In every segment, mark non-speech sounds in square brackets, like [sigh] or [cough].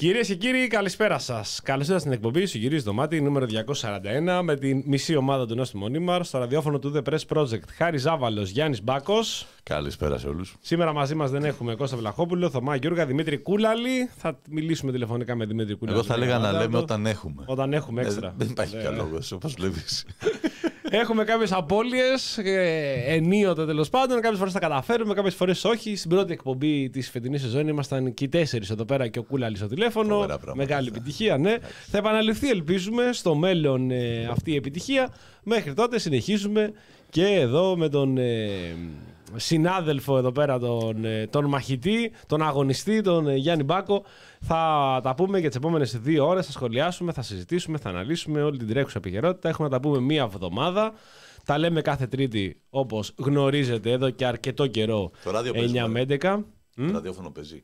Κυρίες και κύριοι, καλησπέρα σας. Καλώς ήρθατε στην εκπομπή σου γυρίζει το μάτι νούμερο 241 με την μισή ομάδα του Νόστιμου Μονίμαρ στο ραδιόφωνο του The Press Project. Χάρη Ζάβαλος, Γιάννης Μπάκος. Καλησπέρα σε όλους. Σήμερα μαζί μας δεν έχουμε Κώστα Βλαχόπουλο, Θωμά Γιώργα, Δημήτρη Κούλαλη. Θα μιλήσουμε τηλεφωνικά με Δημήτρη Κούλαλη. Εγώ θα έλεγα να λέμε όταν έχουμε. Όταν έχουμε Ε, έξτρα. δεν υπάρχει Ναι, καλό ναι. λόγο, όπως βλέπεις. [laughs] Έχουμε κάποιες απώλειες, ενίοτε τέλος πάντων. Κάποιες φορές τα καταφέρουμε, κάποιες φορές όχι. Στην πρώτη εκπομπή της φετινής σεζόν ήμασταν και οι τέσσερις εδώ πέρα και ο Κούλαλης στο τηλέφωνο. Φοβερά πράγματα Μεγάλη αυτά. επιτυχία, ναι. Θα επαναληφθεί, ελπίζουμε, στο μέλλον ε, αυτή η επιτυχία. Μέχρι τότε συνεχίζουμε και εδώ με τον ε, συνάδελφο εδώ πέρα, τον, ε, τον μαχητή, τον αγωνιστή, τον ε, Γιάννη Μπάκο. Θα τα πούμε για τις επόμενες δύο ώρες. Θα σχολιάσουμε, θα συζητήσουμε, θα αναλύσουμε όλη την τρέχουσα επικαιρότητα. Έχουμε να τα πούμε μία εβδομάδα. Τα λέμε κάθε Τρίτη όπως γνωρίζετε εδώ και αρκετό καιρό. Το ράδιο παίζει, 9 με 11. Το ραδιόφωνο παίζει.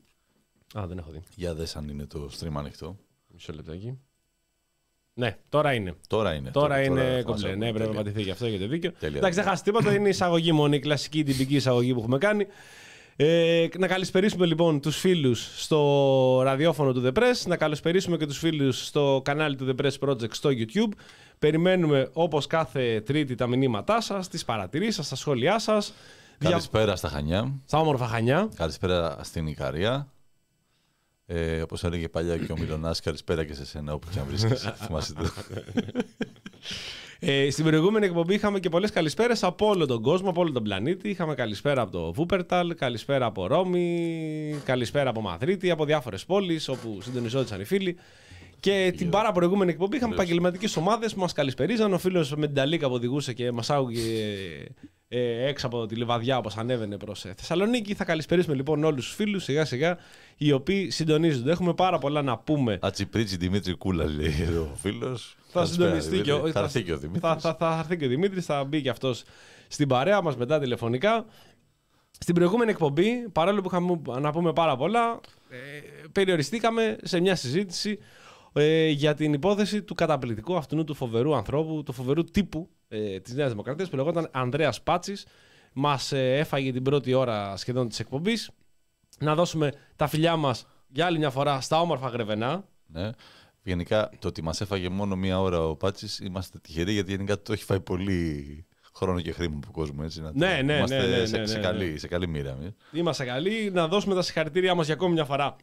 Α, δεν έχω δει. Για δε αν είναι το stream ανοιχτό. Μισό λεπτάκι. Ναι, τώρα είναι. Τώρα είναι. Τώρα είναι θα μας κομπλέ. ακούμε. Ναι, πρέπει να Τέλεια. πατηθεί γι' αυτό, έχετε δίκιο. Τέλεια. Εντάξει, δεν χάσει τίποτα. Είναι η εισαγωγή μόνο, η κλασική τυπική εισαγωγή που έχουμε κάνει. Ε, να καλησπερίσουμε λοιπόν τους φίλους στο ραδιόφωνο του The Press, να καλησπερίσουμε και τους φίλους στο κανάλι του The Press Project στο YouTube. Περιμένουμε όπως κάθε τρίτη τα μηνύματά σας, τις παρατηρήσεις σας, τα σχόλιά σας. Δια... Καλησπέρα στα Χανιά. Στα όμορφα Χανιά. Καλησπέρα στην Ικαρία. Ε, Όπως έλεγε παλιά και ο Μιλονάς, καλησπέρα και σε σένα όπου και αν βρίσκεσαι. Θυμάσαι το. Ε, στην προηγούμενη εκπομπή είχαμε και πολλές καλησπέρες από όλο τον κόσμο, από όλο τον πλανήτη. Είχαμε καλησπέρα από το Βούπερταλ, καλησπέρα από Ρώμη, καλησπέρα από Μαδρίτη, από διάφορες πόλεις όπου συντονιζόντουσαν οι φίλοι. Και την πάρα προηγούμενη εκπομπή είχαμε επαγγελματικές ομάδες που μας καλησπερίζαν. Ο φίλος με την Ταλίκα που οδηγούσε και μας άκουγε ε, έξω από τη λιβαδιά όπως ανέβαινε προς Θεσσαλονίκη. Θα καλησπερίσουμε λοιπόν όλους τους φίλους σιγά σιγά οι οποίοι συντονίζονται. Έχουμε πάρα πολλά να πούμε Ατσιπρίτσι Δημήτρη Κούλα λέει εδώ ο φίλος. θα συντονιστεί και ο, Θα έρθει και ο Δημήτρης. Θα, θα, θα έρθει και ο Δημήτρης, θα μπει και αυτός στην παρέα μας μετά τηλεφωνικά. Στην προηγούμενη εκπομπή, παρόλο που είχαμε να πούμε πάρα πολλά, ε, περιοριστήκαμε σε μια συζήτηση ε, για την υπόθεση του καταπληκτικού αυτού του φοβερού ανθρώπου, του φοβερού τύπου ε, της Νέας Δημοκρατίας που λεγόταν Ανδρέας Πάτσης. Μας ε, έφαγε την πρώτη ώρα σχεδόν της εκπομπής. Να δώσουμε τα φιλιά μας για άλλη μια φορά στα όμορφα γρεβενά. Ναι. Γενικά το ότι μας έφαγε μόνο μία ώρα ο Πάτσης είμαστε τυχεροί γιατί γενικά το έχει φάει πολύ χρόνο και χρήμα από κόσμο. Έτσι, να το- Ναι, ναι, είμαστε ναι, ναι, σε, ναι, σε ναι. καλή, σε καλή μοίρα. εμείς. Είμαστε καλοί. Να δώσουμε τα συγχαρητήριά μας για ακόμη μια φορά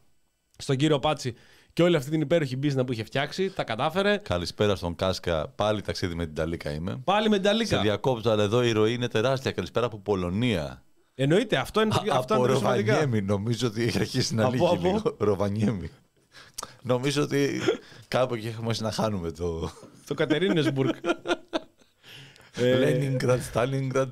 στον κύριο Πάτσι και όλη αυτή την υπέροχη business που είχε φτιάξει. Τα κατάφερε. Καλησπέρα στον Κάσκα. Πάλι ταξίδι με την Ταλίκα είμαι. Πάλι με την Σε Ταλίκα. διακόπτω, αλλά εδώ η ροή είναι τεράστια. Καλησπέρα από Πολωνία. Εννοείται, αυτό είναι, το- αυτό είναι από το σημαντικά. Ροβανιέμι, νομίζω ότι έχει αρχίσει να Από- λύγει από; λίγο. Ροβανιέμι. νομίζω ότι κάπου εκεί έχουμε αρχίσει να χάνουμε το. Το Κατερίνεσμπουργκ. Ε, Λένινγκραντ, Στάλινγκραντ.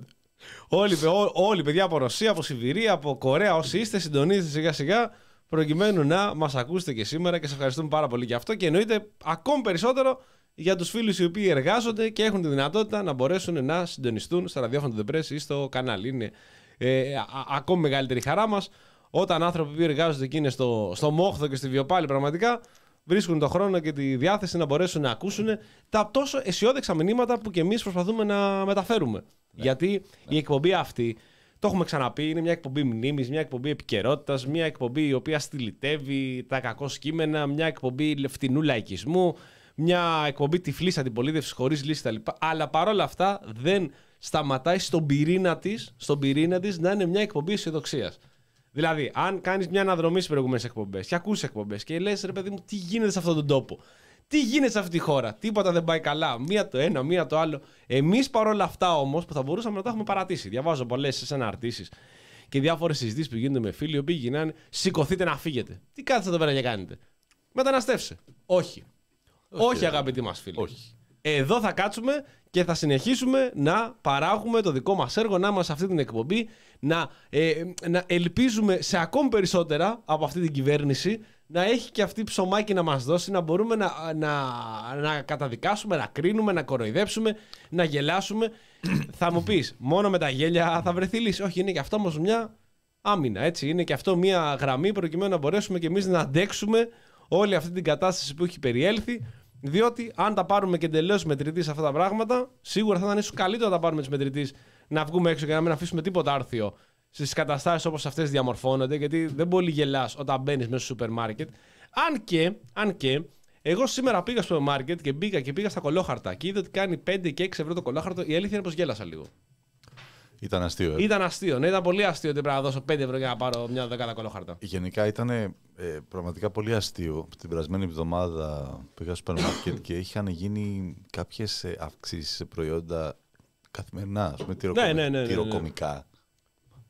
όλοι, ό- όλοι παιδιά από Ρωσία, από Σιβηρία, από Κορέα, όσοι είστε, συντονίζετε σιγά σιγά προκειμένου να μας ακούσετε και σήμερα και σε ευχαριστούμε πάρα πολύ για αυτό. Και εννοείται ακόμη περισσότερο για τους φίλους οι οποίοι εργάζονται και έχουν τη δυνατότητα να μπορέσουν να συντονιστούν στα ραδιόφωνα του The Press ή στο κανάλι. Είναι ε, α- α- ακόμη μεγαλύτερη χαρά μας όταν άνθρωποι που εργάζονται και είναι στο, στο Μόχθο και στη Βιοπάλη πραγματικά βρίσκουν τον χρόνο και τη διάθεση να μπορέσουν να ακούσουν τα τόσο αισιόδεξα μηνύματα που και εμείς προσπαθούμε να μεταφέρουμε. Γιατί η εκπομπή αυτή, το έχουμε ξαναπεί, είναι μια εκπομπή μνήμης, μια εκπομπή επικαιρότητας, μια εκπομπή η οποία στυλιτεύει τα κακό κείμενα, μια εκπομπή φτηνού λαϊκισμού, μια εκπομπή τυφλή αντιπολίτευσης χωρίς λύση κτλ. Αλλά παρόλα αυτά δεν σταματάει στον πυρήνα της στον πυρήνα της να είναι μια εκπομπή αισιοδοξίας. Δηλαδή, αν κάνεις μια αναδρομή στις προηγούμενες εκπομπές και ακούσει εκπομπές και λες, ρε παιδί μου, τι γίνεται σε αυτόν τον τόπο. Τι γίνεται σε αυτή τη χώρα; Τίποτα δεν πάει καλά. Μία το ένα, μία το άλλο. Εμείς παρόλα αυτά όμως, που θα μπορούσαμε να τα έχουμε παρατήσει. Διαβάζω πολλές αναρτήσει και διάφορες συζητήσεις που γίνονται με φίλοι, οι οποίοι γυρνάνε, σηκωθείτε να φύγετε. Τι κάθεστε εδώ πέρα και κάνετε; Μεταναστεύσε. Όχι. Όχι, αγαπητοί μας φίλοι. Όχι. Εδώ θα κάτσουμε και θα συνεχίσουμε να παράγουμε το δικό μας έργο, να είμαστε σε αυτή την εκπομπή, να, ε, να ελπίζουμε σε ακόμη περισσότερα από αυτή την κυβέρνηση, να έχει και αυτή ψωμάκι να μας δώσει, να μπορούμε να, να, να καταδικάσουμε, να κρίνουμε, να κοροϊδέψουμε, να γελάσουμε. [clears throat] θα μου πεις, μόνο με τα γέλια θα βρεθεί λύση. Όχι, είναι και αυτό όμως μια άμυνα. Έτσι. Είναι και αυτό μια γραμμή προκειμένου να μπορέσουμε και εμείς να αντέξουμε όλη αυτή την κατάσταση που έχει περιέλθει. Διότι αν τα πάρουμε και εντελώς μετρητής σε αυτά τα πράγματα, σίγουρα θα ήταν ίσως καλύτερο να τα πάρουμε τις μετρητής να βγούμε έξω και να μην αφήσουμε τίποτα άρθιο στις καταστάσεις όπως αυτές διαμορφώνονται. Γιατί δεν μπορεί γελάς όταν μπαίνεις μέσα στο σούπερ μάρκετ. Αν και, αν και, εγώ σήμερα πήγα στο μάρκετ και μπήκα και πήγα στα κολόχαρτα και είδα ότι κάνει 5 και 6 ευρώ το κολόχαρτο. Η αλήθεια είναι πως γέλασα λίγο. Ήταν αστείο. Ε. Ήταν αστείο. Ναι, ήταν πολύ αστείο ότι πρέπει να δώσω 5 ευρώ για να πάρω μια δεκάδα κολόχαρτα. Γενικά ήταν ε, πραγματικά πολύ αστείο. Την περασμένη εβδομάδα πήγα στο σούπερ μάρκετ και είχαν γίνει κάποιες αυξήσεις σε προϊόντα καθημερινά, ας πούμε, τυροκομ... Ναι, ναι, ναι, ναι, ναι. τυροκομικά.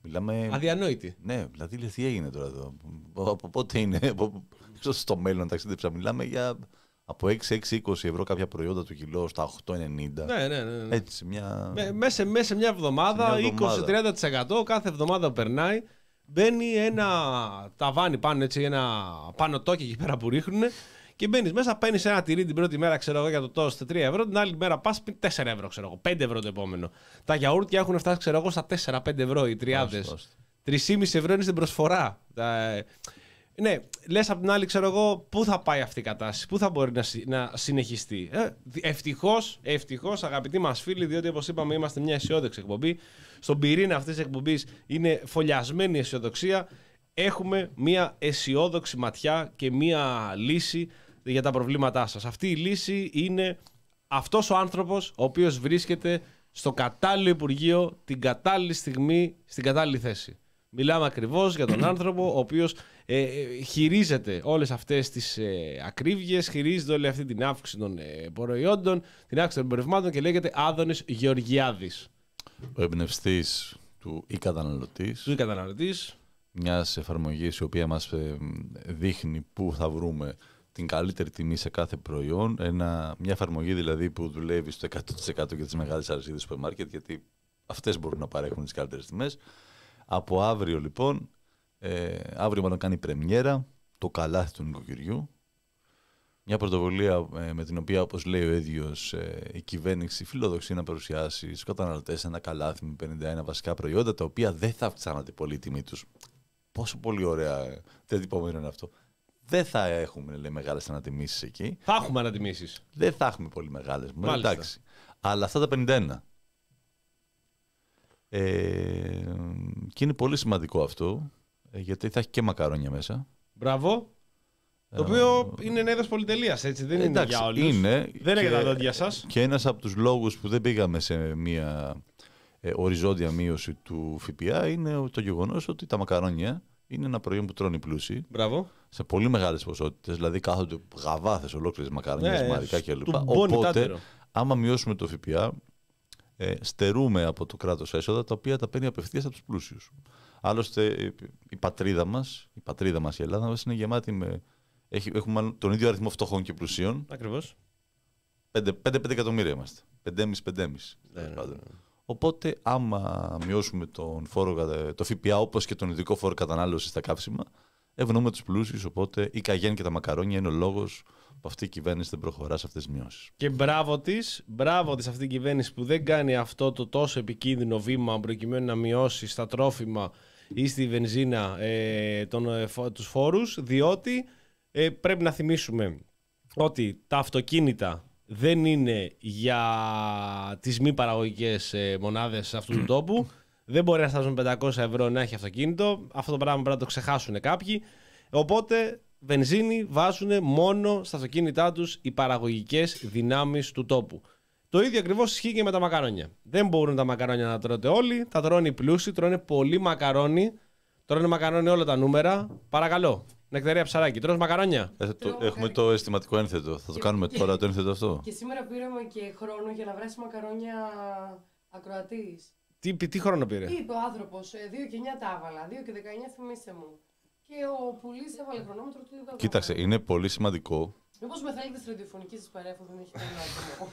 Μιλάμε. Αδιανόητη. Ναι, δηλαδή λες, τι έγινε τώρα εδώ; Από πότε είναι, από... ίσως στο μέλλον ταξίδεψα. Μιλάμε για από 6-6-20 ευρώ κάποια προϊόντα του κιλό στα 8,90. Ναι, ναι, ναι. ναι. Έτσι, μια... Με- μέσα, μέσα σε μια εβδομάδα, Σε μια 20-30% κάθε εβδομάδα που περνάει, μπαίνει ένα ταβάνι πάνω, έτσι, ένα πάνω τόκι εκεί πέρα που ρίχνουν και μπαίνεις μέσα, παίρνεις ένα τυρί την πρώτη μέρα, ξέρω εγώ, για το τόσο 3 ευρώ, την άλλη μέρα πας 4 ευρώ, ξέρω εγώ, 5 ευρώ το επόμενο. Τα γιαούρτια έχουν φτάσει, ξέρω εγώ, στα 4-5 ευρώ οι τριάδες. Άστο, άστο. 3,5 ευρώ είναι στην προσφορά. Τα- Ναι, λες απ' την άλλη, ξέρω εγώ, πού θα πάει αυτή η κατάσταση, πού θα μπορεί να, συ- να συνεχιστεί. Ε, Ευτυχώς, ευτυχώς, αγαπητοί μας φίλοι, διότι όπως είπαμε, είμαστε μια αισιόδοξη εκπομπή. Στον πυρήνα αυτής της εκπομπής είναι φωλιασμένη η αισιοδοξία. Έχουμε μια αισιόδοξη ματιά και μια λύση για τα προβλήματά σας. Αυτή η λύση είναι αυτός ο άνθρωπος ο οποίος βρίσκεται στο κατάλληλο Υπουργείο την κατάλληλη στιγμή στην κατάλληλη θέση. Μιλάμε ακριβώς για τον άνθρωπο ο οποίος ε, ε, χειρίζεται όλες αυτές τις ε, ακρίβειες, χειρίζεται όλη αυτή την αύξηση των ε, προϊόντων, την αύξηση των εμπορευμάτων και λέγεται Άδωνης Γεωργιάδης. Ο εμπνευστής του ή καταναλωτής Του καταναλωτής. Μιας εφαρμογής η οποία μας δείχνει πού θα βρούμε την καλύτερη τιμή σε κάθε προϊόν. Ένα, μια εφαρμογή δηλαδή που δουλεύει στο 100% για τις μεγάλες αλυσίδες σούπερ μάρκετ, γιατί αυτές μπορούν να παρέχουν τις καλύτερες τιμές. Από αύριο λοιπόν, ε, αύριο μάλλον κάνει πρεμιέρα το καλάθι του νοικοκυριού. Μια πρωτοβουλία ε, με την οποία, όπως λέει ο ίδιος, ε, η κυβέρνηση φιλοδοξεί να παρουσιάσει στους καταναλωτές ένα καλάθι με 51 βασικά προϊόντα, τα οποία δεν θα αυξάνονται πολύ η τιμή τους. Πόσο πολύ ωραία ε, διατυπωμένο είναι αυτό. Δεν θα έχουμε λέει, μεγάλες ανατιμήσεις εκεί. Θα έχουμε ανατιμήσεις. Δεν θα έχουμε πολύ μεγάλες. Μου Μάλιστα. εντάξει. Αλλά αυτά τα 51. Ε, και είναι πολύ σημαντικό αυτό, ε, γιατί θα έχει και μακαρόνια μέσα. Μπράβο. Το οποίο είναι ένα είδος πολυτελείας, έτσι. Δεν είναι Ε, Εντάξει, για όλους. είναι Δεν είναι για και- τα δόντια σας. Και ένας από τους λόγους που δεν πήγαμε σε μια ε, οριζόντια μείωση του ΦΠΑ είναι το γεγονός ότι τα μακαρόνια είναι ένα προϊόν που τρώνε οι πλούσιοι Μπράβο. σε πολύ μεγάλες ποσότητες, δηλαδή κάθονται γαβάθες ολόκληρες μακαρόνια, Ναι, μαρικά κλπ. του μπώνει Οπότε, τάτερο. άμα μειώσουμε το ΦΠΑ, ε, στερούμε από το κράτος έσοδα τα οποία τα παίρνει απευθείας από τους πλούσιους. Άλλωστε ε, η πατρίδα μας, η πατρίδα μας η Ελλάδα μας είναι γεμάτη με... Έχει, έχουμε μάλλον τον ίδιο αριθμό φτωχών και πλουσίων, Ακριβώς. 5-5 εκατομμύρια είμαστε. 5,5-5,5. Ναι, ναι, πάντων. Οπότε, άμα μειώσουμε τον φόρο, κατα- το ΦΠΑ όπως και τον ειδικό φόρο κατανάλωσης στα καύσιμα, ευνοούμε τους πλούσιους. Οπότε, η καγέν και τα μακαρόνια είναι ο λόγος που αυτή η κυβέρνηση δεν προχωρά σε αυτές τις μειώσεις. Και μπράβο της, μπράβο της αυτή η κυβέρνηση που δεν κάνει αυτό το τόσο επικίνδυνο βήμα προκειμένου να μειώσει στα τρόφιμα ή στη βενζίνα ε, τον, ε, φο- τους φόρους διότι ε, πρέπει να θυμίσουμε ότι τα αυτοκίνητα δεν είναι για τις μη παραγωγικές ε, μονάδες αυτού του τόπου δεν μπορεί να στάζουν 500 ευρώ να έχει αυτοκίνητο αυτό το πράγμα πρέπει να το ξεχάσουν κάποιοι οπότε βενζίνη βάζουν μόνο στα αυτοκίνητά τους οι παραγωγικές δυνάμεις του τόπου το ίδιο ακριβώς ισχύει και με τα μακαρόνια. Δεν μπορούν τα μακαρόνια να τρώτε όλοι. Τα τρώνε οι πλούσιοι, τρώνε πολύ μακαρόνι. Τρώνε μακαρόνι όλα τα νούμερα. Παρακαλώ. Νεκτερία ψαράκι. Τρως μακαρόνια. Ε, το, Τρώω έχουμε μακαρι- το αισθηματικό ένθετο. Θα το κάνουμε τώρα το ένθετο αυτό. Και σήμερα πήραμε και χρόνο για να βράσει μακαρόνια ακροατής. Τι, τι χρόνο πήρε; Είπε ο άνθρωπος, 2 και 9 τα έβαλα, 2 και 19 θυμίστε μου. Και ο πουλής έβαλε χρονόμετρο του είδα. Κοίταξε, είναι πολύ σημαντικό. Μήπως με θέλετε στη ραδιοφωνική σας παρέφω, δεν έχει κανένα άτομο;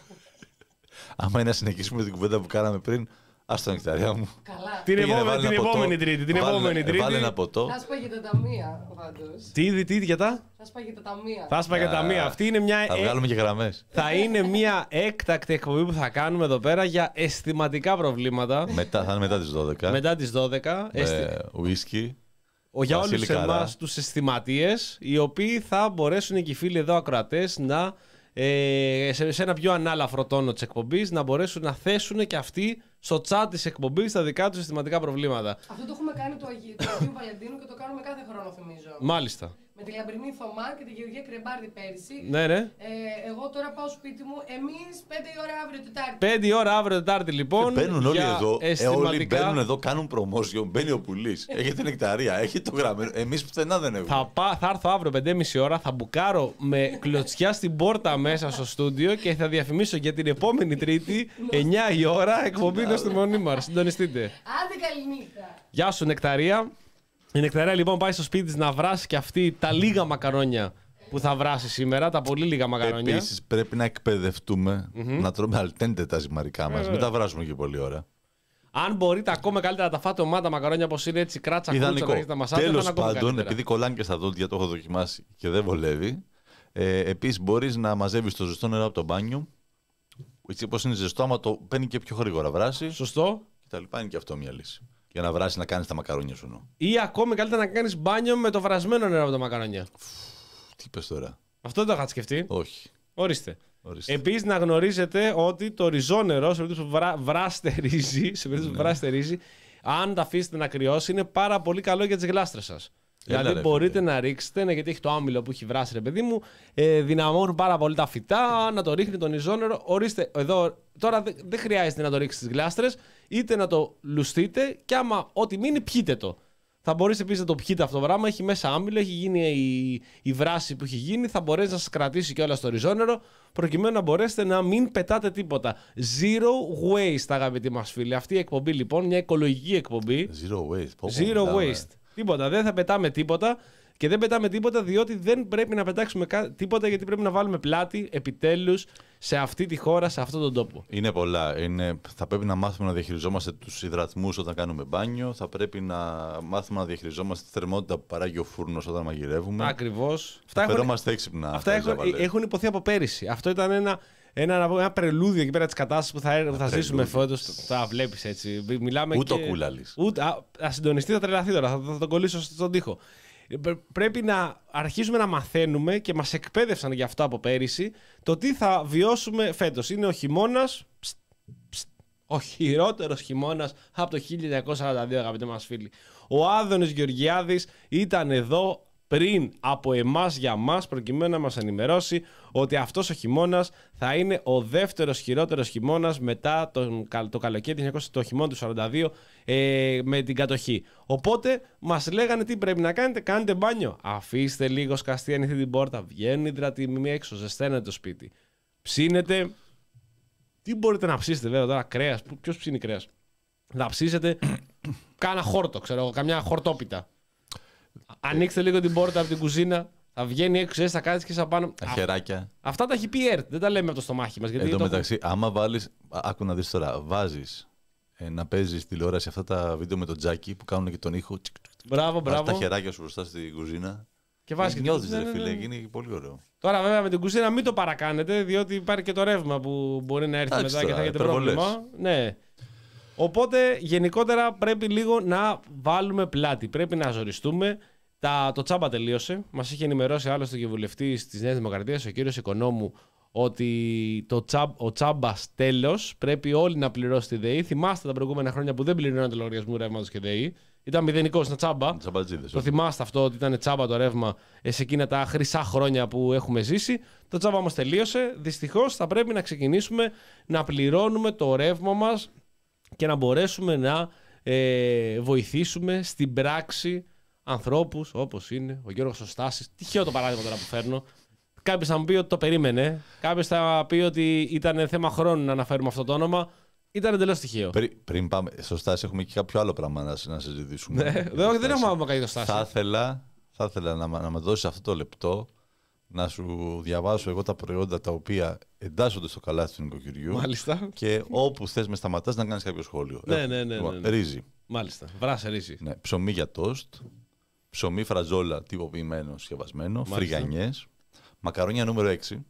[laughs] Άμα είναι να συνεχίσουμε την κουβέντα που κάναμε πριν, Α το νεκταριά μου. Καλά. Την, Πήγαινε, επόμενη, βάλε την ένα ποτό. επόμενη Τρίτη. Την Βάλε- επόμενη Τρίτη. Βάλε ένα ποτό. Θα σπάγει τα ταμεία πάντως. Τι, τι, για τα; Θα σπάγει τα ταμεία. Θα σπάγε τα μία. Αυτή είναι μια. Θα ε, βγάλουμε και γραμμές. θα είναι μια έκτακτη εκπομπή που θα κάνουμε εδώ πέρα για αισθηματικά προβλήματα. Μετά, θα είναι μετά τις 12. μετά τις 12. αισθη- Με ουίσκι. Ο, για Βασίλη όλους Καρά. εμάς τους αισθηματίες, οι οποίοι θα μπορέσουν και οι φίλοι εδώ ακροατές να ε, σε, σε ένα πιο ανάλαφρο τόνο της εκπομπής να μπορέσουν να θέσουν και αυτοί στο chat της εκπομπής τα δικά τους αισθηματικά προβλήματα. Αυτό το έχουμε κάνει του Αγίου, του Αγίου Βαλεντίνου και το κάνουμε κάθε χρόνο, θυμίζω. Μάλιστα. Με τη Λαμπρινή Θωμά και τη Γεωργία Κρεμπάρδη πέρυσι. Ναι, ναι. Ε, εγώ τώρα πάω σπίτι μου. Εμείς 5 η ώρα αύριο Τετάρτη. Πέντε η ώρα αύριο Τετάρτη λοιπόν. Μπαίνουν όλοι για εδώ. Ε, όλοι αισθηματικά. μπαίνουν εδώ, κάνουν promotion. Μπαίνει ο πουλής. Έχετε νεκταρία, έχει το γραμμένο. Εμείς πουθενά δεν έχουμε. Θα, πά, θα έρθω αύριο 5.30 ώρα, θα μπουκάρω με κλωτσιά στην πόρτα μέσα στο στούντιο και θα διαφημίσω για την επόμενη Τρίτη 9 η ώρα εκπομπή είναι στη Μονή μας. Συντονιστείτε. Άντε καληνύχτα. Γεια σου Νεκταρία. Η Νεκταρία λοιπόν πάει στο σπίτι της να βράσει και αυτή τα λίγα μακαρόνια που θα βράσει σήμερα, τα πολύ λίγα μακαρόνια. Επίσης πρέπει να εκπαιδευτούμε να τρώμε αλτέντε τα ζυμαρικά μας. Μην τα βράζουμε και πολλή ώρα. Αν μπορείτε ακόμα καλύτερα να τα φάτε ομάδα μακαρόνια όπως είναι έτσι κράτσα κούτσα να Ιδανικό. έχετε τα μασάτια, θα είναι Τέλο ακόμα πάντων, καλύτερα. επειδή κολλάνε και στα δόντια, το έχω δοκιμάσει και δεν βολεύει. Ε, Επίσης, μπορείς να μαζεύεις το ζεστό νερό από το μπάνιο. Έτσι όπως είναι ζεστό, άμα το παίρνει και πιο γρήγορα βράσει. Σωστό. Και τα λοιπά είναι και αυτό μια λύση. Για να βράσει να κάνεις τα μακαρόνια σου. νο. Ή ακόμη καλύτερα να κάνεις μπάνιο με το βρασμένο νερό από τα μακαρόνια. Τι είπες τώρα; Αυτό δεν το είχατε σκεφτεί; Όχι. Ορίστε. Ορίστε. Επίσης, να γνωρίζετε ότι το ριζόνερο, σε περίπτωση που βρά, βράστε ρύζι, σε περίπτωση Ναι. που βράστε ρύζι, αν τα αφήσετε να κρυώσει, είναι πάρα πολύ καλό για τις γλάστρες σας. Δηλαδή, ρε, μπορείτε φίλε. να ρίξετε, ναι, γιατί έχει το άμυλο που έχει βράσει, ρε παιδί μου, ε, δυναμώνουν πάρα πολύ τα φυτά, να το ρίχνει τον ριζόνερο. Ορίστε, εδώ, τώρα δεν δεν χρειάζεται να το ρίξετε στις γλάστρες, είτε να το λουστείτε και άμα ό,τι μείνει, πιείτε το. Θα μπορείτε επίσης να το πιείτε αυτό το πράγμα. Έχει μέσα άμυλο, έχει γίνει η, η βράση που έχει γίνει. Θα μπορέσεις να σας κρατήσει και όλα στο ριζόνερο, προκειμένου να μπορέσετε να μην πετάτε τίποτα. Zero waste, αγαπητοί μας φίλοι. Αυτή η εκπομπή λοιπόν, μια οικολογική εκπομπή. Zero waste. Πω, πω, Zero μιλάμε. waste. Τίποτα. Δεν θα πετάμε τίποτα. Και δεν πετάμε τίποτα διότι δεν πρέπει να πετάξουμε κα- τίποτα γιατί πρέπει να βάλουμε πλάτη επιτέλους σε αυτή τη χώρα, σε αυτόν τον τόπο. Είναι πολλά. Είναι, θα πρέπει να μάθουμε να διαχειριζόμαστε τους υδρατμούς όταν κάνουμε μπάνιο. Θα πρέπει να μάθουμε να διαχειριζόμαστε τη θερμότητα που παράγει ο φούρνος όταν μαγειρεύουμε. Ακριβώς. Αυτά, Θα έχουν, φερόμαστε έξυπνα. αυτά έχουν, Ζαβαλέ. έχουν υποθεί από πέρυσι. Αυτό ήταν ένα, ένα, να πω, ένα πρελούδιο εκεί πέρα της κατάστασης που θα, που θα ζήσουμε φέτος. Θα βλέπεις έτσι. Μιλάμε Ούτε και... ο κούλαλης. Ούτε, α, ας συντονιστεί, θα τρελαθεί τώρα. Θα, θα τον κολλήσω στον τοίχο. Ε, πρέ- Πρέπει να αρχίσουμε να μαθαίνουμε και μας εκπαίδευσαν γι' αυτό από πέρυσι το τι θα βιώσουμε φέτος. Είναι ο χειμώνας. Ο χειρότερος χειμώνας από το 1942, αγαπητοί μας φίλοι. Ο Άδωνης Γεωργιάδης ήταν εδώ πριν από εμάς για μας προκειμένου να μας ενημερώσει ότι αυτός ο χειμώνας θα είναι ο δεύτερος χειρότερος χειμώνας μετά τον, κα- το καλοκαίρι του 1900, το χειμώνα του 42 ε, με την κατοχή. Οπότε μας λέγανε τι πρέπει να κάνετε, κάντε μπάνιο. Αφήστε λίγο σκαστή ανοιχτή την πόρτα, βγαίνουν οι υδρατημοί έξω, ζεσταίνετε το σπίτι. Ψήνετε, τι μπορείτε να ψήσετε βέβαια τώρα, κρέας, ποιος ψήνει κρέας. Να ψήσετε [clears throat] κάνα χόρτο, ξέρω εγώ, καμιά χορτόπιτα. Ανοίξτε λίγο την πόρτα από την κουζίνα, θα βγαίνει έξω, έτσι, θα κάτσει και σαν πάνω. Τα Α, χεράκια. Αυτά τα έχει πει η ΕΡΤ, δεν τα λέμε από το στομάχι μας. Εν τω μεταξύ, άμα βάλει. Άκου να δεις τώρα. Βάζεις ε, να παίζεις τηλεόραση αυτά τα βίντεο με τον Τζάκι που κάνουν και τον ήχο. τσικ, τσικ, τσικ. Μπράβο, Βάζεις μπράβο. τα χεράκια σου μπροστά στην κουζίνα. Και βάζεις και- Νιώθεις, ναι, ρε ναι, φίλε, ναι. είναι πολύ ωραίο. Τώρα βέβαια με την κουζίνα μην το παρακάνετε, διότι υπάρχει και το ρεύμα που μπορεί να έρθει Εντάξει μετά και τώρα, θα έχετε υπερβολές. πρόβλημα. Ναι. Οπότε γενικότερα πρέπει λίγο να βάλουμε πλάτη. Πρέπει να ζοριστούμε. Τα, το τσάμπα τελείωσε. Μας είχε ενημερώσει άλλωστε και ο βουλευτής της Νέας Δημοκρατίας, ο κύριος Οικονόμου, ότι το τσάμπ, ο τσάμπας τέλος πρέπει όλοι να πληρώσει τη ΔΕΗ. Θυμάστε τα προηγούμενα χρόνια που δεν πληρώνατε λογαριασμού ρεύματος και ΔΕΗ. Ήταν μηδενικός στα τσάμπα. Τσαμπατζίδες. Το θυμάστε αυτό ότι ήταν τσάμπα το ρεύμα ε, σε εκείνα τα χρυσά χρόνια που έχουμε ζήσει. Το τσάμπα όμως τελείωσε. Δυστυχώς θα πρέπει να ξεκινήσουμε να πληρώνουμε το ρεύμα μας και να μπορέσουμε να ε, βοηθήσουμε στην πράξη ανθρώπους όπως είναι ο Γιώργος Στάση. Τυχαίο το παράδειγμα τώρα που φέρνω. Κάποιος θα μου πει ότι το περίμενε. Κάποιος θα πει ότι ήταν θέμα χρόνου να αναφέρουμε αυτό το όνομα. Ήταν εντελώς τυχαίο. Πριν, πριν πάμε, στο Στάση έχουμε και κάποιο άλλο πράγμα να, να συζητήσουμε. Ναι, δεν, όχι, δεν έχουμε ακόμα κάνει το Στάση. Θα ήθελα, θα ήθελα να, μα- να με δώσεις αυτό το λεπτό να σου διαβάσω εγώ τα προϊόντα τα οποία εντάσσονται στο καλάθι του νοικοκυριού Μάλιστα. και όπου θες με σταματάς να κάνεις κάποιο σχόλιο. Ναι, Έχω. ναι, ναι, Λοιπόν, ναι, ναι. Ρύζι. Μάλιστα. Βράσε ρίση. Ναι. Ψωμί για τόστ. Ψωμί φραζόλα τυποποιημένο συσκευασμένο. Μάλιστα. Φρυγανιές. Μακαρόνια νούμερο 6.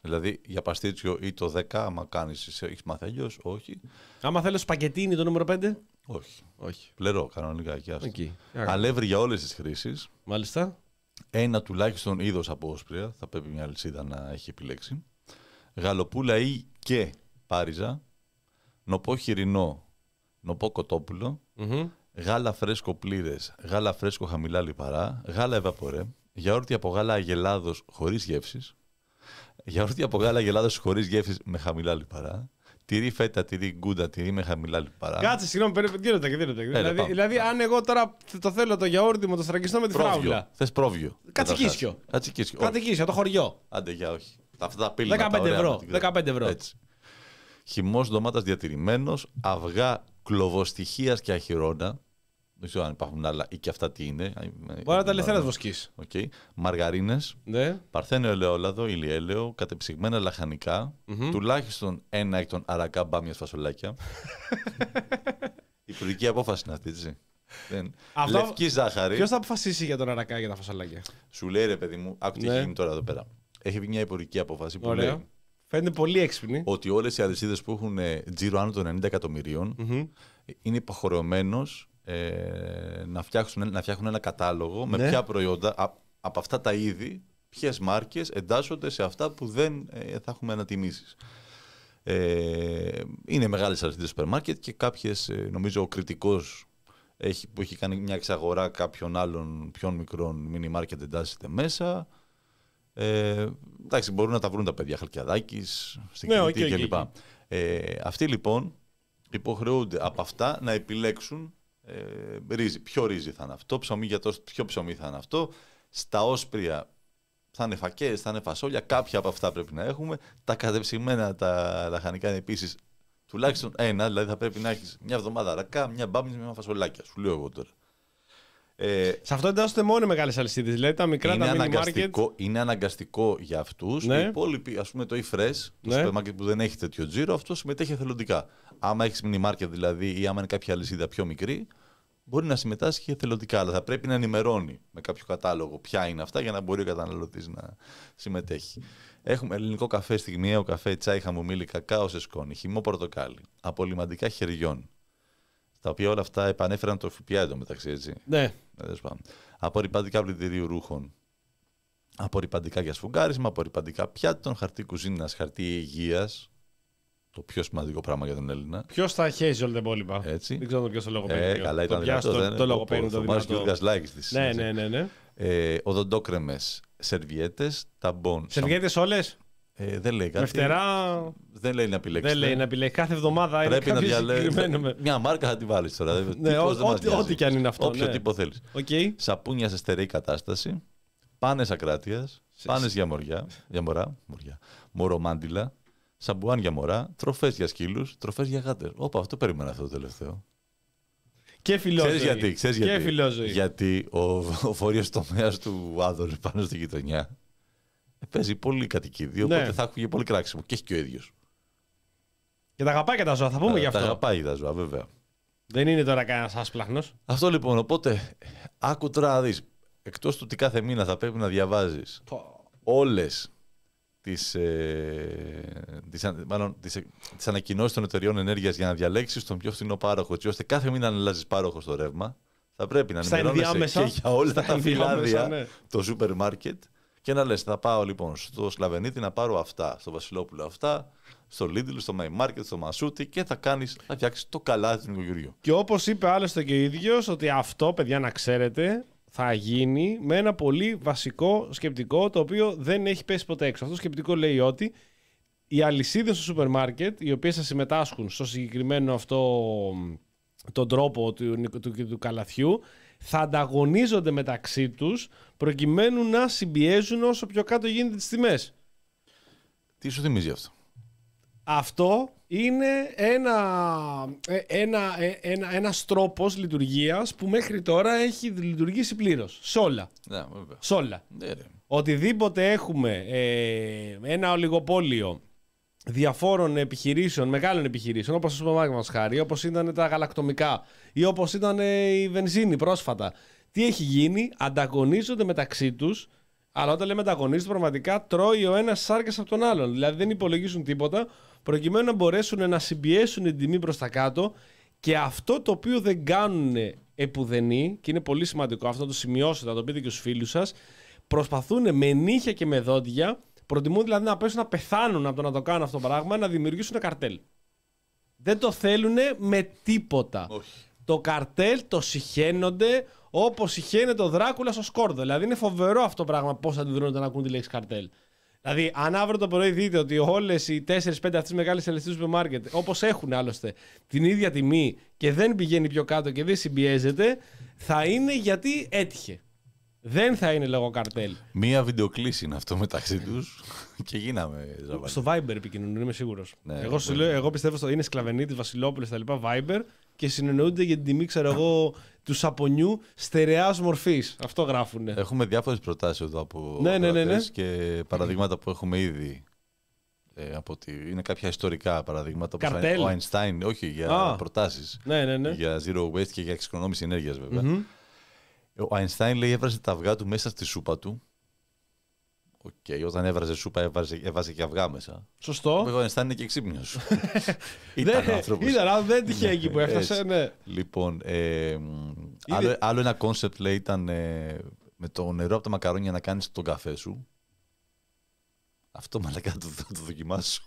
Δηλαδή για παστίτσιο ή το 10, άμα κάνεις, έχεις μάθει αλλιώς, όχι. Άμα θέλω σπαγκετίνι το νούμερο 5. Όχι. Όχι. Πλερό κανονικά και αυτό. Εκεί. Αλεύρι για όλες τις χρήσεις. Μάλιστα. Ένα τουλάχιστον είδος από όσπρια, θα πρέπει μια αλυσίδα να έχει επιλέξει. Γαλοπούλα ή και πάριζα. Νοπό χοιρινό, νοπό κοτόπουλο. Μμμ. Γάλα φρέσκο πλήρες, γάλα φρέσκο χαμηλά λιπαρά. Γάλα ευαπορέ. Γιαούρτι από γάλα αγελάδος χωρίς γεύσει. Γιαούρτι από γάλα αγελάδος χωρίς γεύσει με χαμηλά λιπαρά. Τυρί φέτα, τυρί γκούντα, τυρί με χαμηλά λιπαρά. Κάτσε, συγγνώμη, περίμενε. Δύο λεπτά, δύο λεπτά. Δηλαδή, πάμε, δηλαδή πάμε. αν εγώ τώρα το θέλω το γιαούρτι μου, το στραγγιστώ με τη πρόβιο. φράουλα. Θες πρόβιο. Κατσικίσιο. καταρχάς. Κατσικίσιο. Κάτι εκεί, το χωριό. Άντε, για όχι. Αυτά τα πύληνα. 15 τα ωραία, ευρώ, με την κρέμα. 15 ευρώ. Έτσι. Χυμός ντομάτας διατηρημένος, αυγά κλοβοστοιχεία και αχυρώνα. Δεν ξέρω αν υπάρχουν άλλα ή και αυτά τι είναι. Μπορεί να τα ελευθερά βοσκής. Okay. Μαργαρίνες, Ναι. παρθένιο ελαιόλαδο, ηλιέλαιο, κατεψυγμένα λαχανικά, τουλάχιστον ένα εκ των αρακά μπάμια φασολάκια. [laughs] Υπουργική απόφαση είναι αυτή, έτσι. Δεν. Αυτό- Λευκή ζάχαρη. Ποιος θα αποφασίσει για τον αρακά για τα φασολάκια; Σου λέει ρε παιδί μου, άκου τι Ναι. έχει γίνει τώρα εδώ πέρα. Έχει βγει μια υπουργική απόφαση που Ωραία. λέει Φαίνεται πολύ έξυπνη. ότι όλες οι αλυσίδες που έχουν ε, τζίρο άνω των 90 εκατομμυρίων Μμμ. είναι υποχρεωμένος ε, να, φτιάξουν, να φτιάχνουν ένα κατάλογο με Ναι. ποια προϊόντα α- από αυτά τα είδη, ποιες μάρκες εντάσσονται σε αυτά που δεν ε, θα έχουμε ανατιμήσεις. Ε, είναι μεγάλες αλυσίδες σούπερ μάρκετ και κάποιες, ε, νομίζω ο κριτικός έχει, που έχει κάνει μια εξαγορά κάποιων άλλων πιο μικρών μίνι μάρκετ εντάσσεται μέσα. Ε, εντάξει, μπορούν να τα βρουν τα παιδιά Χαλκιαδάκης, στην Ναι, Κρήτη OK, OK, κλπ. οκ. Ε, αυτοί λοιπόν υποχρεούνται από αυτά να επιλέξουν ε, ρύζι. Ποιο ρύζι θα είναι αυτό, ψωμί για το, ποιο ψωμί θα είναι αυτό. Στα όσπρια θα είναι φακές, θα είναι φασόλια, κάποια από αυτά πρέπει να έχουμε. Τα κατεψυγμένα, τα λαχανικά είναι επίσης τουλάχιστον ένα, δηλαδή θα πρέπει να έχεις μια εβδομάδα αρακά, μια μπάμια, μια φασολάκια. Σου λέω εγώ τώρα. Ε, Σε αυτό εντάσσονται μόνο οι μεγάλες αλυσίδες. Δηλαδή τα μικρά είναι, τα mini market. αναγκαστικό, είναι αναγκαστικό για αυτούς. Ναι. Οι υπόλοιποι, ας πούμε το e-fresh, το Ναι. σούπερ μάρκετ που δεν έχει τέτοιο τζίρο, αυτό συμμετέχει εθελοντικά. Άμα έχεις mini market δηλαδή ή άμα είναι κάποια αλυσίδα πιο μικρή, μπορεί να συμμετάσχει εθελοντικά. Αλλά θα πρέπει να ενημερώνει με κάποιο κατάλογο ποια είναι αυτά για να μπορεί ο καταναλωτής να συμμετέχει. Έχουμε ελληνικό καφέ, στιγμιαίο καφέ, τσάι, χαμομήλι, κακάο σε σκόνη, χυμό πορτοκάλι, απολυμαντικά χεριών. Τα οποία όλα αυτά επανέφεραν το ΦΠΑ εντωμεταξύ, έτσι. Ναι. Ε, τέλος πάντων. Απορριπαντικά πλυντηρίου ρούχων. Απορριπαντικά για σφουγγάρισμα, απορριπαντικά πιάτων, χαρτί κουζίνας, χαρτί υγείας. Το πιο σημαντικό πράγμα για τον Έλληνα. Ποιος θα χέζει όλα τα υπόλοιπα; Έτσι. Δεν ξέρω ποιο το λόγο Ε, παίρνει. καλά, ήταν το πιάσω, δυνατό. το, το λόγο παίρνει. Το Θωμάς δυνατό. Γιώργας Λάκης της. Ναι, έτσι. ναι, ναι. ναι. Ε, οδοντόκρεμες, σερβιέτες, ταμπών. Σερβιέτες όλες; Ε, δεν λέει κάτι. Με φτερά. Δεν λέει να επιλέξετε. Δεν λέει να επιλέξει. Κάθε εβδομάδα είναι Πρέπει να κάποιος διαλέγεις. συγκεκριμένο. με- Μια μάρκα θα τη βάλεις τώρα. Ναι, Τύπος δεν ό- μας ό,τι- νοιάζει. ό,τι κι αν είναι αυτό, Όποιο ναι. τύπο θέλεις. Οκ. Σαπούνια σε στερεή κατάσταση. Πάνες ακράτειας. Πάνες για μωριά. Για μωρά. Μωριά. Μωρομάντιλα. Σαμπουάν για μωρά. Τροφές για σκύλους. Τροφές για γάτες. Όπα, αυτό περίμενα αυτό το τελευταίο. Και φιλόζωη. Ξέρεις γιατί. Ξέρεις Και γιατί. φιλόζωη. Γιατί ο, ο φορείο τομέας του Άδωνης πάνω στη γειτονιά ε, παίζει πολύ κατοικίδιο. Ναι. Οπότε θα έχει πολύ κράξιμο. Και έχει και ο ίδιος. Και τα αγαπάει και τα ζώα. Θα πούμε γι' Τα αυτό. αγαπάει τα ζώα, βέβαια. Δεν είναι τώρα κανένας άσπλαχνος. Αυτό λοιπόν, οπότε, άκου τώρα να δεις, εκτός του ότι κάθε μήνα θα πρέπει να διαβάζεις όλες τις, ε, τις, αν- μάλλον, τις, ε, τις ανακοινώσεις των εταιριών ενέργειας για να διαλέξεις τον πιο φθηνό πάροχο, έτσι ώστε κάθε μήνα να αλλάζεις πάροχο στο ρεύμα, θα πρέπει να Στα ενημερώνεσαι ενδιάμεσα. και για όλα Στα τα ενδιάμεσα, φυλάδια, ναι. το σούπερ μάρκετ και να λες, θα πάω λοιπόν στο Σλαβενίτη να πάρω αυτά, στο Βασιλόπουλο αυτά, στο Lidl, στο My Market, στο Μασούτι και θα κάνεις, θα φτιάξεις το καλάθι του νοικοκυριού. Και όπως είπε άλλωστε και ο ίδιος, ότι αυτό, παιδιά, να ξέρετε, θα γίνει με ένα πολύ βασικό σκεπτικό το οποίο δεν έχει πέσει ποτέ έξω. Αυτό το σκεπτικό λέει ότι οι αλυσίδες στο σούπερ μάρκετ, οι οποίες θα συμμετάσχουν στο συγκεκριμένο αυτό τον τρόπο του, του, του, του καλαθιού, θα ανταγωνίζονται μεταξύ τους προκειμένου να συμπιέζουν όσο πιο κάτω γίνεται τις τιμές. Τι σου θυμίζει αυτό; Αυτό είναι ένα, ε, ένα, ε, ένα, ένας τρόπος λειτουργίας που μέχρι τώρα έχει λειτουργήσει πλήρως. Σε όλα. Ναι, βέβαια. Σε όλα. Ναι, ρε. οτιδήποτε έχουμε ε, ένα ολιγοπόλιο διαφόρων επιχειρήσεων, μεγάλων επιχειρήσεων, όπως το σούπερ μάρκετ μας χάρη, όπως ήταν τα γαλακτομικά ή όπως ήταν ε, η βενζίνη πρόσφατα. Τι έχει γίνει, ανταγωνίζονται μεταξύ τους, αλλά όταν λέμε ανταγωνίζονται πραγματικά τρώει ο ένας σάρκες από τον άλλον. Δηλαδή δεν υπολογίζουν τίποτα, προκειμένου να μπορέσουν να συμπιέσουν την τιμή προς τα κάτω και αυτό το οποίο δεν κάνουν επουδενή, και είναι πολύ σημαντικό αυτό το σημειώσετε, το πείτε και στους φίλους σας, προσπαθούν με νύχια και με δόντια Προτιμούν δηλαδή να πέσουν να πεθάνουν από το να το κάνουν αυτό το πράγμα, να δημιουργήσουν καρτέλ. Δεν το θέλουν με τίποτα. Όχι. Το καρτέλ το συχαίνονται όπως συχαίνεται ο Δράκουλας στο Σκόρδο. Δηλαδή είναι φοβερό αυτό το πράγμα πώς αντιδρούν όταν ακούν τη λέξη καρτέλ. Δηλαδή, αν αύριο το πρωί δείτε ότι όλες οι 4-5 αυτές μεγάλες ελευθερίες του μάρκετ, όπως έχουν άλλωστε την ίδια τιμή και δεν πηγαίνει πιο κάτω και δεν συμπιέζεται, θα είναι γιατί έτυχε. Δεν θα είναι λόγω καρτέλ. Μία βιντεοκλήση είναι αυτό μεταξύ τους [laughs] και γίναμε ζαβαλί. Στο Viber επικοινωνούν, είμαι σίγουρος. Ναι, εγώ, σου μπορεί. λέω, εγώ πιστεύω στο είναι σκλαβενή τη Βασιλόπουλη τα λοιπά Viber και συνεννοούνται για την τιμή, ξέρω εγώ, του σαπονιού στερεάς μορφής. Αυτό γράφουν. Έχουμε διάφορες προτάσεις εδώ από Ναι, ναι, ναι, ναι. ακροατές και παραδείγματα που έχουμε ήδη. Ε, από ότι είναι κάποια ιστορικά παραδείγματα. όπως Καρτέλ. Ο Einstein, όχι για Α. προτάσεις. Ναι, ναι, ναι. Για zero waste και για εξοικονόμηση ενέργειας, βέβαια. Μμμ. Ο Einstein λέει έβραζε τα αυγά του μέσα στη σούπα του. Οκ, όταν έβραζε σούπα έβαζε, έβαζε και αυγά μέσα. Σωστό. Βέβαια, ο Einstein είναι και ξύπνιος. [laughs] Ήταν Δεν- άνθρωπος. Ήταν, αλλά δεν τυχαία εκεί που έφτασε. Έτσι. Ναι. Λοιπόν, ε, μ, άλλο, άλλο ένα concept λέει ήταν ε, με το νερό από τα μακαρόνια να κάνεις τον καφέ σου. Αυτό μαλάκα το, θα το δοκιμάσω.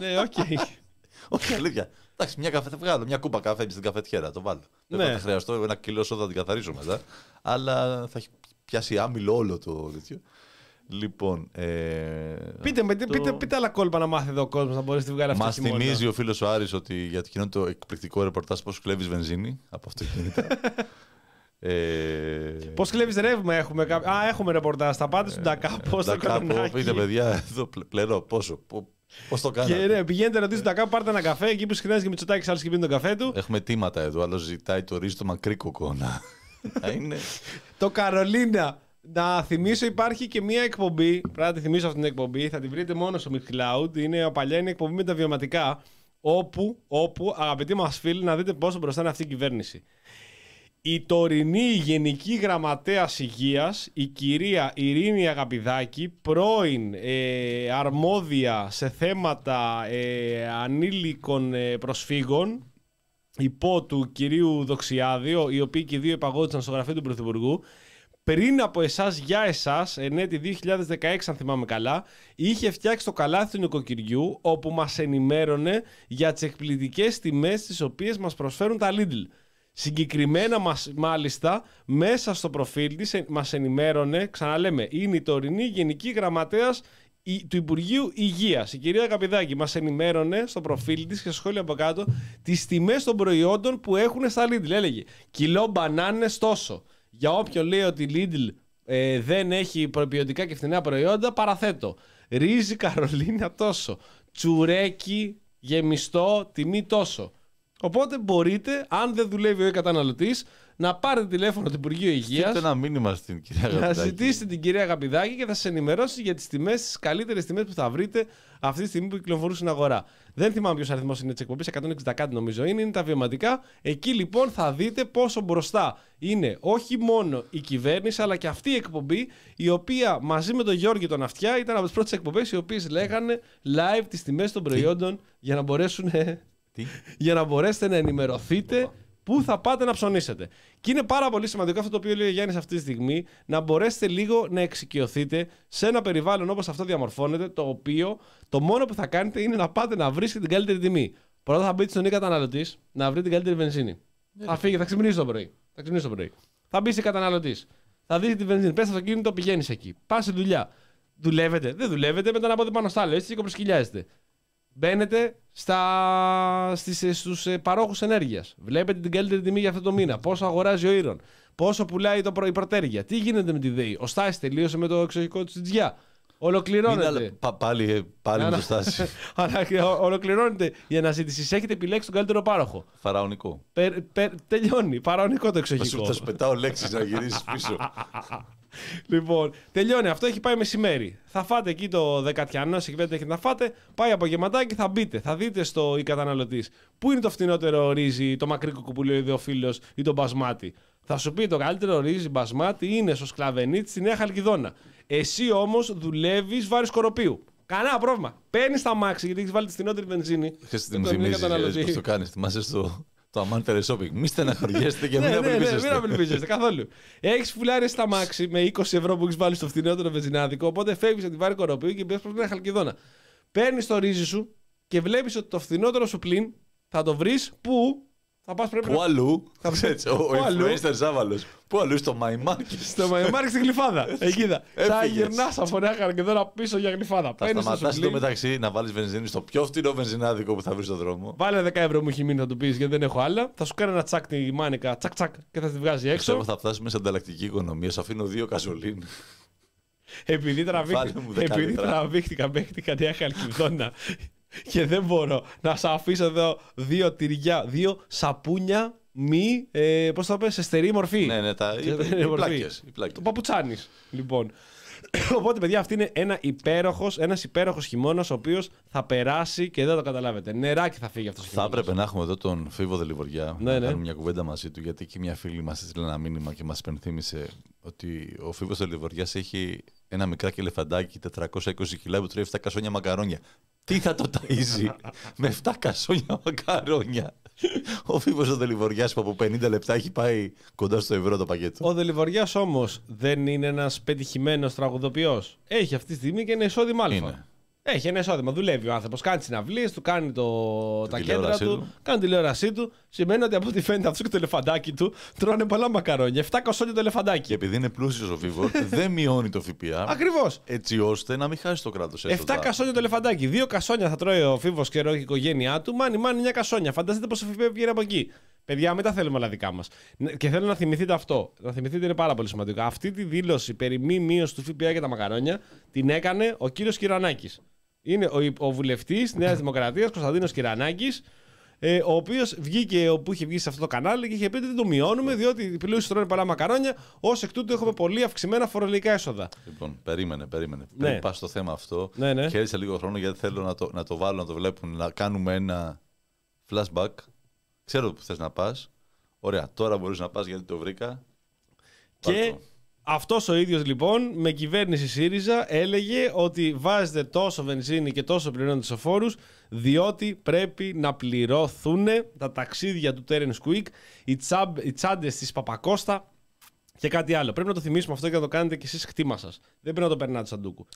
ναι, οκ. [laughs] Όχι, αλήθεια. Εντάξει, μια καφέ θα βγάλω, μια κούπα καφέ στην καφετιέρα, το βάλω. Δεν Ναι. θα χρειαστώ ένα κιλό σόδα να την καθαρίσω μετά. Αλλά θα έχει πιάσει άμυλο όλο το τέτοιο. Λοιπόν, ε, Πείτε, με, τι- το- πείτε, πείτε άλλα κόλπα να μάθει εδώ ο κόσμος να μπορέσει να τη βγάλει αυτό Μας το χειμώνα. θυμίζει ο φίλος ο Άρης ότι για εκείνο το εκπληκτικό ρεπορτάζ πώς κλέβεις βενζίνη από αυτοκίνητα. [laughs] ε, Πώς κλέβεις ρεύμα έχουμε. κά- Α, έχουμε ρεπορτάζ. Θα πάτε στον Τακά. Πώ το τα κάπου, κανονάκι. πείτε παιδιά, εδώ πλε- πληρώ, πόσο, πώς το Και κάνατε. ναι, πηγαίνετε να ρωτήσετε Τακά, πάρτε ένα καφέ εκεί που συχνάζει και με τσοτάκι άλλος και πίνει τον καφέ του. Έχουμε τίματα εδώ, άλλος ζητάει το ρύζι το μακρύ κοκόνα. [laughs] Θα είναι. Το Καρολίνα. Να θυμίσω, υπάρχει και μία εκπομπή. Πρέπει να τη θυμίσω αυτή την εκπομπή. Θα την βρείτε μόνο στο Mixcloud. Είναι παλιά είναι εκπομπή με τα βιωματικά. Όπου, όπου αγαπητοί μας φίλοι, να δείτε πόσο μπροστά είναι αυτή η κυβέρνηση. Η τωρινή Γενική Γραμματέας Υγείας, η κυρία Ειρήνη Αγαπηδάκη, πρώην ε, αρμόδια σε θέματα ε, ανήλικων ε, προσφύγων, υπό του κυρίου Δοξιάδη, οι οποίοι και οι δύο επαγόντουσαν στο γραφείο του Πρωθυπουργού, πριν από εσάς, για εσάς, εν έτη 2016, αν θυμάμαι καλά, είχε φτιάξει το καλάθι του νοικοκυριού, όπου μας ενημέρωνε για τις εκπληκτικές τιμές τις οποίες μας προσφέρουν τα Lidl. Συγκεκριμένα μας, μάλιστα μέσα στο προφίλ της ε, μας ενημέρωνε, ξαναλέμε, είναι η τωρινή Γενική Γραμματέας η- του Υπουργείου Υγείας. Η κυρία Καπιδάκη μας ενημέρωνε στο προφίλ της και στο σχόλιο από κάτω τις τιμές των προϊόντων που έχουν στα Lidl. Έλεγε κιλό μπανάνες τόσο. Για όποιον λέει ότι η Lidl ε, δεν έχει ποιοτικά και φθηνά προϊόντα, παραθέτω. Ρύζι Καρολίνα τόσο. Τσουρέκι γεμιστό τιμή τόσο. Οπότε μπορείτε, αν δεν δουλεύει ο καταναλωτή, να πάρετε τηλέφωνο του Υπουργείου Υγείας, Στείλτε ένα μήνυμα στην κυρία να Γαπητάκη. ζητήσετε την κυρία Αγαπηδάκη και θα σας ενημερώσει για τις τιμές, τις καλύτερες τιμές που θα βρείτε αυτή τη στιγμή που κυκλοφορούν στην αγορά. Δεν θυμάμαι ποιος αριθμός είναι της εκπομπής, 160 κάτι νομίζω είναι, είναι τα βιωματικά. Εκεί λοιπόν θα δείτε πόσο μπροστά είναι όχι μόνο η κυβέρνηση, αλλά και αυτή η εκπομπή, η οποία μαζί με τον Γιώργη τον Αυτιά ήταν από τις πρώτες εκπομπές οι οποίες λέγανε live τις τιμές των προϊόντων για να μπορέσουν Τι; για να μπορέσετε να ενημερωθείτε πού θα πάτε να ψωνίσετε. Και είναι πάρα πολύ σημαντικό αυτό το οποίο λέει ο Γιάννης αυτή τη στιγμή, να μπορέσετε λίγο να εξοικειωθείτε σε ένα περιβάλλον όπως αυτό διαμορφώνεται, το οποίο το μόνο που θα κάνετε είναι να πάτε να βρίσκετε την καλύτερη τιμή. Πρώτα θα μπείτε στον ή καταναλωτής να βρείτε την καλύτερη βενζίνη. θα φύγει, θα ξυπνήσει το πρωί. Θα ξυπνήσει το πρωί. Θα μπει σε καταναλωτής. Θα δεις τη βενζίνη. Πες στο αυτοκίνητο, πηγαίνεις εκεί. Πας σε δουλειά. Δουλεύετε. Δεν δουλεύετε, μετά να πάτε πάνω στα άλλο. Έτσι και προσκυλιάζετε. Μπαίνετε στα, στις, στους ε, παρόχους ενέργειας. Βλέπετε την καλύτερη τιμή για αυτό το μήνα. Πόσο αγοράζει ο Ήρων. Πόσο πουλάει το, προ- η πρωτέργεια. Τι γίνεται με τη ΔΕΗ. Ο Στάσης τελείωσε με το εξοχικό του στην Τζιά. Ολοκληρώνεται. Είναι άλλα- πα- πάλι ε, πάλι Να, με να. το στάση. [laughs] Αλλά και ο- ολοκληρώνεται η αναζήτηση. Έχετε επιλέξει τον καλύτερο πάροχο. Φαραωνικό. Περ- περ- τελειώνει. Παραονικό το Θα σου, εξοχικό. θα σου πετάω λέξεις να γυρίσεις πίσω. [laughs] Λοιπόν, τελειώνει αυτό, έχει πάει μεσημέρι. Θα φάτε εκεί το δεκατιανό, εκεί πέρα έχετε να φάτε. Πάει απογευματάκι, θα μπείτε. Θα δείτε στο ή καταναλωτής πού είναι το φτηνότερο ρύζι, το μακρύκο που λέει ο φίλος ή το μπασμάτι; Θα σου πει το καλύτερο ρύζι μπασμάτι είναι στο σκλαβενίτη στη Νέα Χαλκιδόνα. Εσύ όμως δουλεύεις βάρης σκοροπίου. Κανένα πρόβλημα. Παίρνεις τα μάξι γιατί έχεις βάλει τη φθηνότερη βενζίνη. Ξέρεις τι στον μου Ιωνί θυμίζει, καταναλωτή. πώ το κάνεις. Θυμάσαι στο το αμάν τελεσόπινγκ. Μη στεναχωριέστε και μην ναι, ναι, ναι, μην απελπίζεστε. απελπίζεστε καθόλου. Έχεις φουλάρει στα μάξι με 20 ευρώ που έχεις βάλει στο φθηνότερο βενζινάδικο. Οπότε φεύγεις από τη βάρη κοροπίου και πα προς μια χαλκιδόνα. Παίρνεις το ρύζι σου και βλέπεις ότι το φθηνότερο σου πλήν θα το βρεις που θα πας πρέπει Πού να. αλλού, Θα ξέρεις, ο, Πού ο αλλού; influencer Ζάβαλο. Πού αλλού; Στο My Market. Στο My Market στην Γλυφάδα. Εκεί θα. θα Έφυγες. γυρνάς από μια χαλκιδόνα πίσω για γλυφάδα. Θα Παίρνεις το σταματάς σου το πλήν. μεταξύ να βάλεις βενζίνη στο πιο φτηνό βενζινάδικο που θα βρεις στον δρόμο. Βάλε 10 ευρώ μου έχει μείνει, θα του πεις γιατί δεν έχω άλλα. Θα σου κάνει ένα τσακ τη μάνικα, τσακ τσακ και θα τη βγάζει έξω. Ξέρω θα φτάσουμε σε ανταλλακτική οικονομία. Σου αφήνω δύο καζολίν. Επειδή, τραβήχ... Βάλε μου δεκάλεπτα. Επειδή τραβήχτηκα μέχρι την καρδιά χαλκιδόνα και δεν μπορώ να σας αφήσω εδώ δύο τυριά, δύο σαπούνια μη, ε, πώς το πες, σε στερεή μορφή. ναι, ναι, τα, οι, Σε στερεή οι μορφή. πλάκες, οι πλάκες. Το παπουτσάνι. Λοιπόν. [coughs] Οπότε, παιδιά, αυτή είναι ένα υπέροχος, ένας υπέροχος χειμώνας ο οποίος θα περάσει και δεν το καταλάβετε. Νεράκι θα φύγει αυτός ο Θα χειμώνας. έπρεπε να έχουμε εδώ τον Φίβο Δελιβοριά Ναι, να ναι. κάνουμε μια κουβέντα μαζί του, γιατί και μια φίλη μας έστειλε ένα μήνυμα και μας υπενθύμησε ότι ο Φίβος Δελιβοριά έχει ένα μικράκι ελεφαντάκι 420 κιλά που τρώει 7 κασόνια μακαρόνια. Τι θα το ταΐζει με 7 κασόνια μακαρόνια; Ο Φίβος ο Δελιβοριάς που από 50 λεπτά έχει πάει κοντά στο ευρώ το πακέτο. Ο Δελιβοριάς όμως δεν είναι ένας πετυχημένος τραγουδοποιός. Έχει αυτή τη στιγμή και ένα εισόδημα αλφα. Είναι. Έχει ένα εισόδημα. Δουλεύει ο άνθρωπος. Κάνει συναυλίες, του κάνει το... τα κέντρα τηλεόρασή του, του. κάνει τη τηλεόρασή του. Σημαίνει ότι από ό,τι φαίνεται αυτό και το ελεφαντάκι του τρώνε πολλά μακαρόνια. 7 κοσόνια το Και ελεφαντάκι. επειδή είναι πλούσιος ο Φίβο, [laughs] δεν μειώνει το ΦΠΑ Ακριβώς. έτσι ώστε να μην χάσει το κράτος 7 κασόνια το ελεφαντάκι. Δύο κασόνια θα τρώει ο Φίβο και η οικογένειά του. Μάνι, μάνι, 9 κασόνια. Φανταστείτε πόσο ΦΠΑ βγαίνει από εκεί. Παιδιά, μην τα θέλουμε όλα δικά μας. Και θέλω να θυμηθείτε αυτό. Να θυμηθείτε είναι πάρα πολύ σημαντικό. Αυτή τη δήλωση περί μη μείωση του ΦΠΑ για τα μακαρόνια την έκανε ο κύριος Κυρανάκης. Είναι ο, ο βουλευτής τη Νέας Δημοκρατίας, Κωνσταντίνος Κυρανάκης, ε, ο οποίος βγήκε όπου είχε βγει σε αυτό το κανάλι και είχε πει ότι δεν το μειώνουμε, διότι οι πλούσιοι τρώνε πολλά μακαρόνια. Ω εκ τούτου έχουμε πολύ αυξημένα φορολογικά έσοδα. Λοιπόν, περίμενε, περίμενε. Ναι. Πριν πας στο θέμα αυτό, Ναι, ναι. χαίρεσε λίγο χρόνο γιατί θέλω να το, να το βάλω, να το βλέπουν, να κάνουμε ένα flashback. Ξέρω που θες να πας. Ωραία, τώρα μπορείς να πας γιατί το βρήκα. Πάρ' Και το. Αυτός ο ίδιος λοιπόν με κυβέρνηση ΣΥΡΙΖΑ έλεγε ότι βάζετε τόσο βενζίνη και τόσο πληρώνετε στους φόρους διότι πρέπει να πληρώθούν τα ταξίδια του Terence Quick, οι, τσάμπ, οι τσάντες της Παπακώστα και κάτι άλλο. Πρέπει να το θυμίσουμε αυτό και να το κάνετε κι εσείς κτήμα σας. Δεν πρέπει να το περνάτε σαν ντούκου.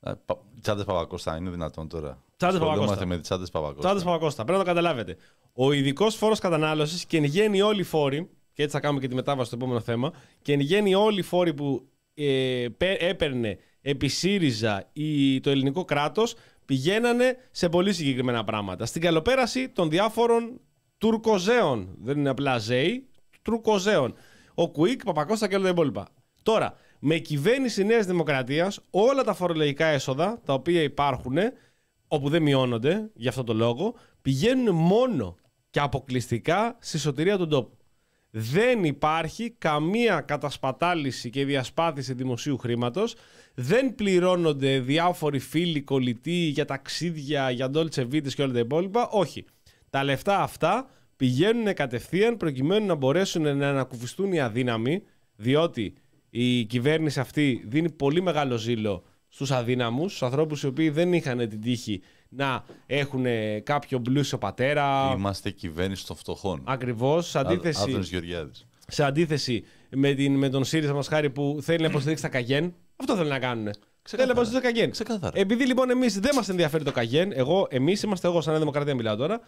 Ε, πα- Τσάντες Παπακώστα, είναι δυνατόν τώρα. Τσάντες Ασχολούμαστε Παπακώστα. με τις τσάντες Παπακώστα. Τσάντες Παπακώστα. Πρέπει να το καταλάβετε. Ο ειδικός φόρος κατανάλωσης και εν γέννη όλοι οι φόροι, και έτσι θα κάνουμε και τη μετάβαση στο επόμενο θέμα, και εν γέννη όλοι οι φόροι που ε, πέ- έπαιρνε επί ΣΥΡΙΖΑ ή το ελληνικό κράτος πηγαίνανε σε πολύ συγκεκριμένα πράγματα. Στην καλοπέραση των διάφορων τουρκοζέων. Δεν είναι απλά ζέοι, τουρκοζέων. Ο Κουίκ, Παπακώστα και όλα τα υπόλοιπα. Τώρα, με κυβέρνηση Νέας Δημοκρατίας, όλα τα φορολογικά έσοδα τα οποία υπάρχουν, όπου δεν μειώνονται για αυτό το λόγο, πηγαίνουν μόνο και αποκλειστικά στη σωτηρία του τόπου. Δεν υπάρχει καμία κατασπατάληση και διασπάθηση δημοσίου χρήματος. Δεν πληρώνονται διάφοροι φίλοι κολλητοί για ταξίδια, για Dolce Vita και όλα τα υπόλοιπα. Όχι. Τα λεφτά αυτά πηγαίνουν κατευθείαν προκειμένου να μπορέσουν να ανακουφιστούν οι αδύναμοι, διότι η κυβέρνηση αυτή δίνει πολύ μεγάλο ζήλο στους αδύναμους, στους ανθρώπους οι οποίοι δεν είχαν την τύχη να έχουν κάποιο πλούσιο πατέρα. Είμαστε κυβέρνηση των φτωχών. Ακριβώς, σε αντίθεση, Άδωνης Γεωργιάδης. σε αντίθεση με, την, με τον ΣΥΡΙΖΑ μας χάρη που θέλει να υποστηρίξει τα Καγέν. Αυτό θέλει να κάνουν. Θέλει να υποστηρίξει τα Καγέν. Ξεκάθαρα. Επειδή λοιπόν εμείς δεν μας ενδιαφέρει το Καγέν, εγώ, εμείς είμαστε εγώ, σαν Νέα Δημοκρατία μιλάω τώρα,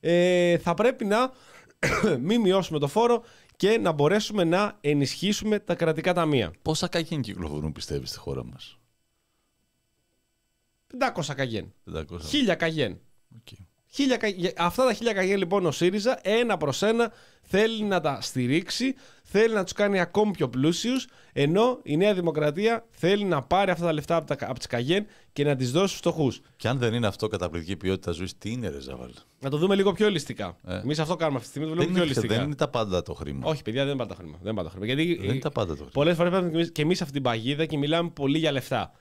ε, θα πρέπει να [coughs] μην μειώσουμε το φόρο και να μπορέσουμε να ενισχύσουμε τα κρατικά ταμεία. Πόσα καγέν κυκλοφορούν, πιστεύεις, στη χώρα μας; 500 Καγέν. 500. 1000 Cayenne. OK. Χίλια, κα- για- αυτά τα χίλια καγιά λοιπόν ο ΣΥΡΙΖΑ ένα προς ένα θέλει να τα στηρίξει, θέλει να τους κάνει ακόμη πιο πλούσιους, ενώ η Νέα Δημοκρατία θέλει να πάρει αυτά τα λεφτά από, τα, από τις καγέν και να τις δώσει στους φτωχούς. Και αν δεν είναι αυτό καταπληκτική ποιότητα ζωής, τι είναι, ρε Ζαβάλ; Να το δούμε λίγο πιο ολιστικά. Ε. Εμείς αυτό κάνουμε αυτή τη στιγμή, το Δεν βλέπουμε πιο είναι, ολιστικά. δεν είναι τα πάντα το χρήμα. Όχι, παιδιά, δεν είναι πάντα το χρήμα. Δεν είναι πάντα το χρήμα. Γιατί Δεν είναι τα πάντα το χρήμα. πολλές φορές πάμε και εμείς σε αυτήν την παγίδα και μιλάμε πολύ για λεφτά.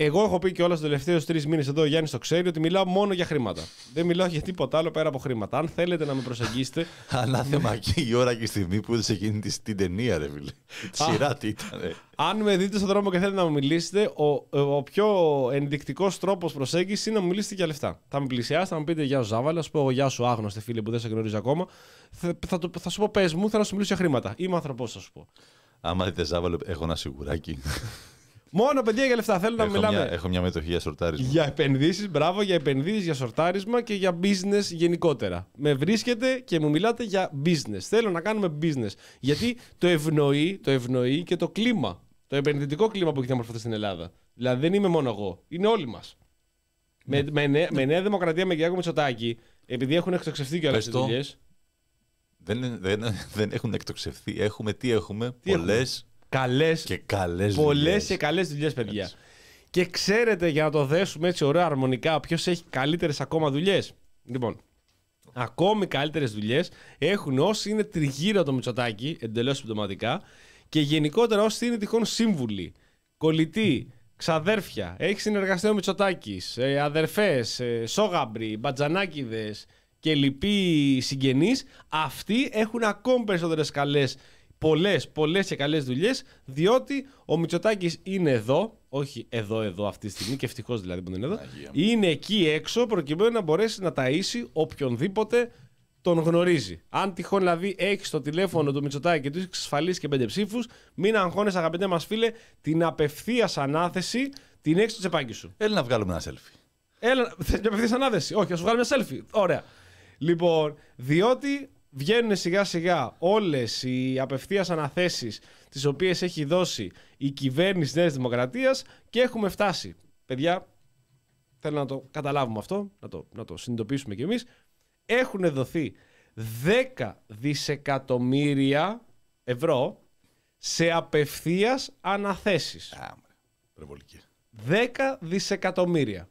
Εγώ έχω πει και όλα τους τελευταίους τρεις μήνες εδώ, ο Γιάννης το ξέρει, ότι μιλάω μόνο για χρήματα. Δεν μιλάω για τίποτα άλλο πέρα από χρήματα. Αν θέλετε να με προσεγγίσετε, [laughs] Ανάθεμα και η ώρα και η στιγμή που είδες εκείνη τη- την ταινία, ρε φίλε. Τη σειρά τι ήταν. ρε. αν με δείτε στον δρόμο και θέλετε να μου μιλήσετε, ο, ο πιο ενδεικτικός τρόπος προσέγγισης είναι να μου μιλήσετε για λεφτά. Θα με πλησιάσετε, θα μου πείτε Γεια σου Ζάβαλα, σου πω εγώ Γεια σου άγνωστε φίλε που δεν σε γνωρίζω ακόμα. Θα, θα, το- θα σου πω πες μου, θέλω να σου μιλήσω για χρήματα. Είμαι ανθρωπό, θα σου πω. Άμα δείτε Ζάβαλο, έχω ένα σιγουράκι. [laughs] Μόνο παιδιά για λεφτά. Θέλω να έχω, μιλάμε. μια, έχω μια μετοχή για σορτάρισμα. Για επενδύσεις, μπράβο, για επενδύσεις, για σορτάρισμα και για business γενικότερα. Με βρίσκετε και μου μιλάτε για business. Θέλω να κάνουμε business. Γιατί το ευνοεί, το ευνοεί και το κλίμα. Το επενδυτικό κλίμα που έχει διαμορφωθεί στην Ελλάδα. Δηλαδή δεν είμαι μόνο εγώ. Είναι όλοι μας. Με, με, νέα- με Νέα Δημοκρατία, με Κυριάκο Μητσοτάκη, επειδή έχουν εξοξευτεί και όλε Πες τις το. δουλειές. Δεν, δεν, δεν έχουν εκτοξευθεί. Έχουμε τι έχουμε. Τι Πολλές Καλέ και καλές Πολλές και καλές δουλειές, παιδιά. Έτσι. Και ξέρετε, για να το δέσουμε έτσι ωραία αρμονικά, ποιος έχει καλύτερες ακόμα δουλειές. Λοιπόν, ακόμη καλύτερες δουλειές έχουν όσοι είναι τριγύρω το Μητσοτάκι, εντελώς συμπτωματικά, και γενικότερα όσοι είναι τυχόν σύμβουλοι, κολλητοί, ξαδέρφια, έχεις συνεργαστεί ο Μητσοτάκης, ε, αδερφές, ε, σόγαμπροι, μπατζανάκιδε και λοιποί συγγενείς, αυτοί έχουν ακόμη περισσότερες καλές πολλές, πολλές και καλές δουλειές, διότι ο Μητσοτάκης είναι εδώ, όχι εδώ, εδώ αυτή τη στιγμή, και ευτυχώς δηλαδή που δεν είναι εδώ, Αγία μου. είναι εκεί έξω προκειμένου να μπορέσει να ταΐσει οποιονδήποτε τον γνωρίζει. Αν τυχόν δηλαδή έχει το τηλέφωνο του Μητσοτάκη και του έχει εξασφαλίσει και πέντε ψήφους, μην αγχώνεσαι, αγαπητέ μας φίλε, την απευθείας ανάθεση την έχεις στο τσεπάκι σου. Έλα να βγάλουμε ένα selfie. Έλα, θες μια απευθείας ανάθεση; Όχι, ας σου βγάλουμε ένα selfie. Ωραία. Λοιπόν, διότι βγαίνουν σιγά σιγά όλες οι απευθείας αναθέσεις τις οποίες έχει δώσει η κυβέρνηση Νέας Δημοκρατίας και έχουμε φτάσει. Παιδιά, θέλω να το καταλάβουμε αυτό, να το, να το συνειδητοποιήσουμε κι εμείς. Έχουν δοθεί 10 δισεκατομμύρια ευρώ σε απευθείας αναθέσεις. Α, μωρέ. Υπερβολική. 10 δισεκατομμύρια.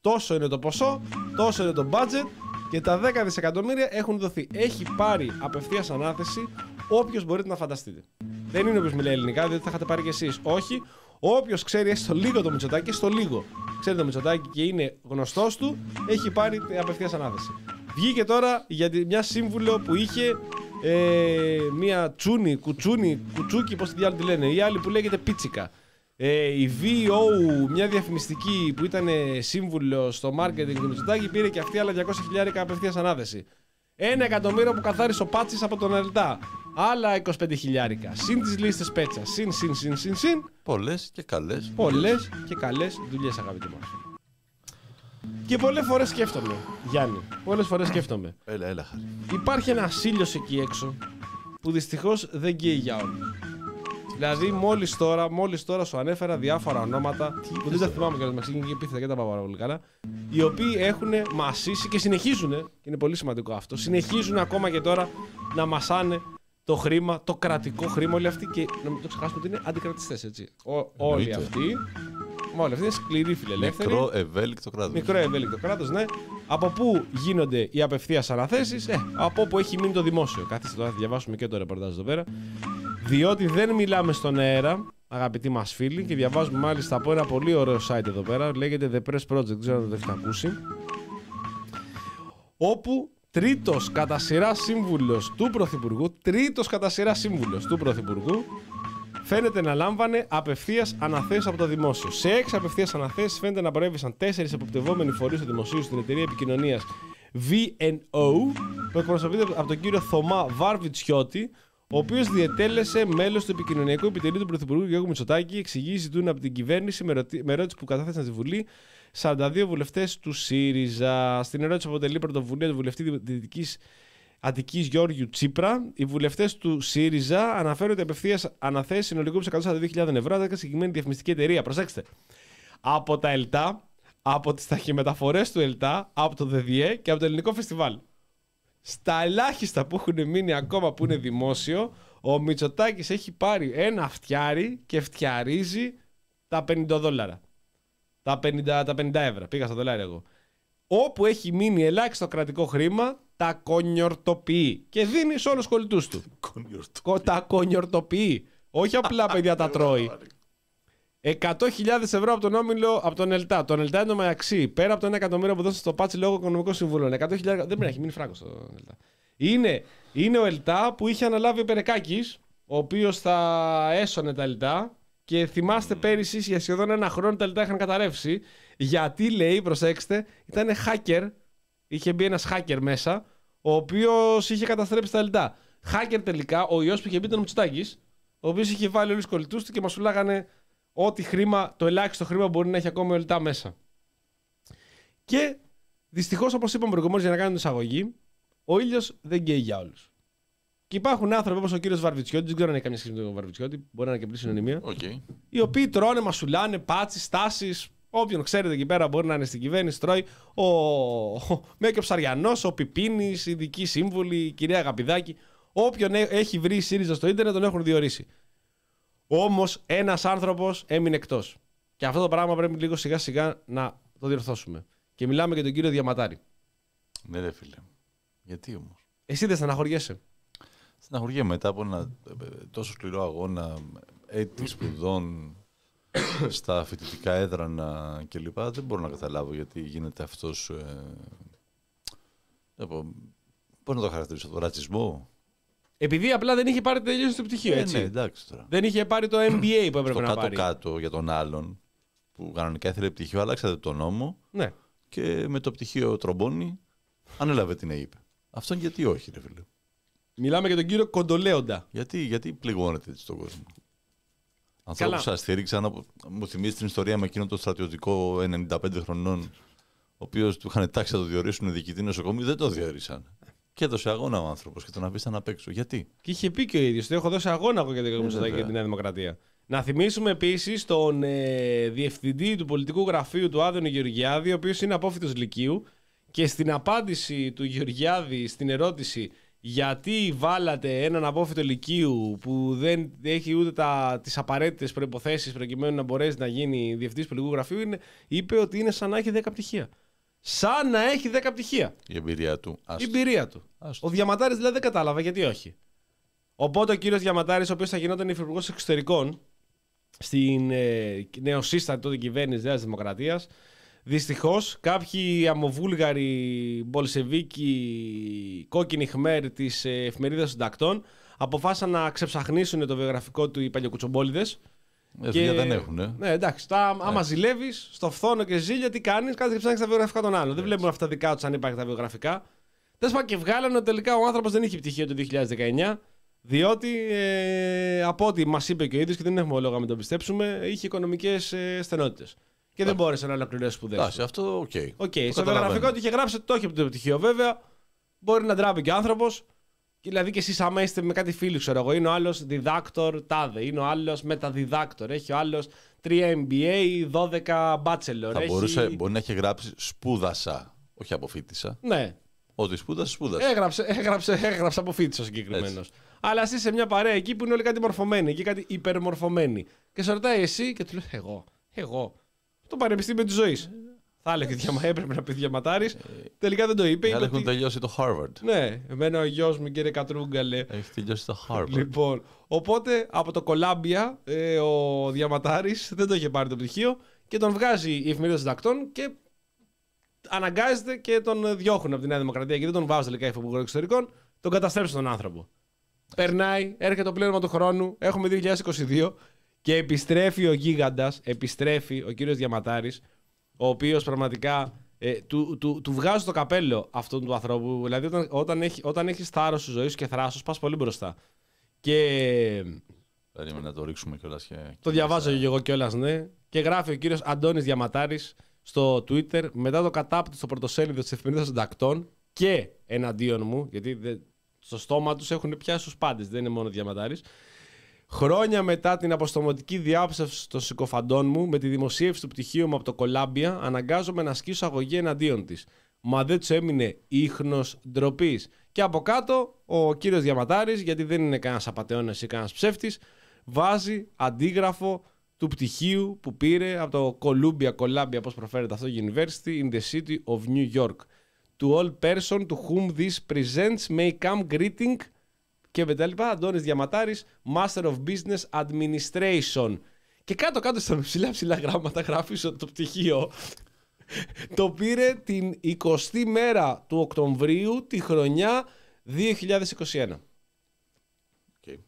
Τόσο είναι το ποσό, τόσο είναι το budget και τα 10 δισεκατομμύρια έχουν δοθεί. Έχει πάρει απευθείας ανάθεση όποιος μπορείτε να φανταστείτε. Δεν είναι όποιος μιλάει ελληνικά, διότι θα είχατε πάρει κι εσείς. Όχι. Όποιος ξέρει έστω λίγο το Μητσοτάκι, στο λίγο ξέρει το Μητσοτάκι και είναι γνωστός του, έχει πάρει απευθείας ανάθεση. Βγήκε τώρα για τη- μια σύμβουλο που είχε ε, μια τσούνη, κουτσούνη, κουτσούκι, πώς τη διάλογο τη λένε, η άλλη που λέγεται πίτσικα. Ε, η VO, μια διαφημιστική που ήταν σύμβουλο στο marketing του Μητσοτάκη, πήρε και αυτή άλλα 200 χιλιάρικα απευθείας ανάθεση. Ένα εκατομμύριο που καθάρισε ο Πάτσης από τον ΕΛΤΑ. Άλλα 25 χιλιάρικα. Συν τις λίστες πέτσας. Συν, συν, συν, συν, συν. Πολλές και καλές. Πολλές και καλές δουλειές, αγαπητοί μα. Και πολλές φορές σκέφτομαι, Γιάννη. Πολλές φορές σκέφτομαι. Έλα, έλα, χάρη. Υπάρχει ένα ήλιο εκεί έξω που δυστυχώς δεν καίει για όλους. Δηλαδή, μόλις τώρα, μόλις τώρα σου ανέφερα διάφορα ονόματα που δεν τα θυμάμαι κιόλας μεταξύ και επίθετα και τα πάω πάρα πολύ καλά. Οι οποίοι έχουν μασίσει και συνεχίζουν, και είναι πολύ σημαντικό αυτό, συνεχίζουν ακόμα και τώρα να μασάνε το χρήμα, το κρατικό χρήμα. Όλοι αυτοί και να μην το ξεχάσουμε ότι είναι αντικρατιστές, έτσι. Ο- όλοι Εννοείται. Αυτοί. Όλοι αυτοί είναι σκληροί φιλελεύθεροι. Μικρό ευέλικτο κράτος. Μικρό ευέλικτο κράτος, ναι. Από πού γίνονται οι απευθείας αναθέσεις, ε, από όπου έχει μείνει το δημόσιο. Καθίστε τώρα, θα διαβάσουμε και το ρεπορτάζ εδώ πέρα. Διότι δεν μιλάμε στον αέρα, αγαπητοί μας φίλοι, και διαβάζουμε μάλιστα από ένα πολύ ωραίο site εδώ πέρα. Λέγεται The Press Project, δεν ξέρω αν το έχετε ακούσει. Όπου τρίτος κατά σειρά σύμβουλος του Πρωθυπουργού, τρίτος κατά σειρά σύμβουλος του Πρωθυπουργού, φαίνεται να λάμβανε απευθείας αναθέσεις από το δημόσιο. Σε έξι απευθείας αναθέσεις φαίνεται να προέβησαν τέσσερις εποπτευόμενοι φορείς του δημοσίου στην εταιρεία επικοινωνίας VNO, που εκπροσωπείται από τον κύριο Θωμά Βάρβιτσιώτη, ο οποίος διετέλεσε μέλος του επικοινωνιακού επιτελείου του Πρωθυπουργού Γιώργου Μητσοτάκη, εξηγεί ζητούν από την κυβέρνηση με, ρωτη- με ερώτηση που κατάθεσαν στη Βουλή 42 βουλευτές του ΣΥΡΙΖΑ. Στην ερώτηση που αποτελεί πρωτοβουλία του βουλευτή Δυτική Αττικής Γιώργιου Τσίπρα, οι βουλευτές του ΣΥΡΙΖΑ αναφέρουν ότι απευθείας αναθέσεις συνολικού 142.000 ευρώ, 10 συγκεκριμένη διαφημιστική εταιρεία. Προσέξτε. Από τα ΕΛΤΑ, από τις ταχυμεταφορές του ΕΛΤΑ, από το ΔΔΕ και από το ελληνικό φεστιβάλ. Στα ελάχιστα που έχουν μείνει ακόμα που είναι δημόσιο, ο Μητσοτάκης έχει πάρει ένα φτιάρι και φτιαρίζει τα 50 δόλαρα. Τα 50, τα 50 ευρώ. Πήγα στα δολάρια εγώ. Όπου έχει μείνει ελάχιστο κρατικό χρήμα, τα κονιορτοποιεί. Και δίνεις σε όλους τους κολλητούς του. Κο- τα κονιορτοποιεί. Όχι [laughs] απλά παιδιά τα τρώει. 100.000 ευρώ από τον Όμιλο, από τον Ελτά. Τον Ελτά είναι το μεταξύ. Πέρα από το 1 εκατομμύριο που δώσε στο πάτσι λόγω οικονομικών συμβούλων. 100.000. Δεν πρέπει να έχει μείνει φράγκος στο Ελτά. Είναι, είναι ο Ελτά που είχε αναλάβει ο Περεκάκης, ο οποίος θα έσωνε τα Ελτά. Και θυμάστε πέρυσι για σχεδόν ένα χρόνο τα Ελτά είχαν καταρρεύσει. Γιατί λέει, προσέξτε, ήταν hacker. Είχε μπει ένας hacker μέσα, ο οποίος είχε καταστρέψει τα Ελτά. Hacker τελικά, ο ιό που είχε μπει ήταν ο Μητσοτάκης, ο οποίος είχε βάλει όλους τους κολλητούς του και μας φυλάγανε ό,τι χρήμα, το ελάχιστο χρήμα μπορεί να έχει ακόμα ο Ελτά μέσα. Και δυστυχώς, όπως είπαμε προηγουμένως για να κάνουμε την εισαγωγή, ο ήλιος δεν καίει για όλους. Και υπάρχουν άνθρωποι όπως ο κύριος Βαρβιτσιώτης, δεν ξέρω αν έχει καμία σχέση με τον Βαρβιτσιώτη, μπορεί να είναι και πλήρης συνωνυμία, Οκ. οι οποίοι τρώνε, μασουλάνε, Πάτσης, Στάσσης. Όποιον ξέρετε εκεί πέρα μπορεί να είναι στην κυβέρνηση, τρώει. Ο, ο Μέκιο Ψαριανό, ο Πιπίνη, η ειδική σύμβουλη, η κυρία Αγαπηδάκη. Όποιον έ- έχει βρει η ΣΥΡΙΖΑ στο ίντερνετ τον έχουν διορίσει. Όμω ένα άνθρωπο έμεινε εκτό. Και αυτό το πράγμα πρέπει λίγο σιγά σιγά να το διορθώσουμε. Και μιλάμε για τον κύριο Διαματάρη. Ναι, ρε φίλε. Γιατί όμω. Εσύ δεν στεναχωριέσαι. Στεναχωριέμαι μετά από ένα ε, ε, τόσο σκληρό αγώνα, έτη σπουδών [coughs] στα φοιτητικά έδρανα κλπ. Δεν μπορώ να καταλάβω γιατί γίνεται αυτός... Ε, δεν πω, πώς να το χαρακτηρίσω, το ρατσισμό. Επειδή απλά δεν είχε πάρει τελείωση το πτυχίο, Ε, έτσι. ναι, εντάξει τώρα. Δεν είχε πάρει το MBA που έπρεπε Το να πάρει. κάτω-κάτω για τον άλλον που κανονικά ήθελε πτυχίο, άλλαξατε τον νόμο Ναι. και με το πτυχίο τρομπόνι ανέλαβε την ΑΕΠ. Αυτόν γιατί όχι, ρε φίλε. Μιλάμε για τον κύριο Κοντολέοντα. Γιατί, γιατί πληγώνετε έτσι τον κόσμο. Ανθρώπου Καλά. που σα στήριξαν, από- μου θυμίζει την ιστορία με εκείνον τον στρατιωτικό 95 χρονών, ο οποίος του είχαν τάξει να το διορίσουν διοικητή νοσοκομείου, δεν το διορίσαν. Και έδωσε αγώνα ο άνθρωπος και τον αφήσαν απ' έξω. Γιατί; Και είχε πει και ο ίδιος ότι έχω δώσει αγώνα εγώ για την Μητσοτάκη βέβαια. και τη Νέα Δημοκρατία. Να θυμίσουμε επίσης τον ε, διευθυντή του πολιτικού γραφείου του Άδωνη Γεωργιάδη, ο οποίος είναι απόφυτο Λυκείου, και στην απάντηση του Γεωργιάδη στην ερώτηση γιατί βάλατε έναν απόφυτο Λυκείου που δεν έχει ούτε τα, τις απαραίτητες προϋποθέσεις προκειμένου να μπορέσει να γίνει διευθυντής πολιτικού γραφείου, είναι, είπε ότι είναι σαν να έχει 10 πτυχία. Σαν να έχει 10 πτυχία. Η εμπειρία του. Η Άστο. εμπειρία του. Άστο. Ο Διαματάρη δηλαδή δεν κατάλαβα γιατί όχι. Οπότε ο κύριος Διαματάρη, ο οποίος θα γινόταν υφυπουργός εξωτερικών στην ε, νεοσύστατη τότε κυβέρνηση Νέας Δημοκρατίας, δυστυχώς κάποιοι αμοβούλγαροι μπολσεβίκοι κόκκινοι χμέρ της ε, εφημερίδας συντακτών αποφάσισαν να ξεψαχνίσουν το βιογραφικό του οι παλιοκουτσομπόλιδες. Ε, δουλειά δεν έχουν. Ε. Ναι, εντάξει. Τα, άμα ζηλεύεις, στο φθόνο και ζήλια, τι κάνεις, κάτι και ψάχνεις τα βιογραφικά των άλλων. Δεν βλέπουν αυτά δικά τους αν υπάρχει τα βιογραφικά. Τέλος πάντων και βγάλανε ότι τελικά ο άνθρωπος δεν είχε πτυχίο το 2019, διότι ε, από ό,τι μας είπε και ο ίδιος και δεν έχουμε λόγο να μην τον πιστέψουμε, είχε οικονομικές ε, στενότητες. Και δεν μπόρεσε να ολοκληρώσει σπουδές. Εντάξει, αυτό OK. OK, Το στο καταλαβαίνω. βιογραφικό του είχε γράψει ότι το έχει από το πτυχίο. Βέβαια, μπορεί να ντράπηκε και ο άνθρωπος. Δηλαδή και εσείς, άμα είστε με κάτι φίλους, ξέρω εγώ, είναι ο άλλος διδάκτωρ τάδε, είναι ο άλλος μεταδιδάκτωρ, έχει ο άλλος 3 MBA, 12 bachelor. Θα έχει... μπορούσε, μπορεί να έχει γράψει σπούδασα, όχι αποφύτησα. Ναι, Ότι σπούδασε, σπούδασε. έγραψε, έγραψε, έγραψε από φοιτητή ο συγκεκριμένο. Αλλά εσύ σε μια παρέα εκεί που είναι όλοι κάτι μορφωμένοι και κάτι υπερμορφωμένοι. Και σε ρωτάει εσύ και του λέει Εγώ, εγώ. Το πανεπιστήμιο της ζωής. Θα έλεγε διαμα, έπρεπε να πει διαματάρη. Τελικά δεν το είπε. Οι είπε άλλοι έχουν ότι- τελειώσει το Harvard. Ναι, εμένα ο γιος μου κύριε Κατρούγκαλε. Έχει τελειώσει το Harvard. Λοιπόν, οπότε από το Κολάμπια ε, ο Διαματάρης δεν το είχε πάρει το πτυχίο και τον βγάζει η εφημερίδα συντακτών και αναγκάζεται και τον διώχνουν από τη Νέα Δημοκρατία και δεν τον βάζουν τελικά υφυπουργό εξωτερικών, τον καταστρέψουν τον άνθρωπο. Περνάει, έρχεται το πλήρωμα του χρόνου, έχουμε 2022 και επιστρέφει ο γίγαντας, επιστρέφει ο κύριος Διαματάρης, ο οποίος πραγματικά ε, του, του, του βγάζει το καπέλο αυτόν του ανθρώπου. Δηλαδή, όταν, όταν, έχει, όταν έχεις θάρρος στη ζωής σου και θράσος, πας πολύ μπροστά. Και Περίμενα να το ρίξουμε κιόλας. Και... το διαβάζω και εγώ κιόλας, ναι. Και γράφει ο κύριος Αντώνης Διαματάρης στο Twitter μετά το κατάπτυ στο πρωτοσέλιδο της εφημερίδας Συντακτών και εναντίον μου, γιατί δεν- στο στόμα τους έχουν πιάσει τους πάντες, δεν είναι μόνο Διαματάρης. Χρόνια μετά την αποστομωτική διάψευση των συκοφαντών μου με τη δημοσίευση του πτυχίου μου από το Κολάμπια, αναγκάζομαι να ασκήσω αγωγή εναντίον της. Μα δεν του έμεινε ίχνος ντροπής. Και από κάτω ο κύριος Διαματάρης, γιατί δεν είναι κανένας απαταιώνας ή κανένας ψεύτης, βάζει αντίγραφο του πτυχίου που πήρε από το Columbia, Columbia, πώς προφέρεται αυτό, University in the City of New York. To all person to whom this presents may come greeting και μετά λοιπά, Αντώνης Διαματάρης, Master of Business Administration. Και κάτω-κάτω στα ψηλά ψηλά γράμματα γράφεις ότι το πτυχίο το πήρε την 20η μέρα του Οκτωβρίου τη χρονιά 2021. Okay.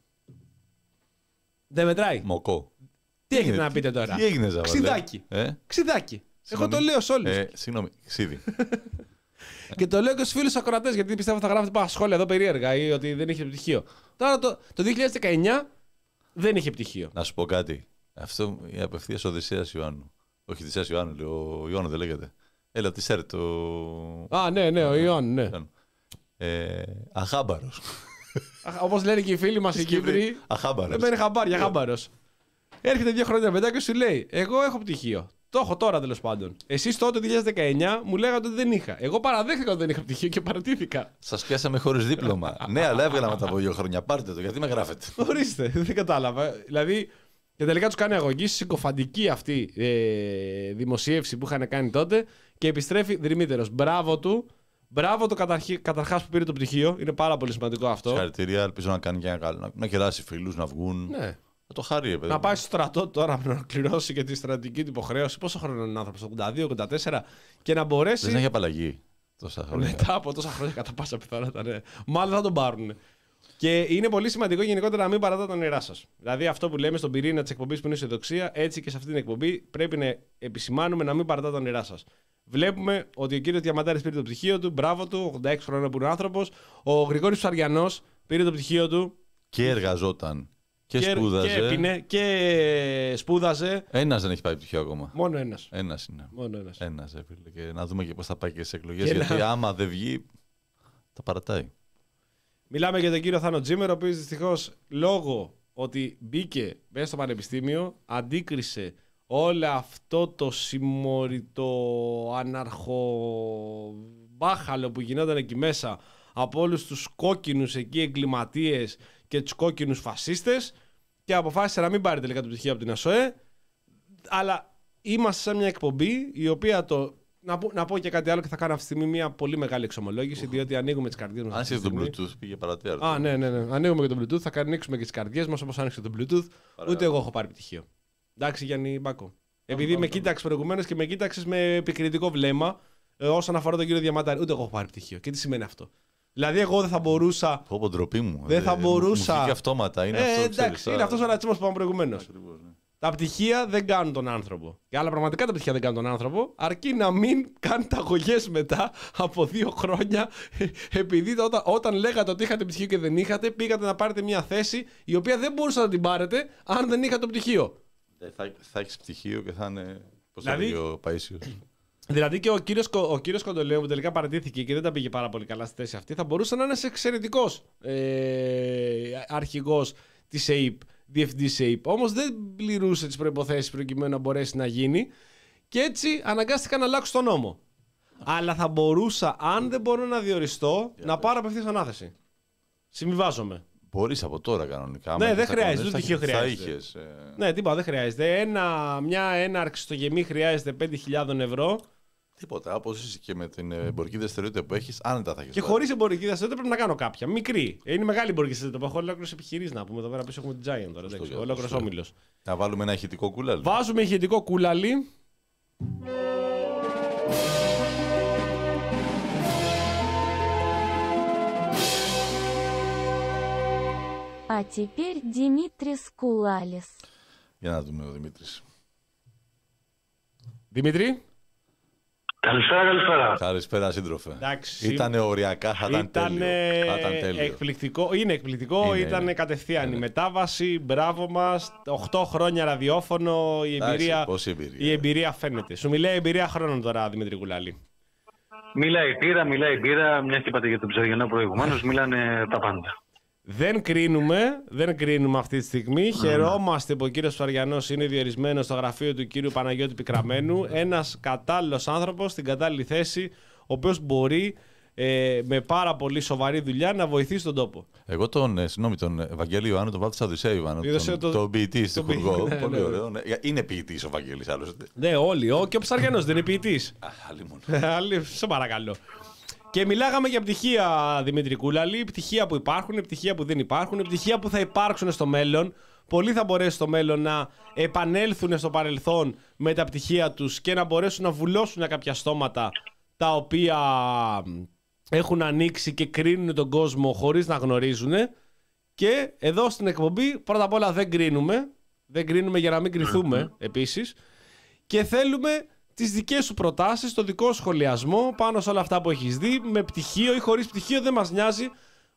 Δεν μετράει. Μοκό. Τι έχετε να πείτε τώρα; Τι έγινε, Ζαβαλέ. Ξιδάκι. Ε; Ξιδάκι. Εγώ Συγγνώμη. το λέω σε όλους. Ε, συγγνώμη, ξύδι. [laughs] Και το λέω και στους φίλους ακροατές, γιατί πιστεύω θα γράφετε πάρα σχόλια εδώ περίεργα ή ότι δεν είχε πτυχίο. Τώρα το, το 2019 δεν είχε πτυχίο. να σου πω κάτι. Αυτό η απευθείας Οδυσσέας Ιωάννου. Όχι Οδυσσέας Ιωάννου, λέει, ο Ιωάννου δεν λέγεται. Έλα, τι σέρ, το. Α, ναι, ναι, ο Ιωάννη, ναι. Ε, Αχάμπαρος. Όπως λένε και οι φίλοι μας οι Κύπροι. Αχάμπαρος. Δεν παίρνει χαμπάρια, χάμπαρος. Έρχεται δύο χρόνια μετά και σου λέει: Εγώ έχω πτυχίο. Το έχω τώρα τέλος πάντων. Εσείς τότε το 2019 μου λέγατε ότι δεν είχα. Εγώ παραδέχτηκα ότι δεν είχα πτυχίο και παρατήθηκα. Σας πιάσαμε χωρίς δίπλωμα. [laughs] ναι, αλλά έβγαλα μετά από δύο χρόνια. Πάρτε το, γιατί με γράφετε. Ορίστε, [laughs] δεν κατάλαβα. Δηλαδή, και τελικά τους κάνει αγωγής, συκοφαντική αυτή ε, δημοσίευση που είχαν κάνει τότε και επιστρέφει δρυμύτερος. Μπράβο του. Μπράβο το καταρχάς που πήρε το πτυχίο. Είναι πάρα πολύ σημαντικό αυτό. Συγχαρητήρια, ελπίζω να κάνει και ένα καλό. Να, να κεράσει φίλους, να βγουν. Ναι. Να το χαρεί, παιδί. Να πάει στο στρατό τώρα να ολοκληρώσει και τη στρατηγική του υποχρέωση. Πόσο χρόνο είναι άνθρωπος, 82-84, και να μπορέσει. Δεν έχει απαλλαγή τόσα χρόνια. Μετά από τόσα χρόνια, κατά πάσα πιθανότητα, ναι. Μάλλον θα τον πάρουν. Και είναι πολύ σημαντικό γενικότερα να μην παρατάτε τα νερά σας. Δηλαδή, αυτό που λέμε στον πυρήνα της εκπομπής που είναι αισιοδοξία, έτσι και σε αυτή την εκπομπή πρέπει να επισημάνουμε να μην παρατάτε τα νερά σας. Βλέπουμε ότι ο κύριος Διαμαντάρης πήρε το πτυχίο του, μπράβο του, 86 χρόνια που είναι άνθρωπος. Ο Γρηγόρης Ψαριανός πήρε το πτυχίο του. Και εργαζόταν. Και, σπούδαζε. Και έπινε και σπούδαζε. Ένας δεν έχει πάει πτυχίο ακόμα. Μόνο ένας. Ένας είναι. Μόνο ένας. Ένας, Και να δούμε και πώς θα πάει και στι εκλογές. Και Γιατί να- άμα δεν βγει, τα παρατάει. Μιλάμε για τον κύριο Θάνο Τζίμερο, ο οποίος δυστυχώς λόγω ότι μπήκε μέσα στο πανεπιστήμιο, αντίκρισε όλο αυτό το συμμοριτό αναρχομπάχαλο που γινόταν εκεί μέσα από όλους τους κόκκινους εκεί εγκληματίες και τους κόκκινους φασίστες και αποφάσισε να μην πάρει τελικά το πτυχίο από την ΑΣΟΕ αλλά είμαστε σε μια εκπομπή η οποία το... Να πω, να πω και κάτι άλλο και θα κάνω αυτή τη στιγμή μια πολύ μεγάλη εξομολόγηση διότι ανοίγουμε τις καρδιές μας Αν αυτή είσαι τη το στιγμή. Bluetooth, πήγε παρατέρα. Α, ναι, ναι, ναι. Ανοίγουμε και το Bluetooth, θα ανοίξουμε και τις καρδιές μας όπως άνοιξε το Bluetooth. Ούτε εγώ έχω πάρει πτυχίο. Εντάξει, Γιάννη Μπάκο. Επειδή με κοίταξες προηγουμένως και με κοίταξες με επικριτικό βλέμμα ε, όσον αφορά τον κύριο Διαμαντάρη. Ούτε εγώ έχω πάρει πτυχίο. Και τι σημαίνει αυτό. Δηλαδή, εγώ δεν θα μπορούσα. Πω πω ντροπή μου. Δεν θα Ε, μπορούσα. Μου βγήκε αυτόματα. Είναι ε, αυτό, εντάξει, ξέρεις, είναι α, αυτός ο ρατσισμός που είπαμε προηγουμένως. ακριβώς, ναι. Τα πτυχία δεν κάνουν τον άνθρωπο. Και άλλα πραγματικά τα πτυχία δεν κάνουν τον άνθρωπο, αρκεί να μην κάνετε αγωγές μετά από δύο χρόνια, επειδή όταν, όταν λέγατε ότι είχατε πτυχίο και δεν είχατε, πήγατε να πάρετε μια θέση η οποία δεν μπορούσατε να την πάρετε αν δεν είχατε το πτυχίο. Ε, Θα, θα έχεις πτυχίο και θα είναι. Πώς Δηλαδή- θα λέγει ο Παίσιος; Δηλαδή και ο κύριος ο κύριος Κοντολέου που τελικά παρατήθηκε και δεν τα πήγε πάρα πολύ καλά στη θέση αυτή, θα μπορούσε να είναι εξαιρετικός ε, αρχηγός της ΑΕΠ, διευθυντής ΑΕΠ. Όμως δεν πληρούσε τις προποθέσει προκειμένου να μπορέσει να γίνει και έτσι αναγκάστηκα να αλλάξω τον νόμο. Αλλά θα μπορούσα, αν δεν μπορώ να διοριστώ, να πάρω απευθείας ανάθεση. Συμβιβάζομαι. Μπορείς από τώρα κανονικά. Ναι, άμα δεν έχεις χρειάζεται, τα ούτε κανόνες, τυχαίο θα- χρειάζεται. Θα είχες, ε, Ναι, τίποτα, δεν χρειάζεται. Ένα, μια έναρξη στο γεμί χρειάζεται 5.000 ευρώ. Τίποτα. Όπω είσαι και με την εμπορική δραστηριότητα που έχει, άνετα θα έχει. Και χωρί εμπορική δραστηριότητα πρέπει να κάνω κάποια. Μικρή. Είναι μεγάλη εμπορική δραστηριότητα που έχω ολόκληρε επιχειρήσει να πούμε. Εδώ πέρα πίσω έχουμε την Giant τώρα. εντάξει, για Ολόκληρο αυτό. όμιλο. Να βάλουμε ένα ηχητικό κούλαλ. Βάζουμε ηχητικό κούλαλι. А теперь Димитрис Кулалис. Για να δούμε ο Δημήτρη. Δημήτρη. Καλησπέρα, καλησπέρα. Καλησπέρα, σύντροφε. Εντάξει. Ήταν οριακά, θα ήταν Ήταν τέλειο. Θα ήταν τέλειο. εκπληκτικό. Είναι εκπληκτικό. Είναι, ήταν είναι. κατευθείαν η Είναι. μετάβαση. Μπράβο μας. 8 χρόνια ραδιόφωνο. Η Εντάξει, εμπειρία, πόση εμπειρία. η εμπειρία φαίνεται. Σου μιλάει εμπειρία χρόνων τώρα, Δημήτρη Κουλάλη. Μιλάει η πύρα, μιλάει η πύρα, μια και είπατε για τον Ψαριανό προηγουμένως, [laughs] μιλάνε τα πάντα. Δεν κρίνουμε, δεν κρίνουμε αυτή τη στιγμή. Χαιρόμαστε που ο κύριος Φαριανός είναι διορισμένος στο γραφείο του κύριου Παναγιώτη Πικραμένου. Ένας κατάλληλος άνθρωπος στην κατάλληλη θέση, ο οποίος μπορεί ε, με πάρα πολύ σοβαρή δουλειά να βοηθήσει τον τόπο. Εγώ τον, ε, συγγνώμη, τον Ευαγγέλιο Ιωάννου τον βάθησα Οδυσσέα Ιωάννου. Είδες, Τον, το- τον ποιητή τον στο ποιητή, Χουργό. ναι, Πολύ ναι, ναι. ωραίο. ναι. Είναι ποιητής ο Βαγγέλης άλλωστε. Ναι, όλοι. Ο, και ο Ψαριανός δεν είναι ποιητής. Α, άλλη μόνο. [laughs] Άλλη, σε παρακαλώ. Και μιλάγαμε για πτυχία Δημήτρη Κούλαλη, πτυχία που υπάρχουν, πτυχία που δεν υπάρχουν, πτυχία που θα υπάρξουν στο μέλλον. Πολλοί θα μπορέσουν στο μέλλον να επανέλθουν στο παρελθόν με τα πτυχία τους και να μπορέσουν να βουλώσουν κάποια στόματα τα οποία έχουν ανοίξει και κρίνουν τον κόσμο χωρίς να γνωρίζουν. Και εδώ στην εκπομπή πρώτα απ' όλα δεν κρίνουμε. Δεν κρίνουμε για να μην κρυθούμε επίσης. Και θέλουμε τις δικές σου προτάσεις, το δικό σου σχολιασμό πάνω σε όλα αυτά που έχεις δει, με πτυχίο ή χωρίς πτυχίο δεν μας νοιάζει.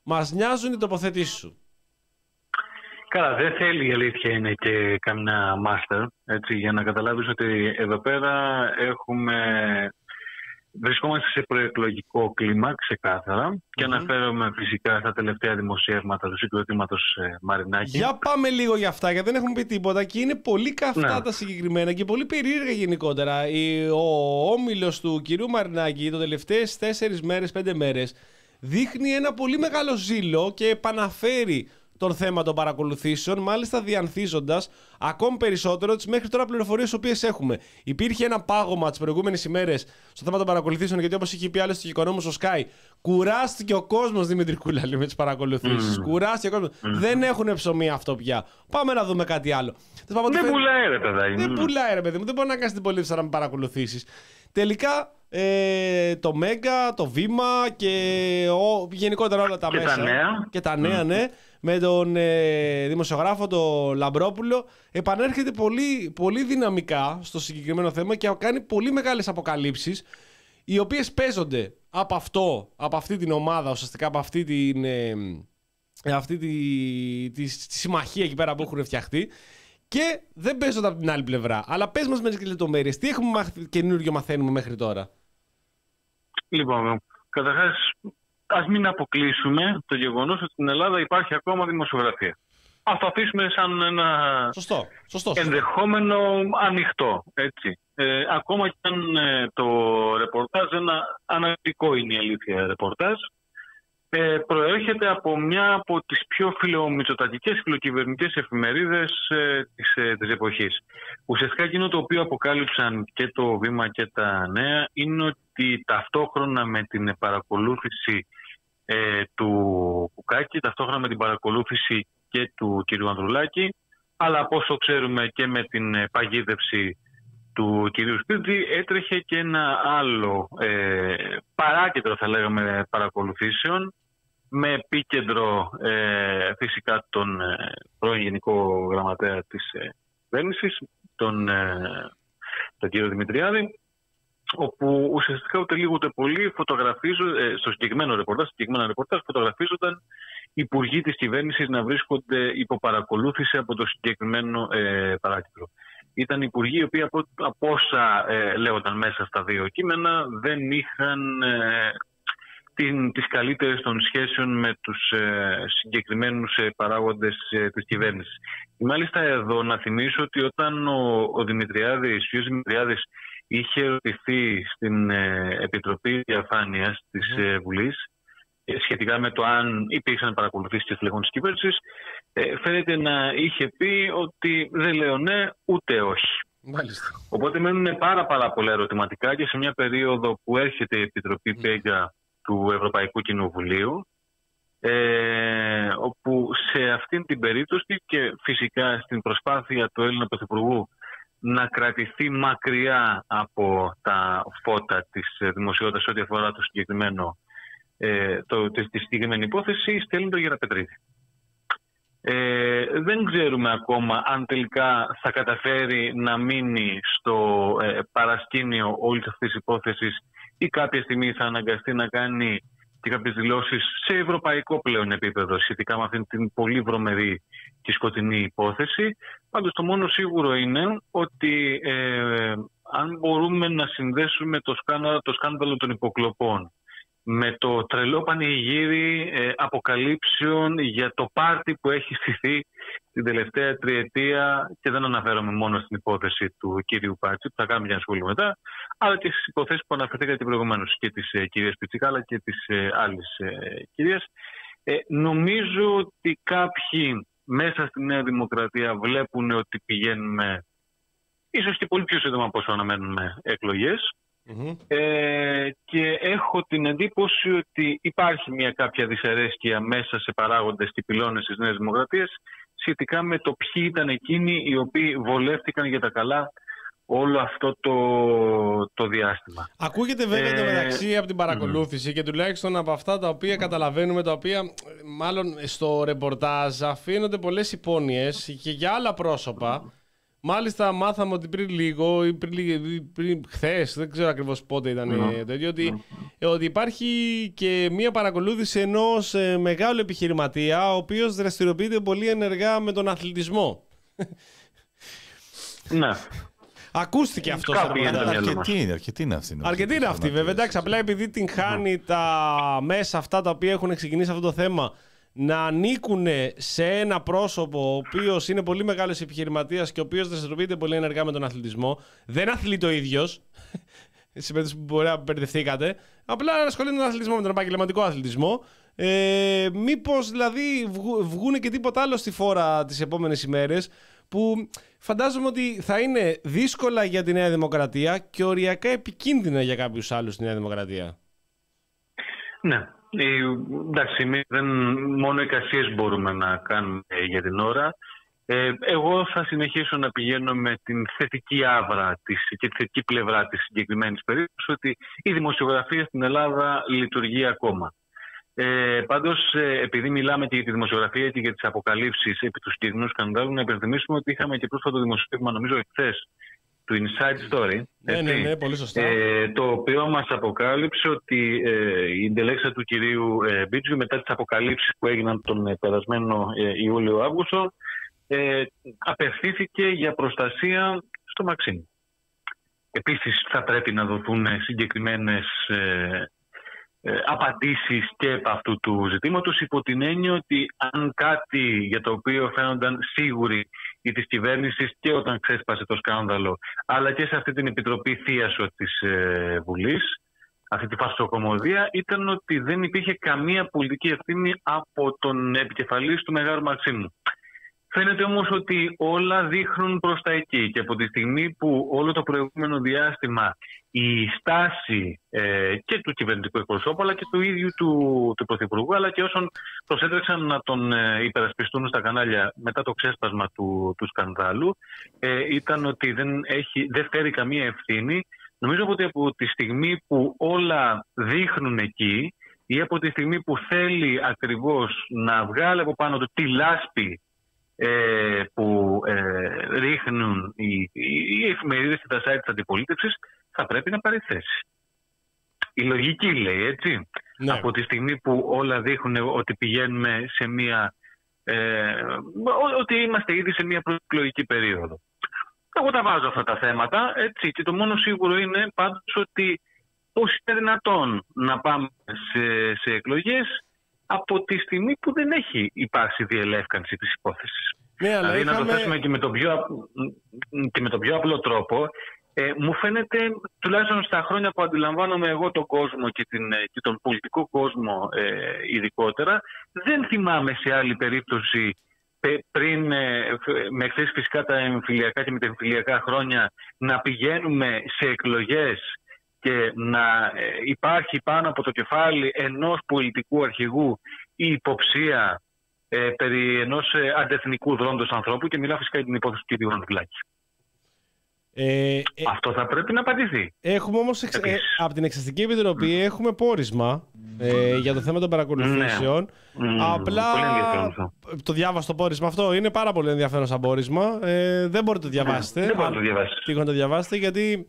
Μας νοιάζουν οι τοποθετήσεις σου. Καλά, δεν θέλει η αλήθεια είναι και καμιά μάστερ, έτσι, για να καταλάβεις ότι εδώ πέρα έχουμε... Βρισκόμαστε σε προεκλογικό κλίμα, ξεκάθαρα, και αναφέρομαι φυσικά στα τελευταία δημοσιεύματα του συγκροτήματος ε, Μαρινάκη. Για πάμε λίγο για αυτά, γιατί δεν έχουμε πει τίποτα και είναι πολύ καυτά Ναι. τα συγκεκριμένα και πολύ περίεργα γενικότερα. Η- Ο όμιλος του κυρίου Μαρινάκη το τελευταίες 4 μέρες, 5 μέρες δείχνει ένα πολύ μεγάλο ζήλο και επαναφέρει τον θέμα των παρακολουθήσεων, μάλιστα διανθίζοντας ακόμη περισσότερο τις μέχρι τώρα πληροφορίες τις οποίες έχουμε. Υπήρχε ένα πάγωμα τις προηγούμενες ημέρες στο θέμα των παρακολουθήσεων, γιατί όπως είχε πει άλλωστε και ο οικονόμος ο Sky, κουράστηκε ο κόσμος Δημήτρη Κούλαλη με τις παρακολουθήσεις. Κουράστηκε ο κόσμος. Δεν έχουν ψωμί αυτό πια. Πάμε να δούμε κάτι άλλο. Τέλος πάντων, Δεν φαίνεται- πουλάει ρε παιδάκι. δεν Μμ. πουλάει ρε παιδί μου, δεν μπορεί να κάνει την πολίτηση να με παρακολουθήσεις. Τελικά ε, το Μέγκα, το Βήμα και ο, γενικότερα όλα τα Και τα μέσα. νέα. Και τα νέα, ναι. Με τον ε, δημοσιογράφο τον Λαμπρόπουλο επανέρχεται πολύ, πολύ δυναμικά στο συγκεκριμένο θέμα και κάνει πολύ μεγάλες αποκαλύψεις οι οποίες παίζονται από αυτό, από αυτή την ομάδα, ουσιαστικά από αυτή την, ε, αυτή τη, τη, τη συμμαχία εκεί πέρα που έχουν φτιαχτεί και δεν παίζονται από την άλλη πλευρά. Αλλά πες μας μερικές λεπτομέρειες. Τι έχουμε μάθει, καινούργιο μαθαίνουμε μέχρι τώρα; Λοιπόν, καταρχάς, ας μην αποκλείσουμε το γεγονός ότι στην Ελλάδα υπάρχει ακόμα δημοσιογραφία. Α το αφήσουμε σαν ένα Σωστό, σωστό. σωστό. ενδεχόμενο ανοιχτό. Έτσι. Ε, ακόμα και αν ε, το ρεπορτάζ, ένα αναλυτικό είναι η αλήθεια ρεπορτάζ, ε, προέρχεται από μια από τις πιο φιλομητσοτατικές φιλοκυβερνητικές εφημερίδες ε, της, ε, της εποχής. Ουσιαστικά εκείνο το οποίο αποκάλυψαν και το Βήμα και τα Νέα είναι ότι ταυτόχρονα με την παρακολούθηση ε, του Κουκάκη, ταυτόχρονα με την παρακολούθηση και του κ. Ανδρουλάκη, αλλά από όσο ξέρουμε και με την ε, παγίδευση του κυρίου Σπίρτζη έτρεχε και ένα άλλο ε, παράκεντρο θα λέγαμε παρακολουθήσεων με επίκεντρο ε, φυσικά τον ε, πρώην Γενικό Γραμματέα της ε, κυβέρνησης, τον, ε, τον κύριο Δημητριάδη όπου ουσιαστικά ούτε λίγο ούτε πολύ φωτογραφίζονται, ε, στο συγκεκριμένο ρεπορτάζ, στο συγκεκριμένο ρεπορτάζ φωτογραφίζονταν υπουργοί της κυβέρνησης να βρίσκονται υπό παρακολούθηση από το συγκεκριμένο ε, παράκεντρο. Ήταν υπουργοί οι οποίοι από, από όσα ε, λέγονταν μέσα στα δύο κείμενα δεν είχαν ε, την, τις καλύτερες των σχέσεων με τους ε, συγκεκριμένους ε, παράγοντες ε, της κυβέρνησης. Και μάλιστα εδώ να θυμίσω ότι όταν ο, ο Δημητριάδης, ο Δημητριάδης είχε ερωτηθεί στην ε, Επιτροπή Διαφάνειας της ε, Βουλής ε, σχετικά με το αν υπήρξαν παρακολουθήσεις της λεγόμενης κυβέρνησης, ε, φαίνεται να είχε πει ότι δεν λέω ναι ούτε όχι. Μάλιστα. Οπότε μένουν πάρα, πάρα πολλά ερωτηματικά και σε μια περίοδο που έρχεται η Επιτροπή Πέγκα του Ευρωπαϊκού Κοινοβουλίου ε, όπου σε αυτήν την περίπτωση και φυσικά στην προσπάθεια του Έλληνα Πρωθυπουργού να κρατηθεί μακριά από τα φώτα της ε, δημοσιότητας ό,τι αφορά το συγκεκριμένο, ε, το, τη, τη συγκεκριμένη υπόθεση, στέλνει τον Γεραπετρίδη. Ε, δεν ξέρουμε ακόμα αν τελικά θα καταφέρει να μείνει στο ε, παρασκήνιο όλης αυτής της υπόθεσης ή κάποια στιγμή θα αναγκαστεί να κάνει και κάποιες δηλώσεις σε ευρωπαϊκό πλέον επίπεδο σχετικά με αυτήν την πολύ βρωμερή και σκοτεινή υπόθεση. Πάντως το μόνο σίγουρο είναι ότι ε, αν μπορούμε να συνδέσουμε το σκάνδαλο, το σκάνδαλο των υποκλοπών με το τρελό πανηγύρι ε, αποκαλύψεων για το πάρτι που έχει στηθεί την τελευταία τριετία και δεν αναφέρομαι μόνο στην υπόθεση του κύριου Πάτσι που θα κάνουμε μια σχόλια μετά αλλά και στις υποθέσεις που αναφερθήκατε προηγουμένως και της ε, κυρίας Πιτσικά αλλά και της ε, άλλης ε, κυρίας. Ε, νομίζω ότι κάποιοι μέσα στη Νέα Δημοκρατία βλέπουν ότι πηγαίνουμε ίσως και πολύ πιο σύντομα από όσο αναμένουμε εκλογές ε, και έχω την εντύπωση ότι υπάρχει μια κάποια δυσαρέσκεια μέσα σε παράγοντες και πυλώνες της Νέας Δημοκρατίας σχετικά με το ποιοι ήταν εκείνοι οι οποίοι βολεύτηκαν για τα καλά όλο αυτό το, το διάστημα. Ακούγεται βέβαια το μεταξύ από την παρακολούθηση και τουλάχιστον από αυτά τα οποία καταλαβαίνουμε, τα οποία μάλλον στο ρεπορτάζ αφήνονται πολλές υπόνοιες και για άλλα πρόσωπα Μάλιστα, μάθαμε ότι πριν λίγο ή πριν, πριν χθες, δεν ξέρω ακριβώς πότε ήταν mm. τέτοιο, ότι, ε, ότι υπάρχει και μία παρακολούθηση ενός ε, μεγάλου επιχειρηματία, ο οποίος δραστηριοποιείται πολύ ενεργά με τον αθλητισμό. Ναι. Ακούστηκε αυτός αρκετή, είναι, αρκετή είναι αυτή. Αρκετή είναι αυτή, βέβαια. Εντάξει, απλά επειδή την χάνει τα μέσα αυτά τα οποία έχουν ξεκινήσει αυτό το θέμα να ανήκουν σε ένα πρόσωπο ο οποίος είναι πολύ μεγάλος επιχειρηματίας και ο οποίος δραστηριοποιείται πολύ ενεργά με τον αθλητισμό. Δεν αθλεί το ίδιος. [laughs] Σε περίπτωση που μπορεί να μπερδευτήκατε. Απλά ασχολείται με τον αθλητισμό, με τον επαγγελματικό αθλητισμό. Ε, Μήπως δηλαδή βγουν και τίποτα άλλο στη φόρα τις επόμενες ημέρες που φαντάζομαι ότι θα είναι δύσκολα για τη Νέα Δημοκρατία και οριακά επικίνδυνα για κάποιους άλλους στη Νέα Δημοκρατία. Ναι, ε, εντάξει, δεν, μόνο εικασίες μπορούμε να κάνουμε για την ώρα. Ε, εγώ θα συνεχίσω να πηγαίνω με την θετική άβρα της, και τη θετική πλευρά της συγκεκριμένης περίπτωσης ότι η δημοσιογραφία στην Ελλάδα λειτουργεί ακόμα. Ε, Πάντως, ε, επειδή μιλάμε και για τη δημοσιογραφία και για τις αποκαλύψεις επί του συγκεκριμένου σκανδάλου, να υπενθυμίσουμε ότι είχαμε και πρόσφατο δημοσίευμα, νομίζω εχθές, του Inside Story. Ναι, ναι, ναι, πολύ σωστά. Ε, το οποίο μας αποκάλυψε ότι ε, η εντελέξα του κυρίου ε, Μπίτζου μετά τις αποκαλύψεις που έγιναν τον ε, περασμένο ε, Ιούλιο-Αύγουστο ε, απευθύνθηκε για προστασία στο Μαξίμ. Επίσης θα πρέπει να δοθούν συγκεκριμένες ε, απαντήσεις και από αυτού του ζητήματος υπό την έννοια ότι αν κάτι για το οποίο φαίνονταν σίγουροι ή της κυβέρνησης και όταν ξέσπασε το σκάνδαλο αλλά και σε αυτή την επιτροπή θίασο της ε, Βουλής αυτή τη φασοκομωδία ήταν ότι δεν υπήρχε καμία πολιτική ευθύνη από τον επικεφαλής του Μεγάλου Μαξίμου. Φαίνεται όμως ότι όλα δείχνουν προς τα εκεί και από τη στιγμή που όλο το προηγούμενο διάστημα η στάση ε, και του κυβερνητικού εκπροσώπου αλλά και του ίδιου του, του Πρωθυπουργού αλλά και όσων προσέτρεξαν να τον ε, υπερασπιστούν στα κανάλια μετά το ξέσπασμα του, του σκανδάλου ε, ήταν ότι δεν, έχει, δεν φέρει καμία ευθύνη. Νομίζω ότι από τη στιγμή που όλα δείχνουν εκεί ή από τη στιγμή που θέλει ακριβώς να βγάλει από πάνω του τη λάσπη ε, που ε, ρίχνουν οι, οι, οι εφημερίδες και τα site της αντιπολίτευσης θα πρέπει να πάρει θέση. Η λογική λέει έτσι. Ναι. Από τη στιγμή που όλα δείχνουν ότι πηγαίνουμε σε μια... Ε, ότι είμαστε ήδη σε μια προεκλογική περίοδο. Εγώ τα βάζω αυτά τα θέματα έτσι και το μόνο σίγουρο είναι πάντως ότι πώς είναι δυνατόν να πάμε σε, σε εκλογές από τη στιγμή που δεν έχει υπάρξει διελεύκανση της υπόθεσης. Ναι, αλλά δηλαδή να το θέσουμε και με, τον πιο, και με τον πιο απλό τρόπο, ε, μου φαίνεται, τουλάχιστον στα χρόνια που αντιλαμβάνομαι εγώ τον κόσμο και, την, ε, και τον πολιτικό κόσμο ε, ειδικότερα, δεν θυμάμαι σε άλλη περίπτωση πριν, ε, με χθες φυσικά τα εμφυλιακά και με τα εμφυλιακά χρόνια, να πηγαίνουμε σε εκλογές και να ε, υπάρχει πάνω από το κεφάλι ενός πολιτικού αρχηγού η υποψία ε, περί ενός ε, αντεθνικού δρόντος ανθρώπου και μιλάω φυσικά για την υπόθεση του κ. Γονδικλάκη. Ε, ε, Αυτό θα πρέπει να απαντηθεί. Έχουμε όμως εξ, ε, από την Εξαστική Επιτροπή έχουμε πόρισμα ε, για το θέμα των παρακολουθήσεων. Ναι. Απλά το διάβασα το πόρισμα αυτό. Είναι πάρα πολύ ενδιαφέρον σαν πόρισμα. Ε, δεν μπορείτε να το διαβάσετε. Ναι, δεν μπορείτε να το διαβάσετε. να το διαβάσετε γιατί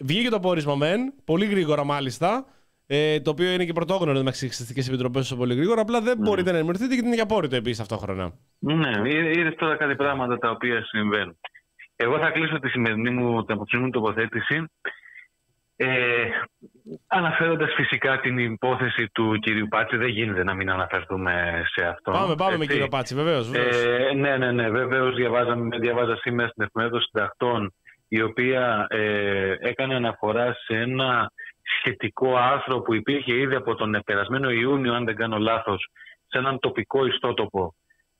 βγήκε το πόρισμα μεν, πολύ γρήγορα μάλιστα. Ε, το οποίο είναι και πρωτόγνωρο με τι εξεταστικέ επιτροπές όσο πολύ γρήγορα. Απλά δεν ναι. μπορείτε να ενημερωθείτε γιατί είναι για απόρριτο επίσης ταυτόχρονα. Ναι, είδες τώρα κάτι πράγματα τα οποία συμβαίνουν. Εγώ θα κλείσω τη σημερινή μου, την μου τοποθέτηση Ε, αναφέροντας φυσικά την υπόθεση του κυρίου Πάτση, δεν γίνεται να μην αναφερθούμε σε αυτό. Πάμε, πάμε με έτσι. κύριο Πάτσι, βεβαίως. Ε, ναι, ναι, ναι. Βεβαίως διαβάζαμε, διαβάζα σήμερα στην εφημερίδα των συντακτών η οποία ε, έκανε αναφορά σε ένα σχετικό άρθρο που υπήρχε ήδη από τον περασμένο Ιούνιο, αν δεν κάνω λάθος, σε έναν τοπικό ιστότοπο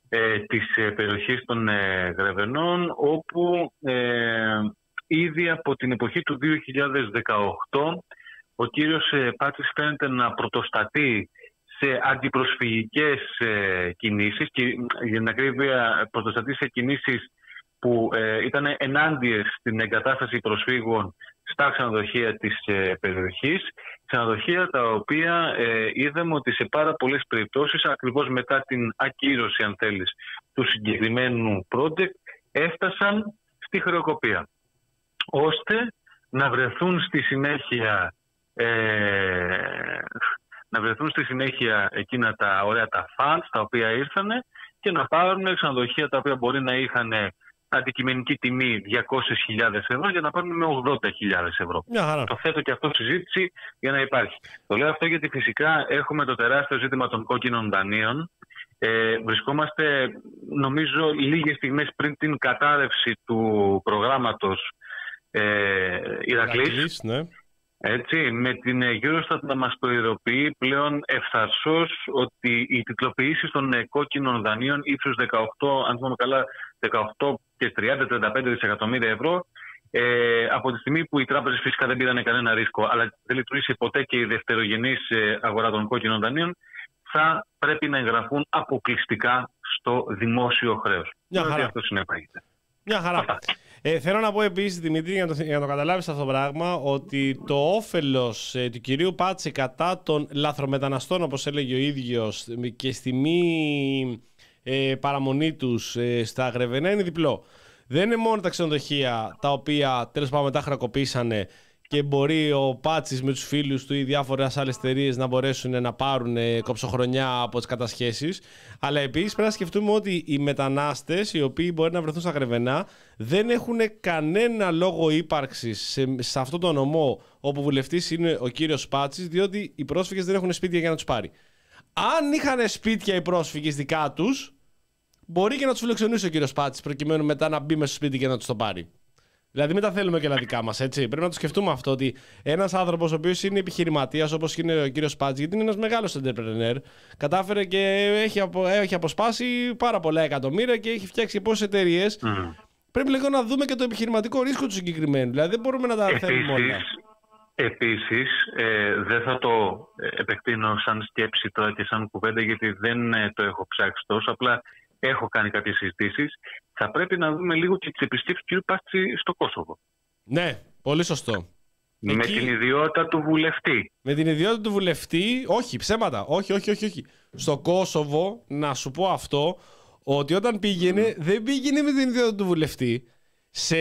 ε, της ε, περιοχής των ε, Γρεβενών, όπου ε, ήδη από την εποχή του 2018 ο κύριος ε, Πάτσης φαίνεται να πρωτοστατεί σε αντιπροσφυγικές ε, κινήσεις και για την ακρίβεια πρωτοστατεί σε κινήσεις που ε, ήταν ενάντιες στην εγκατάσταση προσφύγων στα ξενοδοχεία της ε, περιοχής. Ξενοδοχεία τα οποία ε, είδαμε ότι σε πάρα πολλές περιπτώσεις ακριβώς μετά την ακύρωση αν θέλεις του συγκεκριμένου project έφτασαν στη χρεοκοπία ώστε να βρεθούν στη συνέχεια ε, να βρεθούν στη συνέχεια εκείνα τα ωραία τα funds τα οποία ήρθανε και να πάρουν ξενοδοχεία τα οποία μπορεί να είχαν αντικειμενική τιμή 200.000 ευρώ για να πάρουν με 80.000 ευρώ. Μια χαρά. Το θέτω και αυτό συζήτηση για να υπάρχει. Το λέω αυτό γιατί φυσικά έχουμε το τεράστιο ζήτημα των κόκκινων δανείων. Ε, βρισκόμαστε νομίζω λίγες στιγμές πριν την κατάρρευση του προγράμματος ε, Ηρακλής. Ηρακλής, ναι. Έτσι, με την ε, Eurostat να μας προειδοποιεί πλέον ευθαρσώς ότι οι τιτλοποιήσεις των ε, κόκκινων δανείων ύψους 18, αν θυμάμαι καλά, 18 και 30-35 δισεκατομμύρια ευρώ ε, από τη στιγμή που οι τράπεζες φυσικά δεν πήραν κανένα ρίσκο αλλά δεν λειτουργήσε ποτέ και η δευτερογενής ε, αγορά των κόκκινων δανείων θα πρέπει να εγγραφούν αποκλειστικά στο δημόσιο χρέος. Μια Δηλαδή χαρά. Αυτό συνεπάγεται. Μια χαρά. Αυτά. Ε, θέλω να πω επίσης, Δημητρή, για να το, για να το καταλάβεις αυτό το πράγμα, ότι το όφελος ε, του κυρίου Πάτση κατά των λαθρομεταναστών, όπως έλεγε ο ίδιος, και στη μη ε, παραμονή τους ε, στα Γρεβενά είναι διπλό. Δεν είναι μόνο τα ξενοδοχεία τα οποία τέλος πάντων μετά χρακοπήσανε και μπορεί ο Πάτσης με τους φίλους του ή διάφορες άλλες εταιρείες να μπορέσουν να πάρουν ε, κοψοχρονιά από τις κατασχέσεις. Αλλά επίσης πρέπει να σκεφτούμε ότι οι μετανάστες, οι οποίοι μπορεί να βρεθούν στα Γρεβενά, δεν έχουν κανένα λόγο ύπαρξης σε, σε αυτό το νομό όπου βουλευτής είναι ο κύριος Πάτσης, διότι οι πρόσφυγες δεν έχουν σπίτια για να τους πάρει. Αν είχαν σπίτια οι πρόσφυγες δικά τους, μπορεί και να τους φιλοξενούσε ο κύριος Πάτσης προκειμένου μετά να μπει μέσα στο σπίτι και να τους το πάρει. Δηλαδή, μην τα θέλουμε και όλα δικά μας, έτσι. Πρέπει να το σκεφτούμε αυτό ότι ένας άνθρωπος ο οποίος είναι επιχειρηματίας, όπως είναι ο κύριος Πάτζη, γιατί είναι ένας μεγάλος entrepreneur, κατάφερε και έχει, απο, έχει αποσπάσει πάρα πολλά εκατομμύρια και έχει φτιάξει πόσες εταιρείες. Μμμ. Πρέπει λίγο να δούμε και το επιχειρηματικό ρίσκο του συγκεκριμένου. Δηλαδή, δεν μπορούμε να τα θέλουμε όλα. Επίσης, επίσης ε, δεν θα το ε, επεκτείνω σαν σκέψη τώρα και σαν κουβέντα γιατί δεν ε, το έχω ψάξει τόσο, απλά έχω κάνει κάποιες συζητήσεις. Θα πρέπει να δούμε λίγο και τις επισκέψεις του κ. Πάστη στο Κόσοβο. Ναι, πολύ σωστό. Με Εκεί- την ιδιότητα του βουλευτή. Με την ιδιότητα του βουλευτή, όχι, ψέματα. Όχι, όχι, όχι, όχι. Στο Κόσοβο, να σου πω αυτό, ότι όταν πήγαινε, δεν πήγαινε με την ιδιότητα του βουλευτή. Σε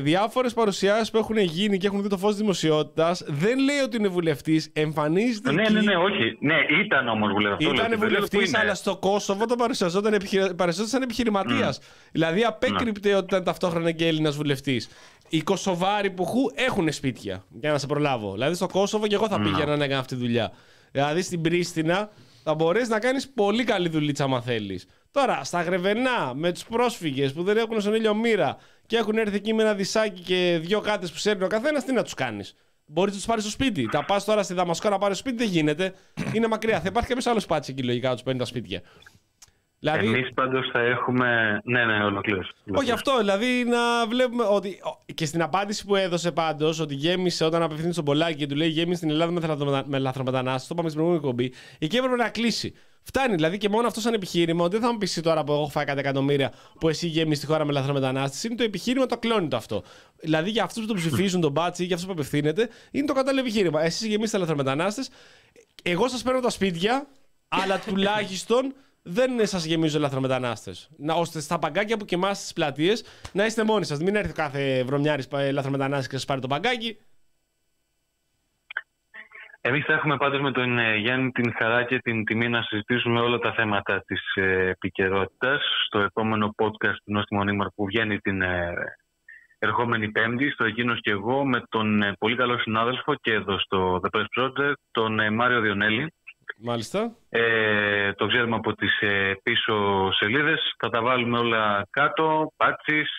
διάφορες παρουσιάσεις που έχουν γίνει και έχουν δει το φως της δημοσιότητας, δεν λέει ότι είναι βουλευτής. Εμφανίζεται Ναι, εκεί. ναι, ναι, όχι. Ναι, ήταν όμως βουλευτής. Ήταν βουλευτής, αλλά στο Κόσοβο το παρουσιαζόταν, επιχειρη... παρουσιαζόταν σαν επιχειρηματία. Δηλαδή απέκρυπτε ότι ήταν ταυτόχρονα και Έλληνας βουλευτής. Οι Κωσοβάροι που χου έχουν σπίτια. Για να σε προλάβω. Δηλαδή στο Κόσοβο και εγώ θα πήγαινα να έκανα αυτή τη δουλειά. Δηλαδή στην Πρίστινα θα μπορέσει να κάνεις πολύ καλή δουλίτσα, άμα θέλεις. Τώρα, στα Γρεβενά, με τους πρόσφυγες που δεν έχουν στον ήλιο μοίρα και έχουν έρθει εκεί με ένα δισάκι και δύο κάτες που σέρνει ο καθένας, τι να τους κάνεις; Μπορείς να τους πάρεις στο σπίτι. Τα πας τώρα στη Δαμασκό να πάρεις στο σπίτι, δεν γίνεται. Είναι μακριά. Θα υπάρχει κάποιος άλλος πάτσι εκεί λογικά να τους παίρνει τα σπίτια. Δηλαδή, Εμείς πάντως θα έχουμε... Ναι, ναι, ολοκλήρωση. όχι αυτό, δηλαδή να βλέπουμε ότι. Και στην απάντηση που έδωσε πάντως, ότι γέμισε όταν απευθύνει στον Πολάκη και του λέει γέμισε στην Ελλάδα με, λαθρομετα- με λαθρομετανάστες, το είπαμε στην προηγούμενη κομπή, εκεί έπρεπε να κλείσει. Φτάνει δηλαδή και μόνο αυτό σαν επιχείρημα, ότι δεν θα μου πεις εσύ τώρα που έχω φάει 100 εκατομμύρια που εσύ γέμισες τη χώρα με λαθρομετανάστες. Είναι το επιχείρημα το κλώνει το αυτό. Δηλαδή για αυτούς που τον ψηφίζουν τον μπάτσι ή για αυτούς που απευθύνεται, είναι το κατάλληλο επιχείρημα. Εσείς γεμίσετε λαθρομετανάστες, εγώ σας παίρνω τα σπίτια, αλλά τουλάχιστον δεν σας γεμίζω λαθρομετανάστες. ώστε στα παγκάκια που κοιμάστε στις πλατείες να είστε μόνοι σας. Μην έρθει κάθε βρωμιάρης λαθρομετανάστης και σας πάρει το παγκάκι. Εμείς θα έχουμε πάντως με τον ε, Γιάννη την χαρά και την τιμή να συζητήσουμε όλα τα θέματα της ε, επικαιρότητας στο επόμενο podcast του Νόστιμο Νίμαρ που βγαίνει την, ε, ερχόμενη Πέμπτη στο Εκείνος και εγώ με τον ε, πολύ καλό συνάδελφο και εδώ στο The Press Project, τον ε, Μάριο Διονέλη. Μάλιστα. Ε, το ξέρουμε από τις ε, πίσω σελίδες. Θα τα βάλουμε όλα κάτω. Πάτσις,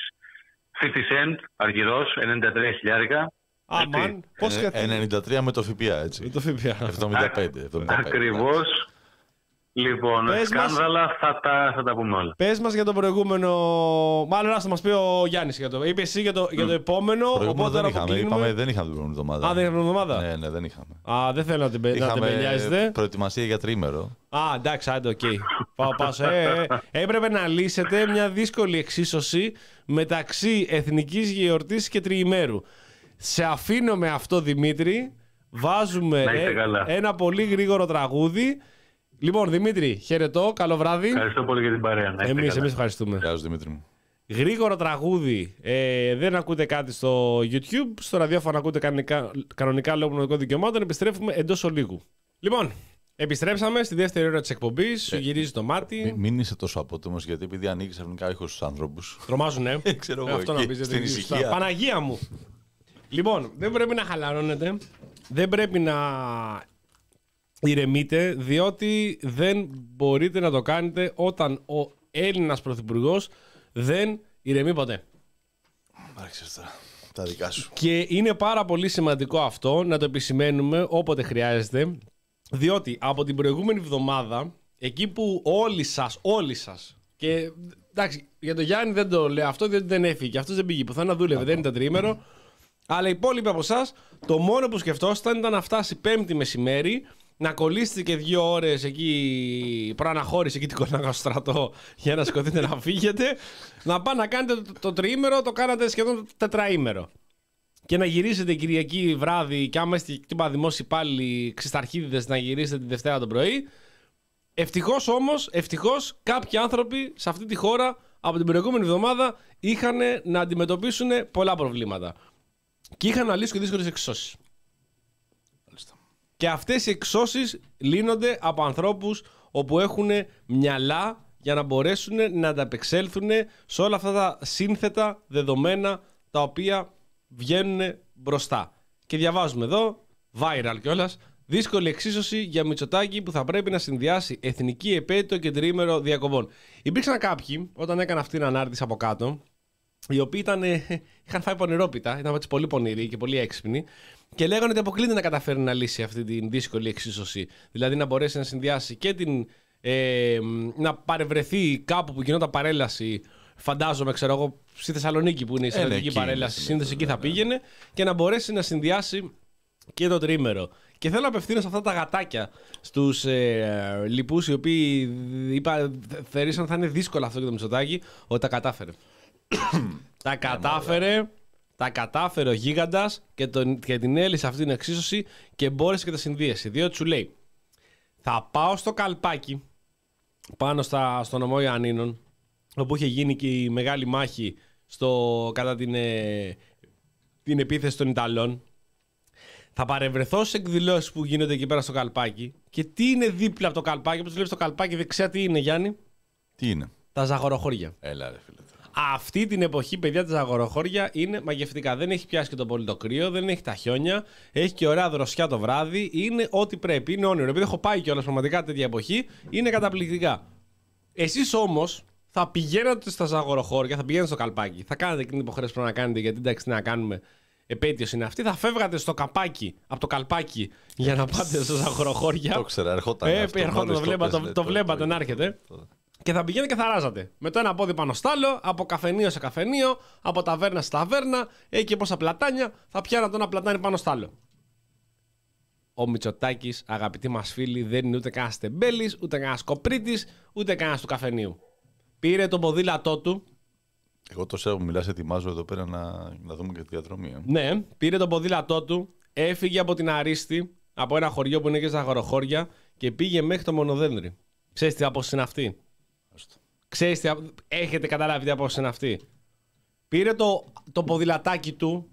50 Cent, αργυρός, 93 χιλιάρικα. Αμάν. Πώς Ε, 93 με το ΦΠΑ, Με έτσι. το ΦΠΑ. 75. 75 Ακριβώς. Λοιπόν, Πες μας- σκάνδαλα θα τα, θα τα πούμε όλα. Πες μας για το προηγούμενο. Μάλλον να μας πει ο Γιάννης για το. Είπε εσύ για το, για το επόμενο. Προηγούμενο Οπότε δεν τώρα είχαμε. αποκλίνουμε. Είπαμε δεν είχαμε την προηγούμενη εβδομάδα. Α, δεν είχαμε εβδομάδα; Ναι, ναι, δεν είχαμε. Α, δεν θέλω να την, πε- να την πελιάζετε. προετοιμασία για τρίμερο. Α, εντάξει, άντε, οκ. Πάω, πάω. Ε, ε, έπρεπε να λύσετε μια δύσκολη εξίσωση μεταξύ εθνικής γιορτής και τριημέρου. Σε αφήνω με αυτό, Δημήτρη. Βάζουμε Να είστε ε, καλά. ένα πολύ γρήγορο τραγούδι. Λοιπόν, Δημήτρη, χαιρετώ. Καλό βράδυ. Ευχαριστώ πολύ για την παρέα. Να είστε Εμείς, καλά. εμείς ευχαριστούμε. Γεια σου Δημήτρη μου. Γρήγορο τραγούδι. Ε, δεν ακούτε κάτι στο YouTube. Στο ραδιόφωνο ακούτε κανονικά, κανονικά λόγω πνευματικών δικαιωμάτων. Επιστρέφουμε εντός ολίγου. Λοιπόν, επιστρέψαμε στη δεύτερη ώρα της εκπομπής. Σου γυρίζει το μάτι. Μη- Μην είσαι τόσο απότομος γιατί επειδή ανοίγεις ξαφνικά ήχος στους άνθρωπους. Τρομάζουνε. Ξέρω εγώ, Αυτό να εκεί, πεις, στην γιατί ησυχία. σωστά. Παναγία μου. Λοιπόν, δεν πρέπει να χαλαρώνετε. Δεν πρέπει να ηρεμείτε, διότι δεν μπορείτε να το κάνετε όταν ο Έλληνας Πρωθυπουργός δεν ηρεμεί ποτέ. Άρχισε τώρα. Τα δικά σου. Και είναι πάρα πολύ σημαντικό αυτό να το επισημαίνουμε όποτε χρειάζεται, διότι από την προηγούμενη εβδομάδα, εκεί που όλοι σας, όλοι σας, και εντάξει, για τον Γιάννη δεν το λέω αυτό, διότι δεν έφυγε, αυτός δεν πήγε πουθενά, δούλευε, δεν ήταν τρίμερο, αλλά οι υπόλοιποι από εσάς, το μόνο που σκεφτόσασταν ήταν να φτάσει πέμπτη μεσημέρι, να κολλήσετε και δύο ώρες εκεί προαναχώρηση εκεί την κολλάγα στο στρατό για να σηκωθείτε να φύγετε. Να πάτε να κάνετε το, το τριήμερο, το κάνατε σχεδόν τετραήμερο. Και να γυρίσετε Κυριακή βράδυ και άμα είστε τύπα δημόσιοι πάλι ξεσταρχίδιδες να γυρίσετε τη Δευτέρα το πρωί. Ευτυχώς όμως, ευτυχώς κάποιοι άνθρωποι σε αυτή τη χώρα από την προηγούμενη εβδομάδα είχαν να αντιμετωπίσουν πολλά προβλήματα. Και είχαν να λύσουν και δύσκολες εξώσει. Και αυτές οι εξώσεις λύνονται από ανθρώπους όπου έχουν μυαλά για να μπορέσουν να ανταπεξέλθουν σε όλα αυτά τα σύνθετα δεδομένα τα οποία βγαίνουν μπροστά. Και διαβάζουμε εδώ, viral κιόλας, δύσκολη εξίσωση για Μητσοτάκη που θα πρέπει να συνδυάσει εθνική επέτειο και τριήμερο διακοπών. Υπήρξαν κάποιοι, όταν έκανα αυτή την ανάρτηση από κάτω, οι οποίοι ήταν, ε, [laughs] είχαν φάει πονηρόπιτα, ήταν έτσι πολύ πονηροί και πολύ έξυπνοι και λέγανε ότι αποκλείται να καταφέρει να λύσει αυτή την δύσκολη εξίσωση. Δηλαδή να μπορέσει να συνδυάσει και την. Ε, να παρευρεθεί κάπου που γινόταν παρέλαση, φαντάζομαι, ξέρω εγώ, στη Θεσσαλονίκη που είναι η Ε, ναι, στρατηγική εκεί είναι παρέλαση, συνήθως, σύνδεση εκεί θα ναι, ναι. πήγαινε και να μπορέσει να συνδυάσει και το τρίμερο. Και θέλω να απευθύνω σε αυτά τα γατάκια στους ε, λοιπούς οι οποίοι είπα, θεωρήσαν θα είναι δύσκολο αυτό για το Μητσοτάκη, ότι τα κατάφερε. Τα κατάφερε. Τα κατάφερε ο γίγαντας και, τον, και την έλυσε αυτή την εξίσωση και μπόρεσε και τα συνδύασε. Διότι σου λέει, θα πάω στο καλπάκι πάνω στα, στο νομό Ιωαννίνων, όπου είχε γίνει και η μεγάλη μάχη στο, κατά την, ε, την επίθεση των Ιταλών. Θα παρευρεθώ σε εκδηλώσεις που γίνονται εκεί πέρα στο καλπάκι. Και τι είναι δίπλα από το καλπάκι, όπως βλέπεις το καλπάκι δεξιά, τι είναι, Γιάννη; Τι είναι; Τα ζαγοροχώρια. Έλα ρε φίλε. Τώρα. Αυτή την εποχή, παιδιά, τα αγοροχώρια είναι μαγευτικά. Δεν έχει πιάσει και το πολύ το κρύο, δεν έχει τα χιόνια, έχει και ωραία δροσιά το βράδυ. Είναι ό,τι πρέπει, είναι όνειρο. Επειδή έχω πάει κιόλας πραγματικά τέτοια εποχή, είναι καταπληκτικά. Εσείς όμως θα πηγαίνατε στα ζαγοροχώρια, θα πηγαίνετε στο καλπάκι, θα κάνετε εκείνη την υποχρέωση που πρέπει να κάνετε, γιατί εντάξει, τι να κάνουμε. Επέτειος είναι αυτή. Θα φεύγατε στο καπάκι, από το καλπάκι, για να πάτε στα ζαγοροχώρια. Το ξέρα, ερχόταν. Ε, αυτό, ερχόταν, μόλις το βλέπα- πες, το- ναι, το βλέπατε να έρχεται. Το- Και θα πηγαίνετε και θα ράζατε. Με το ένα πόδι πάνω στο άλλο, από καφενείο σε καφενείο, από ταβέρνα σε ταβέρνα, έχει και πόσα πλατάνια, θα πιάνα το ένα πλατάνι πάνω στο άλλο. Ο Μητσοτάκης, αγαπητοί μας φίλοι, δεν είναι ούτε κανένας τεμπέλης, ούτε κανένας κοπρίτης, ούτε κανένας του καφενείου. Πήρε το ποδήλατό του, Εγώ το ξέρω που μιλάς, ετοιμάζω εδώ πέρα να, να δούμε και τη διαδρομή. ε. ναι, πήρε το ποδήλατό του, έφυγε από την Αρίστη, από ένα χωριό που είναι και στα αγοροχώρια και πήγε μέχρι το Μονοδένδρη. Ξέρεις τι απόσταση είναι αυτή; Άστο. Ξέρεις τι, απο- έχετε καταλάβει τι απόσταση είναι αυτή. Πήρε το, το ποδηλατάκι του.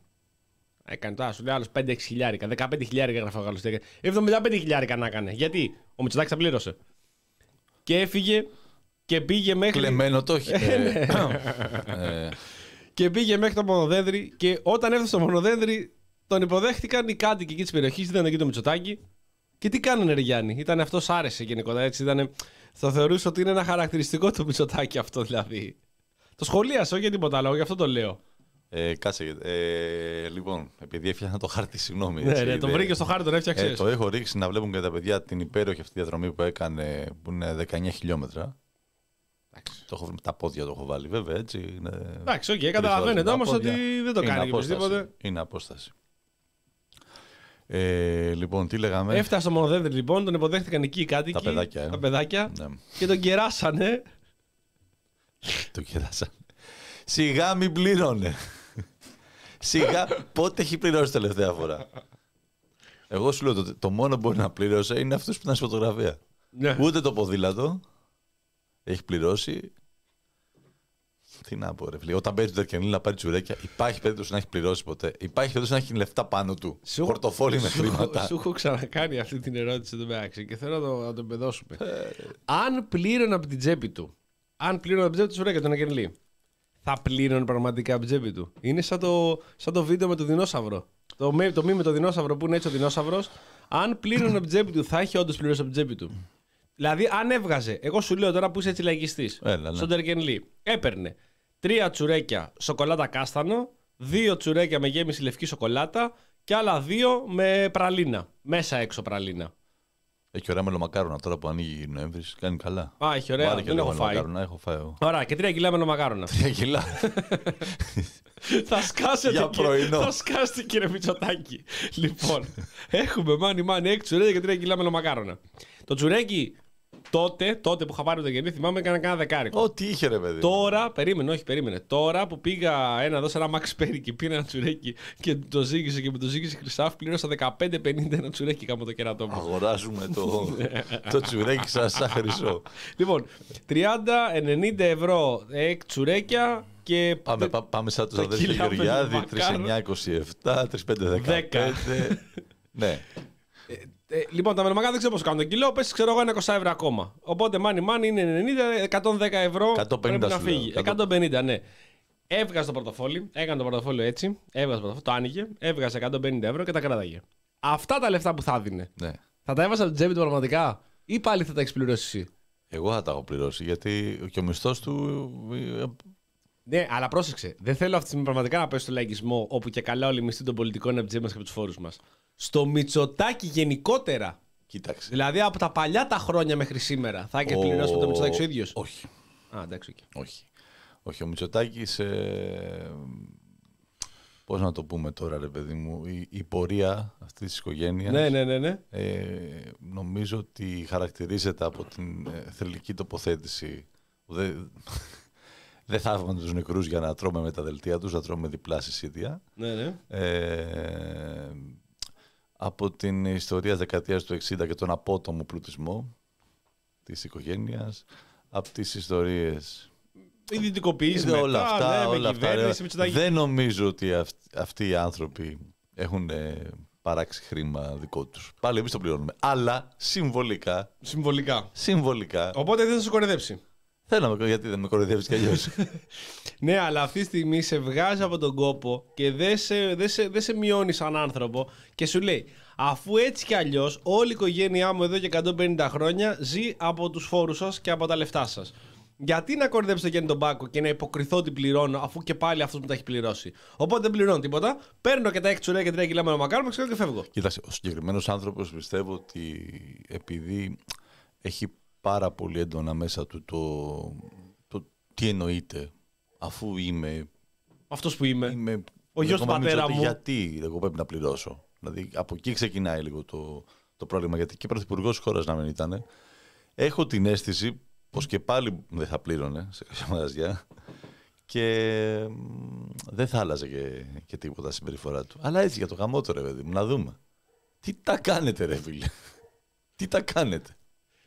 Έκανε τώρα, σου λέει άλλος 5-6 χιλιάρικα. 15 χιλιάρικα έγραφε ο Γάλλος. 75 χιλιάρικα να έκανε. Γιατί; Ο Μητσοτάκης τα πλήρωσε. Και έφυγε και πήγε μέχρι. Κλεμμένο το έχει. Ε, ναι. ε, και πήγε μέχρι το μονοδένδρι. Και όταν έφτασε στο μονοδένδρι, τον υποδέχτηκαν οι κάτοικοι εκεί της περιοχής. Ήταν εκεί το Μητσοτάκι. Και τι κάνανε, Ρε Γιάννη; Ήταν αυτός άρεσε γενικότερα. Έτσι, ήτανε, θα θεωρούσε ότι είναι ένα χαρακτηριστικό του Μητσοτάκι αυτό δηλαδή. Το σχολίασα, όχι για τίποτα άλλο, γι' αυτό το λέω. Ε, κάτσε. Ε, λοιπόν, επειδή έφτιαχνα το χάρτη, συγγνώμη. Ναι, έτσι, ναι, το είναι- βρήκες στο χάρτη, τον έφτιαξες. Ε, το έχω ρίξει να βλέπουν και τα παιδιά την υπέροχη αυτή διαδρομή που έκανε, που είναι 19 χιλιόμετρα. Το έχω, τα πόδια το έχω βάλει, βέβαια, έτσι. Είναι... Εντάξει, οκ, Τρεις καταλαβαίνετε ώρες με όμως τα ότι πόδια. δεν το Είναι κάνει και απόσταση. οπωσδήποτε. Είναι απόσταση. Ε, λοιπόν, τι λέγαμε; Έφτασε στο Μονοδένδρι λοιπόν, τον υποδέχτηκαν εκεί οι κάτοικοι. Τα παιδάκια, ε. Τα παιδάκια Ναι, και τον κεράσανε. [laughs] το κεράσαν. Σιγά μην πλήρωνε. Σιγά, πότε έχει πληρώσει τελευταία φορά; Εγώ σου λέω το, το μόνο που μπορεί να πλήρωσε είναι αυτό που ήταν στη φωτογραφία. Ναι. Ούτε το ποδήλατο έχει πληρώσει. Τι να πω, ρε φίλε. Όταν παίζει το Τερκενλή να πάρει τσουρέκια, υπάρχει περίπτωση να έχεις πληρώσει ποτέ. Υπάρχει περίπτωση να έχεις λεφτά πάνω του. Σου- Πορτοφόλι με σου- χρήματα. Σου έχω ξανακάνει αυτή την ερώτηση εδώ μεταξύ και θέλω να το, να το εμπεδώσουμε. Ε, αν πλήρωνε από την τσέπη του, αν πλήρωνε από την τσέπη του Σουρέκα τον Αγγελή, θα πλήρωνε πραγματικά από την τσέπη του. Είναι σαν το, σαν το βίντεο με το δεινόσαυρο. Το, με- το μη με το δεινόσαυρο που είναι έτσι ο δεινόσαυρος. Αν πλήρωνε από την τσέπη του, θα έχει όντως πληρώσει από την τσέπη του. Δηλαδή, αν έβγαζε, εγώ σου λέω τώρα που είσαι έτσι λαϊκιστής, Έλα, ναι. στον Τερκενλή, έπαιρνε τρία τσουρέκια σοκολάτα κάστανο, δύο τσουρέκια με γέμιση λευκή σοκολάτα και άλλα δύο με πραλίνα. Μέσα έξω πραλίνα. Έχει ωραία μελομακάρονα τώρα που ανοίγει Νοέμβρη. Κάνει καλά. Α, έχει ωραία, Βάλε και δεν λίγο έχω φάει. μελομακάρονα, έχω φάει εγώ. Ωραία, και τρία κιλά με μακάρονα. Τρία κιλά. θα σκάσετε Για κύριε- πρωινό. Θα σκάσετε κύριε Μητσοτάκη. λοιπόν, έχουμε μάνι μάνι έξι τσουρέκια και τρία κιλά με μακάρονα. Το τσουρέκι τότε, τότε που είχα πάρει το γεννή, θυμάμαι έκανα κάνα δεκάρικο. Ό,τι είχε ρε παιδί. Τώρα, περίμενε, όχι, περίμενε. Τώρα που πήγα ένα, δώσα ένα Max Perry και πήρα ένα τσουρέκι και το ζήγησε και με το ζήγησε χρυσάφ, πλήρωσα 15,50 ένα τσουρέκι κάμω το κερατό μου. Αγοράζουμε το, [laughs] το τσουρέκι σας σαν χρυσό. λοιπόν, 30-90 ευρώ ε, τσουρέκια και. Πάμε, πά- πάμε σαν τους τα αδέρφια κιλά Γεωργιάδη, μελομακάρονα. 3927, 3515. ναι. Ε, λοιπόν, τα μελομακά δεν ξέρω πώς κάνουν το κιλό, πες ξέρω εγώ ένα 20 ευρώ ακόμα. Οπότε μάνι μάνι είναι 90, 110 ευρώ 150 πρέπει να σου λέω. φύγει. 100. 150, ναι. Έβγαζε το πορτοφόλι, έκανε το πορτοφόλι έτσι, έβγαζε το πορτοφόλι, το άνοιγε, έβγαζε 150 ευρώ και τα κράταγε. Αυτά τα λεφτά που θα έδινε, ναι. θα τα έβαζε από την τσέπη του πραγματικά ή πάλι θα τα έχεις πληρώσει εσύ; Εγώ θα τα έχω πληρώσει γιατί και ο μισθός του. ε, Ναι, αλλά πρόσεξε. Δεν θέλω αυτή τη στιγμή πραγματικά να πέσει στο λαϊκισμό όπου και καλά όλοι οι μισθοί των πολιτικών είναι από τις τσέπε μα και από τους φόρους μας. Στο Μητσοτάκι γενικότερα. Κοίταξε. Δηλαδή από τα παλιά τα χρόνια μέχρι σήμερα. Θα έχει πληρώσει το Μητσοτάκι ο ίδιος; Όχι. Α, εντάξει, οκ. Όχι. Όχι, ο Μητσοτάκης. Ε, Πώς να το πούμε τώρα, ρε παιδί μου, η, η πορεία αυτής της οικογένειας. Ναι, ναι, ναι, ναι. Ε, νομίζω ότι χαρακτηρίζεται από την ε, θελική τοποθέτηση. [laughs] Δεν δε θαύμαν τους νεκρούς για να τρώμε με τα δελτία τους, να τρώμε διπλά συσσίτια. ναι, ναι. Ε, από την ιστορία της δεκαετίας του 60 και τον απότομο πλουτισμό της οικογένειας, από τις ιστορίες Ιδιωτικοποιήσει Είδε μετά, όλα αυτά, ναι, με όλα αυτά. κυβέρνηση, ρε. Μητσοτάκη. Δεν νομίζω ότι αυ- αυτοί οι άνθρωποι έχουν ε, παράξει χρήμα δικό τους. Πάλι εμείς το πληρώνουμε. Αλλά συμβολικά, Συμβολικά. συμβολικά, Οπότε δεν θα σου κορεδέψει. Θέλω να με γιατί δεν με κοροϊδεύεις κι αλλιώς. [laughs] Ναι, αλλά αυτή τη στιγμή σε βγάζει από τον κόπο και δεν σε, δεν σε, δεν σε μειώνει σαν άνθρωπο και σου λέει αφού έτσι κι αλλιώς όλη η οικογένειά μου εδώ και 150 χρόνια ζει από τους φόρους σας και από τα λεφτά σας. Γιατί να κορδέψετε τον Γιάννη τον Πάκο και να υποκριθώ ότι πληρώνω αφού και πάλι αυτός μου τα έχει πληρώσει. Οπότε δεν πληρώνω τίποτα. Παίρνω και τα 6 τσουρέα και 3 κιλά με μακάρονο ξέρω και φεύγω. Κοίταξε, ο συγκεκριμένος άνθρωπος πιστεύω ότι επειδή έχει πάρα πολύ έντονα μέσα του το, το τι εννοείται αφού είμαι Αυτός που είμαι. Είμαι Ο γιος του ακόμα πατέρα Μητσότη, μου. Γιατί εγώ πρέπει να πληρώσω. Δηλαδή από εκεί ξεκινάει λίγο το, το πρόβλημα. Γιατί και πρωθυπουργός χώρας να μην ήταν. Έχω την αίσθηση πως και πάλι δεν θα πλήρωνε σε κάποια μαγαζιά και μ, δεν θα άλλαζε και, και τίποτα συμπεριφορά του. Αλλά έτσι για το γαμότο ρε παιδί μου, να δούμε. Τι τα κάνετε ρε φίλε; τι τα κάνετε;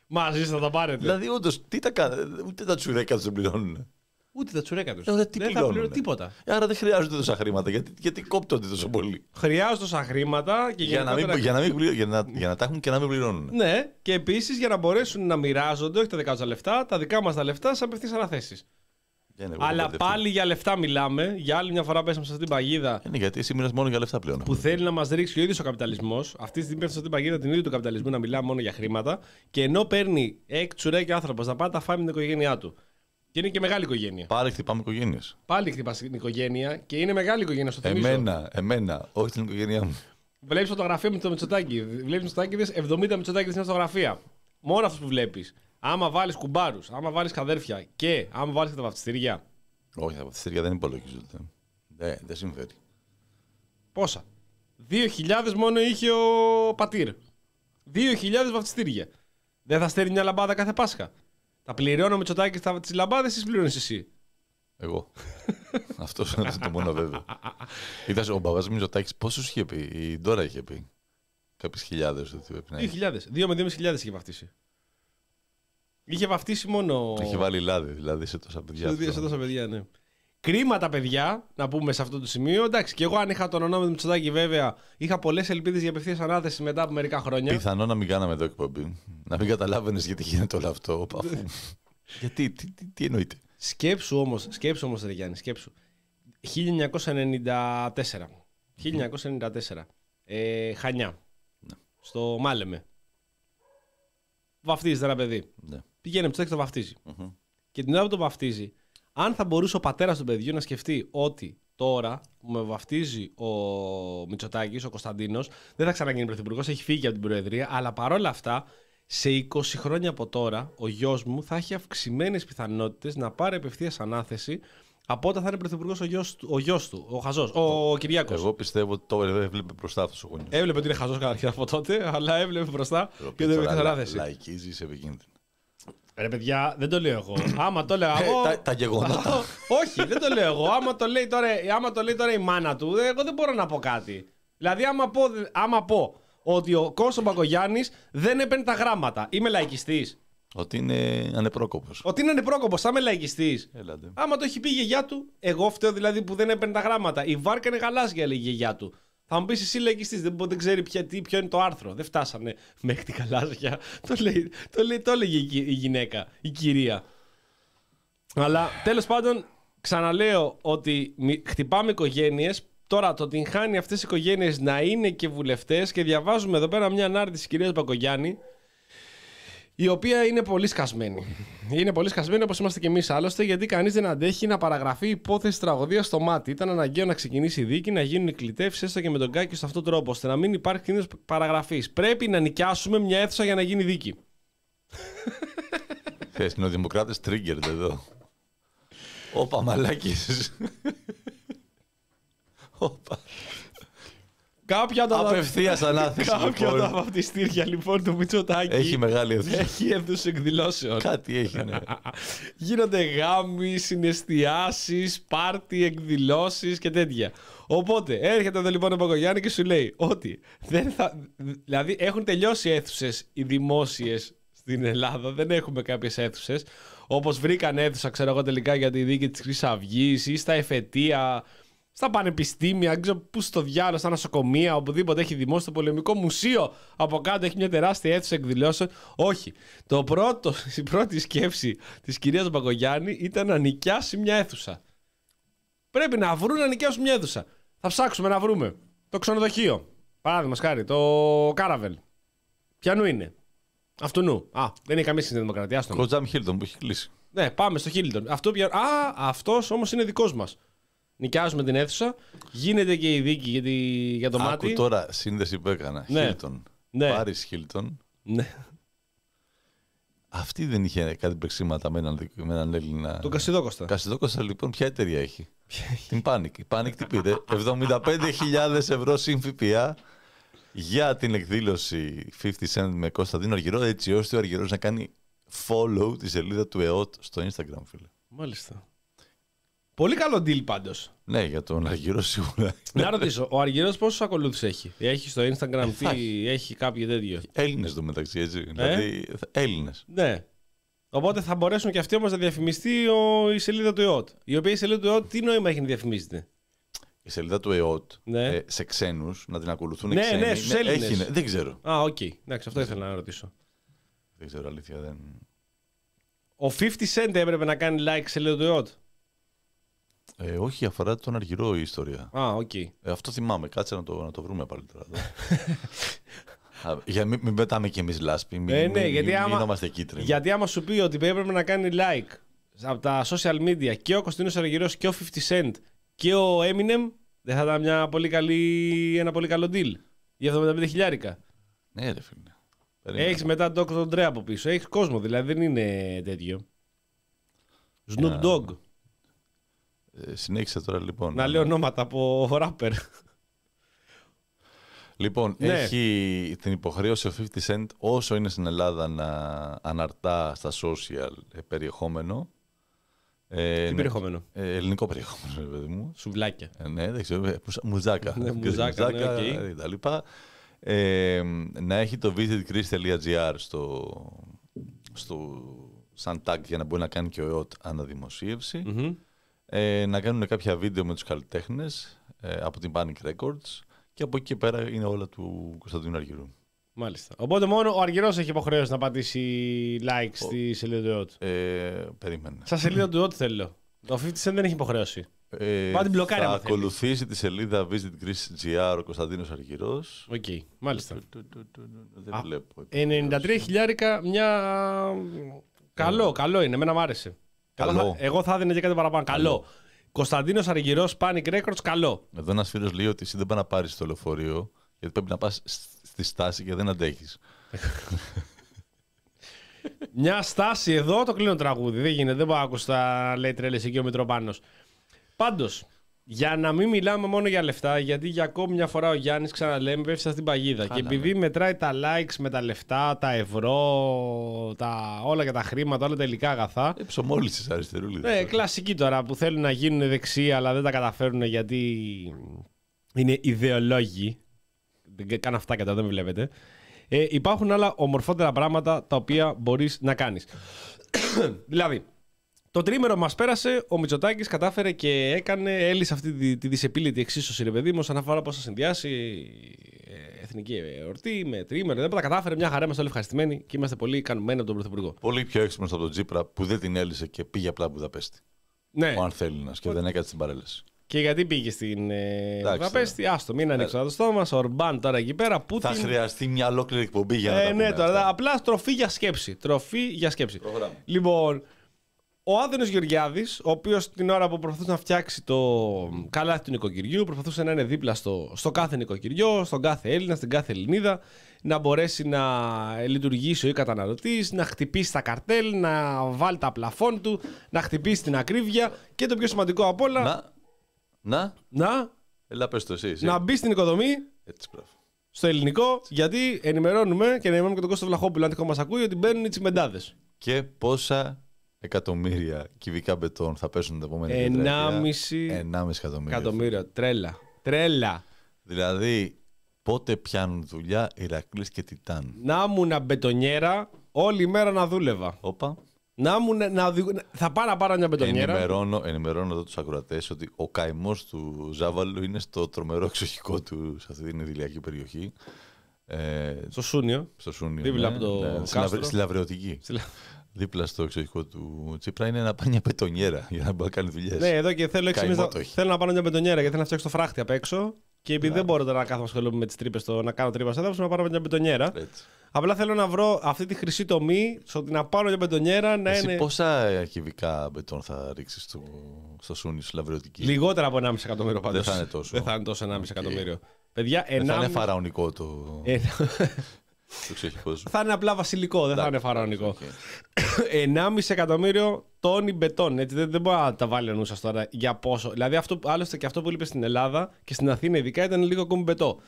Μαζί θα τα πάρετε. Δηλαδή όντως τι τα κάνετε. Ούτε τα τσουρέκα τους δεν πληρώνουν. Ούτε τα τσουρέκα τους. Ε, ωραία, τι δεν θα πληρώνουν. πληρώνω τίποτα. Άρα δεν χρειάζονται τόσα χρήματα. Γιατί, γιατί κόπτονται τόσο πολύ. Χρειάζονται τόσα χρήματα και Για να, μην, γενικότερα- για, να μην, πληρω- για, να, για να τα έχουν και να μην πληρώνουν. Ναι, και επίσης για να μπορέσουν να μοιράζονται όχι τα δικά τους τα λεφτά, τα δικά μας τα λεφτά σε απευθείας αναθέσεις. Για να εγώ Αλλά μπερδευτεί. πάλι για λεφτά μιλάμε. Για άλλη μια φορά πέσαμε σε αυτήν την παγίδα Είναι γιατί εσύ μιλάς μόνο για λεφτά πλέον. που θέλει να μας ρίξει ο ίδιος ο καπιταλισμός. Αυτή τη στιγμή πέφτει σε αυτήν την παγίδα την ίδια του καπιταλισμού να μιλάμε μόνο για χρήματα. Και ενώ παίρνει εκ τσουρέκι άνθρωπος να πάει να τα φάει με την οικογένειά του. Και είναι και μεγάλη οικογένεια. Πάλι χτυπάμε οικογένειες. Πάλι χτυπάς την οικογένεια και είναι μεγάλη οικογένεια στο θυμίζω. Εμένα, εμένα, όχι την οικογένειά μου. Βλέπεις φωτογραφία με το Μητσοτάκι. Βλέπεις Μητσοτάκηδες 70 Μητσοτάκηδες στην φωτογραφία. Μόνο αυτούς που βλέπεις. Άμα βάλεις κουμπάρους, άμα βάλεις καδέρφια και άμα βάλεις και τα βαφτιστήρια. Όχι, τα βαφτιστήρια δεν υπολογίζονται. Δεν, δεν συμφέρει. Πόσα; 2.000 μόνο είχε ο Πατήρ. 2.000 βαφτιστήρια. Δεν θα στέλνει μια λαμπάδα κάθε Πάσχα. Τα πληρώνω με τσοτάκι τις λαμπάδες ή πληρώνεις εσύ. Εγώ. [laughs] Αυτός είναι το μόνο βέβαιο. Είδα ο μπαμπάς μου Μητσοτάκη πόσου είχε πει. Η Ντόρα είχε πει; Κάποιες χιλιάδες ότι πρέπει να έχει. 2.000. 2 με 2.500 είχε βαφτίσει. Είχε βαφτίσει μόνο. Έχει βάλει λάδι δηλαδή σε τόσα παιδιά. Σε, σε αυτό. τόσα παιδιά, ναι. Κρίμα τα παιδιά, να πούμε σε αυτό το σημείο. Εντάξει, και εγώ αν είχα τον ονόμα του Μητσοτάκη, βέβαια, είχα πολλές ελπίδες για απευθείας ανάθεση μετά από μερικά χρόνια. Πιθανό να μην κάναμε εδώ εκπομπή. Να μην καταλάβαινες γιατί γίνεται όλο αυτό. Αφού... [laughs] γιατί, τι, τι, τι εννοείται; Σκέψου όμως, σκέψου όμως, Ρε Γιάννη, σκέψου. 1994. 1994. Ε, Χανιά. Στο Μάλεμε. Βαφτίζεται ένα παιδί. Ναι. Πηγαίνει Μητσοτάκη το βαφτίζει. Μμμ. Και την ώρα που το βαφτίζει, αν θα μπορούσε ο πατέρας του παιδιού να σκεφτεί ότι τώρα που με βαφτίζει ο Μητσοτάκης, ο Κωνσταντίνος, δεν θα ξαναγίνει πρωθυπουργός, έχει φύγει από την Προεδρία, αλλά παρόλα αυτά, σε 20 χρόνια από τώρα, ο γιος μου θα έχει αυξημένες πιθανότητες να πάρει απευθείας ανάθεση από όταν θα είναι πρωθυπουργός ο γιος ο γιος του, ο Χαζός, ο Κυριάκος. Εγώ πιστεύω ότι το έβλεπε μπροστά αυτός ο γονιός. Έβλεπε ότι είναι χαζός καταρχήν από τότε, αλλά έβλεπε μπροστά και δεν έπαιξε ανάθεση. Λαϊκίζει, είσαι επικίνδυνος. Ρε παιδιά, δεν το λέω εγώ. [clears throat] Άμα το έλεγα Ε, εγώ. τα- τα γεγονότα. [laughs] Όχι, δεν το λέω εγώ. Άμα το, λέει τώρα, άμα το λέει τώρα η μάνα του, ε, εγώ δεν μπορώ να πω κάτι. Δηλαδή, άμα πω, άμα πω ότι ο Κώστο Μπακογιάννης δεν έπαιρνε τα γράμματα, είμαι λαϊκιστής. Ότι είναι ανεπρόκοπος. Ότι είναι ανεπρόκοπος, θα είμαι λαϊκιστής. Έλατε. Άμα το έχει πει η γιαγιά του, εγώ φταίω δηλαδή που δεν έπαιρνε τα γράμματα. Η βάρκα είναι γαλάζια, έλεγε η γιαγιά του. Θα μου πεις εσύ λαϊκιστής, δεν, μπο- δεν ξέρει ποια, τι, ποιο είναι το άρθρο. Δεν φτάσανε μέχρι την γαλάζια. [laughs] το, λέει, το, λέει, το έλεγε η, γυ- η γυναίκα, η κυρία. Αλλά τέλος πάντων, ξαναλέω ότι μη- χτυπάμε οικογένειες. Τώρα το την χάνει αυτές οι οικογένειες να είναι και βουλευτές και διαβάζουμε εδώ πέρα μια ανάρτηση της κυρίας Μπακογιάννη, η οποία είναι πολύ σκασμένη. Είναι πολύ σκασμένη όπως είμαστε και εμείς άλλωστε, γιατί κανείς δεν αντέχει να παραγραφεί υπόθεση τραγωδίας στο μάτι. Ήταν αναγκαίο να ξεκινήσει η δίκη, να γίνουν οι κλητεύσεις έστω και με τον Κάκη σε αυτόν τον τρόπο, ώστε να μην υπάρχει κίνδυνος παραγραφής. Πρέπει να νοικιάσουμε μια αίθουσα για να γίνει δίκη. Θες, είναι ο Δημοκράτε triggered εδώ. Όπα, μαλάκι. [laughs] Όπα. Κάποια από τα, Απευθείας ανάθεση. κάποια από τα λοιπόν. βαπτιστήρια λοιπόν του Μητσοτάκη Έχει μεγάλη αίθουσα. έχει αίθουσα εκδηλώσεων. Κάτι έχει, ναι. [laughs] Γίνονται γάμοι, συναισθιάσεις, πάρτι, εκδηλώσεις και τέτοια. Οπότε έρχεται εδώ λοιπόν ο Παγκογιάννη και σου λέει ότι δεν θα. Δηλαδή έχουν τελειώσει αίθουσες οι δημόσιες στην Ελλάδα, δεν έχουμε κάποιες αίθουσες. Όπως βρήκαν αίθουσα, ξέρω εγώ τελικά για τη δίκη της Χρυσή Αυγή ή στα εφετεία, στα πανεπιστήμια, δεν ξέρω πού στο διάλογο, στα νοσοκομεία, οπουδήποτε έχει δημόσιο το πολεμικό μουσείο. Από κάτω έχει μια τεράστια αίθουσα εκδηλώσεων. Όχι. Το πρώτο, [laughs] η πρώτη σκέψη της κυρίας Μπαγκογιάννη ήταν να νοικιάσει μια αίθουσα. Πρέπει να βρουν να νοικιάσουν μια αίθουσα. Θα ψάξουμε να βρούμε. Το ξενοδοχείο. Παράδειγμα, χάρη. Το Κάραβελ. Πιανού είναι; Αυτού νου. Α, δεν είναι καμία στην Δημοκρατία. άστο. Κοτζάμ Χίλτον που έχει κλείσει. Ναι, πάμε στο Χίλτον. Αυτό πια... Α, αυτός όμως είναι δικός μας. Νοικιάζουμε την αίθουσα. Γίνεται και η δίκη για, τη... για το Άκου μάτι. τώρα σύνδεση που έκανα. Ναι. Χίλτον. Ναι. Πάρη Χίλτον. Ναι. Αυτή δεν είχε κάτι παίξιματα με έναν, με έναν Έλληνα. Τον Κασιδόκοστα. Κασιδόκοστα λοιπόν, ποια εταιρεία έχει; Την Panic. Η Panic τι πήρε; [laughs] 75.000 ευρώ συν ΦΠΑ για την εκδήλωση 50 Cent με Κωνσταντίνο Αργυρό, έτσι ώστε ο Αργυρός να κάνει follow τη σελίδα του ΕΟΤ στο Instagram, φίλε. Μάλιστα. Πολύ καλό deal πάντως. Ναι, για τον Αργυρό σίγουρα. Να ρωτήσω, ο Αργυρός πόσους ακολούθους έχει; Έχει στο Instagram, θα τι έχει κάποιο τέτοιο; Έλληνες το μεταξύ, έτσι. Ε; Δηλαδή, Έλληνες. Ναι. Οπότε θα μπορέσουν και αυτοί όμως να διαφημιστεί ο, η σελίδα του ΕΟΤ. Η οποία η σελίδα του ΕΟΤ τι νόημα έχει να διαφημίζεται; Η σελίδα του ΕΟΤ Ναι. ε, σε ξένους να την ακολουθούν Ναι, ξένοι. ναι, στους Έλληνες. έχει, ναι. Δεν ξέρω. Α, οκ. Εντάξει, αυτό ήθελα να ρωτήσω. Δεν ξέρω, αλήθεια. Δεν... Ο 50 Cent έπρεπε να κάνει like σε σελίδα του ΕΟΤ; Ε, όχι, αφορά τον Αργυρό η ιστορία. Α, οκ. Ε, αυτό θυμάμαι. Κάτσε να το, να το βρούμε πάλι τώρα. εδώ. [laughs] Α, Για μην, μην πετάμε κι εμείς λάσπη. Μην, Ε, ναι, μην, γιατί μην, άμα- μην είμαστε κίτρινοι. Γιατί άμα σου πει ότι έπρεπε να κάνει like από τα social media και ο Κωνσταντίνος Αργυρός και ο 50 Cent και ο Eminem, δεν θα ήταν μια πολύ καλή, ένα πολύ καλό deal. Για 75 χιλιάρικα. Ναι, ρε φίλε. Περίμενε. Έχεις μετά Dr. Dre από πίσω. Έχεις κόσμο, δηλαδή δεν είναι τέτοιο. Snoop Dogg. Ε, συνέχισε τώρα λοιπόν. Να λέω ονόματα από rapper. Λοιπόν, Ναι. έχει την υποχρέωση ο 50 Cent όσο είναι στην Ελλάδα να αναρτά στα social ε, περιεχόμενο. Ε, Τι ναι, περιεχόμενο; ε, ελληνικό περιεχόμενο, ρε παιδί μου. Σουβλάκια. Ε, ναι, δεν ξέρω. ε, μουζα- Μουζάκα. Ναι, μουζάκα, ναι, οκ. ε, τα λοιπά. Ε, να έχει το visitgreece.gr στο, στο σαν tag για να μπορεί να κάνει και ο ΕΟΤ αναδημοσίευση. Μμμ. Ε, να κάνουν κάποια βίντεο με τους καλλιτέχνες ε, από την Panic Records και από εκεί και πέρα είναι όλα του Κωνσταντίνου Αργυρού. Μάλιστα. Οπότε μόνο ο Αργυρός έχει υποχρέωση να πατήσει like στη σελίδα του ΕΟΤ. Ε, περίμενε. Στα σελίδα του ΕΟΤ θέλω. Το 50 Cent δεν έχει υποχρέωση. Ε, Πάτε μπλοκάρει θα άμα θέλεις. ακολουθήσει τη σελίδα Visit Greece GR ο Κωνσταντίνος Αργυρός. Οκ, μάλιστα. Δεν Α, βλέπω. 93 χιλιάρικα μια. Καλό, καλό είναι. Εμένα μου άρεσε. Εγώ Καλό. θα, εγώ θα έδινα και κάτι παραπάνω. Καλό. Κωνσταντίνος Αργυρός, Panic Records, καλό. Εδώ ένας φίλος λέει ότι εσύ δεν πάει να πάρεις το λεωφορείο γιατί πρέπει να πας στη στάση και δεν αντέχεις. [laughs] Μια στάση εδώ, το κλείνω τραγούδι. Δεν γίνεται, δεν μπορώ να ακούσω τα λέει τρέλες εκεί ο Μητροπάνος. Πάντως, για να μην μιλάμε μόνο για λεφτά, γιατί για ακόμη μια φορά ο Γιάννης ξαναλέμε πέφτει στην παγίδα. Καλά, και επειδή μετράει τα likes με τα λεφτά, τα ευρώ, τα, όλα και τα χρήματα, όλα τα υλικά αγαθά. Ε, ψωμόληση αριστερούλης. Ναι, κλασική τώρα που θέλουν να γίνουν δεξιοί αλλά δεν τα καταφέρουν γιατί είναι ιδεολόγοι. Δεν κάνω αυτά και τώρα, δεν με βλέπετε. Ε, υπάρχουν άλλα ομορφότερα πράγματα τα οποία μπορείς να κάνεις. [coughs] δηλαδή, το τρίμερο μας πέρασε, ο Μητσοτάκης κατάφερε και έκανε, έλυσε αυτή τη, τη δυσεπίλητη εξίσωση, ρε παιδί μου, όσον αφορά πώς θα συνδυάσει ε, εθνική εορτή με τρίμερο. Δεν τα κατάφερε μια χαρά, είμαστε όλοι ευχαριστημένοι και είμαστε πολύ ικανοποιημένοι από τον Πρωθυπουργό. Πολύ πιο έξυπνος από τον Τζίπρα που δεν την έλυσε και πήγε απλά Βουδαπέστη. Ναι. Ο Ανθέλινα και δεν έκατσε την παρέλαση. Και γιατί πήγε στην ε, Εντάξει, Βουδαπέστη, άστο, μην ανοίξω το στόμα. Ο Ορμπάν τώρα εκεί πέρα. Πούτιν. Θα χρειαστεί μια ολόκληρη εκπομπή για να ε, τα πούμε ναι, τώρα. αυτά. Απλά τροφή για σκέψη. Τροφή για σκέψη. Προχωράμε. Λοιπόν, ο Άδωνος Γεωργιάδης, ο οποίος την ώρα που προσπαθούσε να φτιάξει το καλάθι του νοικοκυριού, προσπαθούσε να είναι δίπλα στο, στο κάθε νοικοκυριό, στον κάθε Έλληνα, στην κάθε Ελληνίδα, να μπορέσει να λειτουργήσει ο καταναλωτής, να χτυπήσει τα καρτέλ, να βάλει τα πλαφόν του, να χτυπήσει την ακρίβεια και το πιο σημαντικό απ' όλα, Να, να, να, έλα πες το εσύ. εσύ. να μπει στην οικοδομή Έτσι, μπράβο. στο ελληνικό, γιατί ενημερώνουμε και ενημερώνουμε και τον Κώστο Βλαχόπουλο, αν τυχόν μας ακούει, ότι μπαίνουν οι τσιμεντάδες. Και πόσα εκατομμύρια κυβικά μπετόν θα πέσουν την επόμενη Ενάμιση Ενάμιση εκατομμύρια. εκατομμύρια. Τρέλα. Τρέλα. Δηλαδή, πότε πιάνουν δουλειά Ηρακλής και Τιτάν; Να ήμουν μπετονιέρα όλη η μέρα να δούλευα. Όπα. Να ήμουν, να οδηγου- θα πάω να πάρω μια μπετονιέρα. Ενημερώνω, ενημερώνω εδώ τους ακροατές ότι ο καημός του Ζάβαλου είναι στο τρομερό εξοχικό του σε αυτή την ιδηλιακή περιοχή. Ε, Στο Σούνιο. στο Σούνιο. Δίπλα ναι, από το ναι, στη, κάστρο. Λαβρε- στη Λαβρεωτική. Στη Λα- Δίπλα στο εξοχικό του Τσίπρα είναι να πάει μια πετονιέρα για να μπορεί να κάνει δουλειές. Ναι, εδώ και θέλω έξι Καημό μήνες το να... έχει. θέλω να πάρω μια μπετονιέρα γιατί θέλω να φτιάξω το φράχτη απ' έξω. Και επειδή δεν μπορώ τώρα να κάθομαι ασχολούμαι με τις τρύπες, να κάνω τρύπα σε έδαφος, να πάρω μια μπετονιέρα. Έτσι. Απλά θέλω να βρω αυτή τη χρυσή τομή, στο ότι να πάρω μια μπετονιέρα να Εσύ είναι. πόσα ε, κυβικά μπετόν θα ρίξεις στο, στο Σούνιο, στη Λαβρεωτική; Λιγότερα από 1,5 εκατομμύριο πάντως. Δεν θα είναι τόσο. Δεν θα είναι τόσο 1,5 εκατομμύριο. Παιδιά, Δεν θα είναι 1,5 φαραωνικό το, Ε, το εξοχικό σου. θα είναι απλά βασιλικό, δεν θα είναι φαραωνικό. Οκ. 1,5 εκατομμύριο τόνοι μπετόν. Έτσι, δεν, δεν μπορεί να τα βάλει ο νους σας τώρα για πόσο. Δηλαδή, αυτό, άλλωστε και αυτό που είπες στην Ελλάδα και στην Αθήνα, ειδικά ήταν λίγο ακόμη μπετό.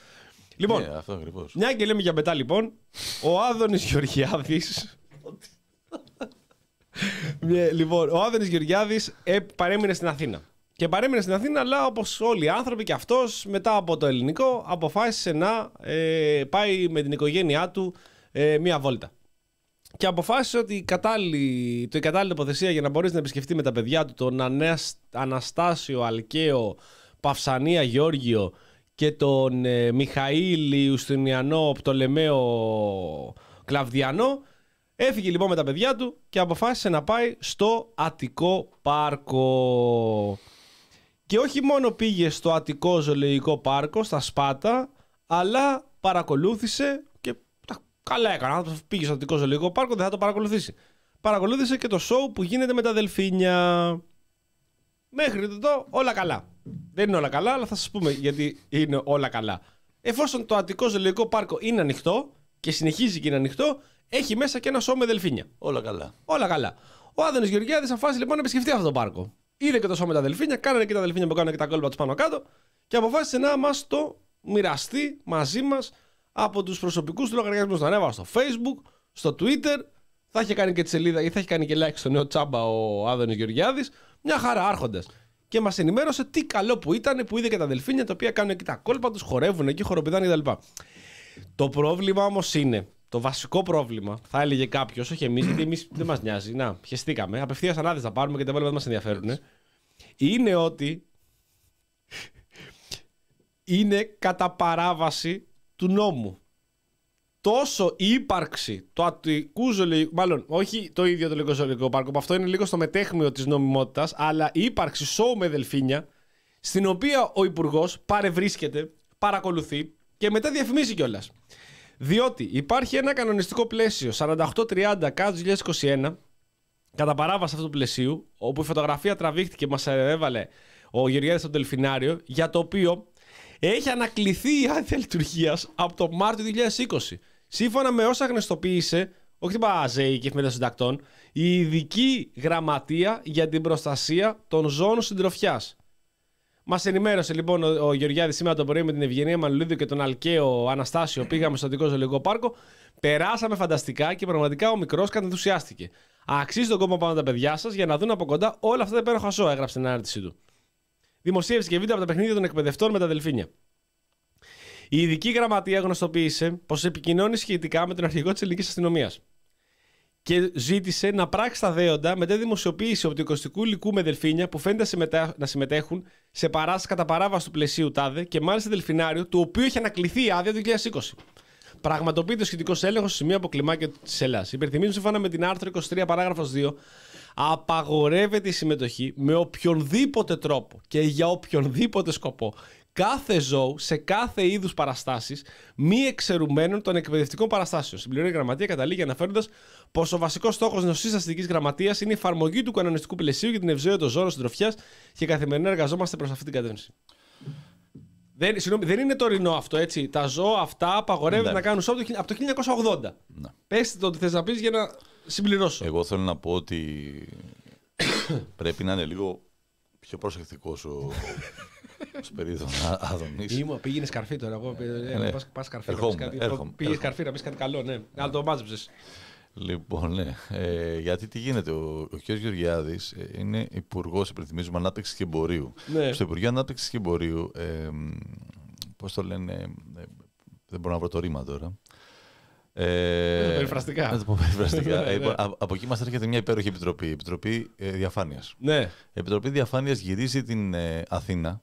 Λοιπόν, Ναι, αυτό ακριβώς. μια και λέμε για μπετά, λοιπόν, ο Άδωνης Γεωργιάδης. [laughs] Μια- λοιπόν, ο Άδωνης Γεωργιάδης ε, παρέμεινε στην Αθήνα. Και παρέμεινε στην Αθήνα, αλλά όπως όλοι οι άνθρωποι και αυτός, μετά από το ελληνικό, αποφάσισε να ε, πάει με την οικογένειά του ε, μία βόλτα. Και αποφάσισε ότι η κατάλληλη, το η κατάλληλη τοποθεσία για να μπορέσει να επισκεφτεί με τα παιδιά του τον Ανέας- Αναστάσιο, Αλκαίο, Παυσανία, Γεώργιο και τον ε, Μιχαήλ Ιουστινιανό, Πτολεμαίο, Κλαβδιανό. Έφυγε λοιπόν με τα παιδιά του και αποφάσισε να πάει στο Αττικό Πάρκο. Και όχι μόνο πήγε στο Αττικό Ζωολογικό Πάρκο, στα Σπάτα, αλλά παρακολούθησε και τα καλά έκανε. Αν πήγε στο Αττικό Ζωολογικό Πάρκο, δεν θα το παρακολουθήσει. Παρακολούθησε και το show που γίνεται με τα δελφίνια. Μέχρι εδώ όλα καλά. Δεν είναι όλα καλά, αλλά θα σας πούμε γιατί είναι όλα καλά. Εφόσον το Αττικό Ζωολογικό Πάρκο είναι ανοιχτό και συνεχίζει και είναι ανοιχτό, έχει μέσα και ένα show με δελφίνια. Όλα καλά. Όλα καλά. Ο Άδωνης Γεωργιάδης αποφάσισε λοιπόν να επισκεφτεί αυτό το πάρκο. Είδε και το show με τα δελφίνια, κάνανε και τα δελφίνια που κάνανε και τα κόλπα τους πάνω κάτω και αποφάσισε να μας το μοιραστεί μαζί μας από τους προσωπικούς του λογαριασμού. Το ανέβασε στο Facebook, στο Twitter, θα είχε κάνει και τη σελίδα ή θα έχει κάνει και like στο νέο τσάμπα ο Άδωνης Γεωργιάδης. Μια χαρά άρχοντα. Και μας ενημέρωσε τι καλό που ήταν που είδε και τα δελφίνια τα οποία κάνουν εκεί τα κόλπα τους, χορεύουν εκεί, χοροπηδάνε κτλ. Το πρόβλημα όμως είναι, το βασικό πρόβλημα, θα έλεγε κάποιος, όχι εμείς, γιατί εμείς δεν μας νοιάζει. Να, χεστήκαμε. Απευθείας ανάδες θα πάρουμε και τα βόλια δεν μας ενδιαφέρουν. Είναι ότι είναι κατά παράβαση του νόμου. Τόσο η ύπαρξη του Αττικού Ζωολογικού, μάλλον όχι το ίδιο το Λικό Ζωολογικό Πάρκο, που αυτό είναι λίγο στο μετέχμιο της νομιμότητας, αλλά η ύπαρξη σοου με δελφίνια, στην οποία ο Υπουργός παρευρίσκεται, παρακολουθεί και μετά διαφημίζει κιόλας. Διότι υπάρχει ένα κανονιστικό πλαίσιο 4830 κάτω 2021, κατά παράβαση αυτού του πλαισίου, όπου η φωτογραφία τραβήχτηκε και μας έβαλε ο Γεωργιάδης στο Δελφινάριο, για το οποίο έχει ανακληθεί η άδεια λειτουργίας από το Μάρτιο 2020. Σύμφωνα με όσα γνωστοποίησε, όχι την Παζέη και εφημερίδα συντακτών, η ειδική γραμματεία για την προστασία των ζώων συντροφιάς. Μας ενημέρωσε λοιπόν ο, ο Γεωργιάδης σήμερα το πρωί με την Ευγενία Μανουλίδου και τον Αλκαίο Αναστάσιο. Πήγαμε στο Αττικό Ζωολογικό Πάρκο. Περάσαμε φανταστικά και πραγματικά ο μικρός κατενθουσιάστηκε. Αξίζει τον κόμμα πάνω τα παιδιά σας για να δουν από κοντά όλα αυτά τα υπέροχα ζώα, έγραψε στην ανάρτησή του. Δημοσίευσε και βίντεο από τα παιχνίδια των εκπαιδευτών με τα δελφίνια. Η ειδική γραμματεία γνωστοποίησε πως επικοινώνει σχετικά με τον αρχηγό της ελληνικής αστυνομίας και ζήτησε να πράξει τα δέοντα μετά δημοσιοποίηση οπτικοστικού υλικού με δελφίνια που φαίνεται συμμετέ- να συμμετέχουν σε παράσταση κατά παράβαση του πλαισίου τάδε και μάλιστα δελφινάριο του οποίου έχει ανακληθεί η άδεια το 2020. Πραγματοποιείται ο σχετικός έλεγχος σε σημείο από κλιμάκια της Ελλάδα. Υπενθυμίζω σύμφωνα με την άρθρο 23 παράγραφος 2 απαγορεύεται η συμμετοχή με οποιονδήποτε τρόπο και για οποιονδήποτε σκοπό κάθε ζώου σε κάθε είδους παραστάσεις μη εξαιρουμένων των εκπαιδευτικών παραστάσεων. Συμπληρώνει η Γραμματεία καταλήγει αναφέροντας πως ο βασικός στόχος γνωστή αστική γραμματείας είναι η εφαρμογή του κανονιστικού πλαισίου για την ευζοία των ζώων συντροφιάς και καθημερινά εργαζόμαστε προς αυτή την κατεύθυνση. Δεν, συγγνώμη, δεν είναι τωρινό αυτό, έτσι. Τα ζώα αυτά απαγορεύεται Ναι. να κάνουν σώμα από το 1980. Ναι. Πες το ότι θες να πεις για να συμπληρώσω. Εγώ θέλω να πω ότι [coughs] πρέπει να είναι λίγο πιο προσεκτικός ο, ο Σπυρίδων Άδωνης. Ήμουν, πήγαινε σκαρφί τώρα. Εγώ ναι. ναι. πας, πας σκαρφί. να πεις Ερχόμουν, κάτι- έρχομαι, Πήγες έρχομαι. σκαρφί να πεις κάτι καλό, ναι. Αλλά το μάζεψες. Λοιπόν, ναι. Ε, γιατί τι γίνεται, ο, ο κ. Γεωργιάδης είναι υπουργός, υπενθυμίζουμε, ανάπτυξης και εμπορίου. Ναι. Στο Υπουργείο Ανάπτυξης και Εμπορίου, ε, πώς το λένε, ε, δεν μπορώ να βρω το ρήμα τώρα. Ε, Περιφραστικά. Να το πω περιφραστικά. [laughs] Ναι, Ε, ναι. α- από εκεί μας έρχεται μια υπέροχη επιτροπή, η Επιτροπή ε, Διαφάνειας. Ναι. Η Επιτροπή Διαφάνειας γυρίζει την ε, Αθήνα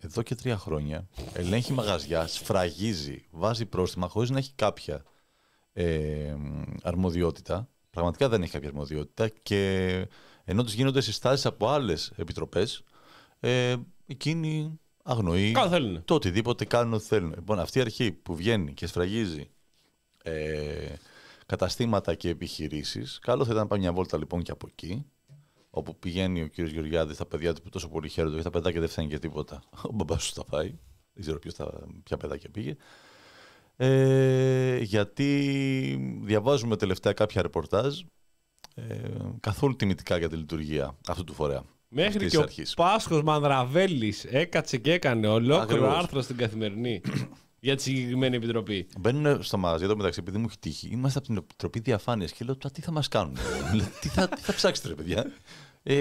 εδώ και τρία χρόνια. Ελέγχει μαγαζιάς, σφραγίζει, βάζει πρόστιμα χωρίς να έχει κάποια ε, αρμοδιότητα. Πραγματικά δεν έχει κάποια αρμοδιότητα και ενώ τους γίνονται συστάσεις από άλλες επιτροπές, ε, εκείνοι αγνοεί Κάνω θέλουν. το οτιδήποτε κάνουν ό,τι θέλουν. Λοιπόν, αυτή η αρχή που βγαίνει και σφραγίζει ε, καταστήματα και επιχειρήσεις, καλό θα ήταν να πάει μια βόλτα λοιπόν και από εκεί, όπου πηγαίνει ο κύριος Γεωργιάδης, τα παιδιά του που τόσο πολύ χαίρονται, γιατί τα παιδάκια δεν φτάνει και τίποτα. [laughs] Ο μπαμπάς του τα πάει. Δεν ξέρω ποιος τα, ποια παιδάκια πήγε. Ε, γιατί διαβάζουμε τελευταία κάποια ρεπορτάζ ε, καθόλου τιμητικά για τη λειτουργία αυτού του φορέα. Μέχρι αυτής και της ο αρχής. Πάσχος Μανδραβέλης έκατσε και έκανε ολόκληρο Ακριβώς. άρθρο στην Καθημερινή [clears throat] για τη συγκεκριμένη επιτροπή. Μπαίνουν στο μαγαζί εδώ μεταξύ, επειδή μου έχει τύχει. Είμαστε από την Επιτροπή Διαφάνειας και λέω τώρα τι θα μας κάνουν; [laughs] Λέω, τι, θα, τι θα ψάξετε, ρε παιδιά; Ε,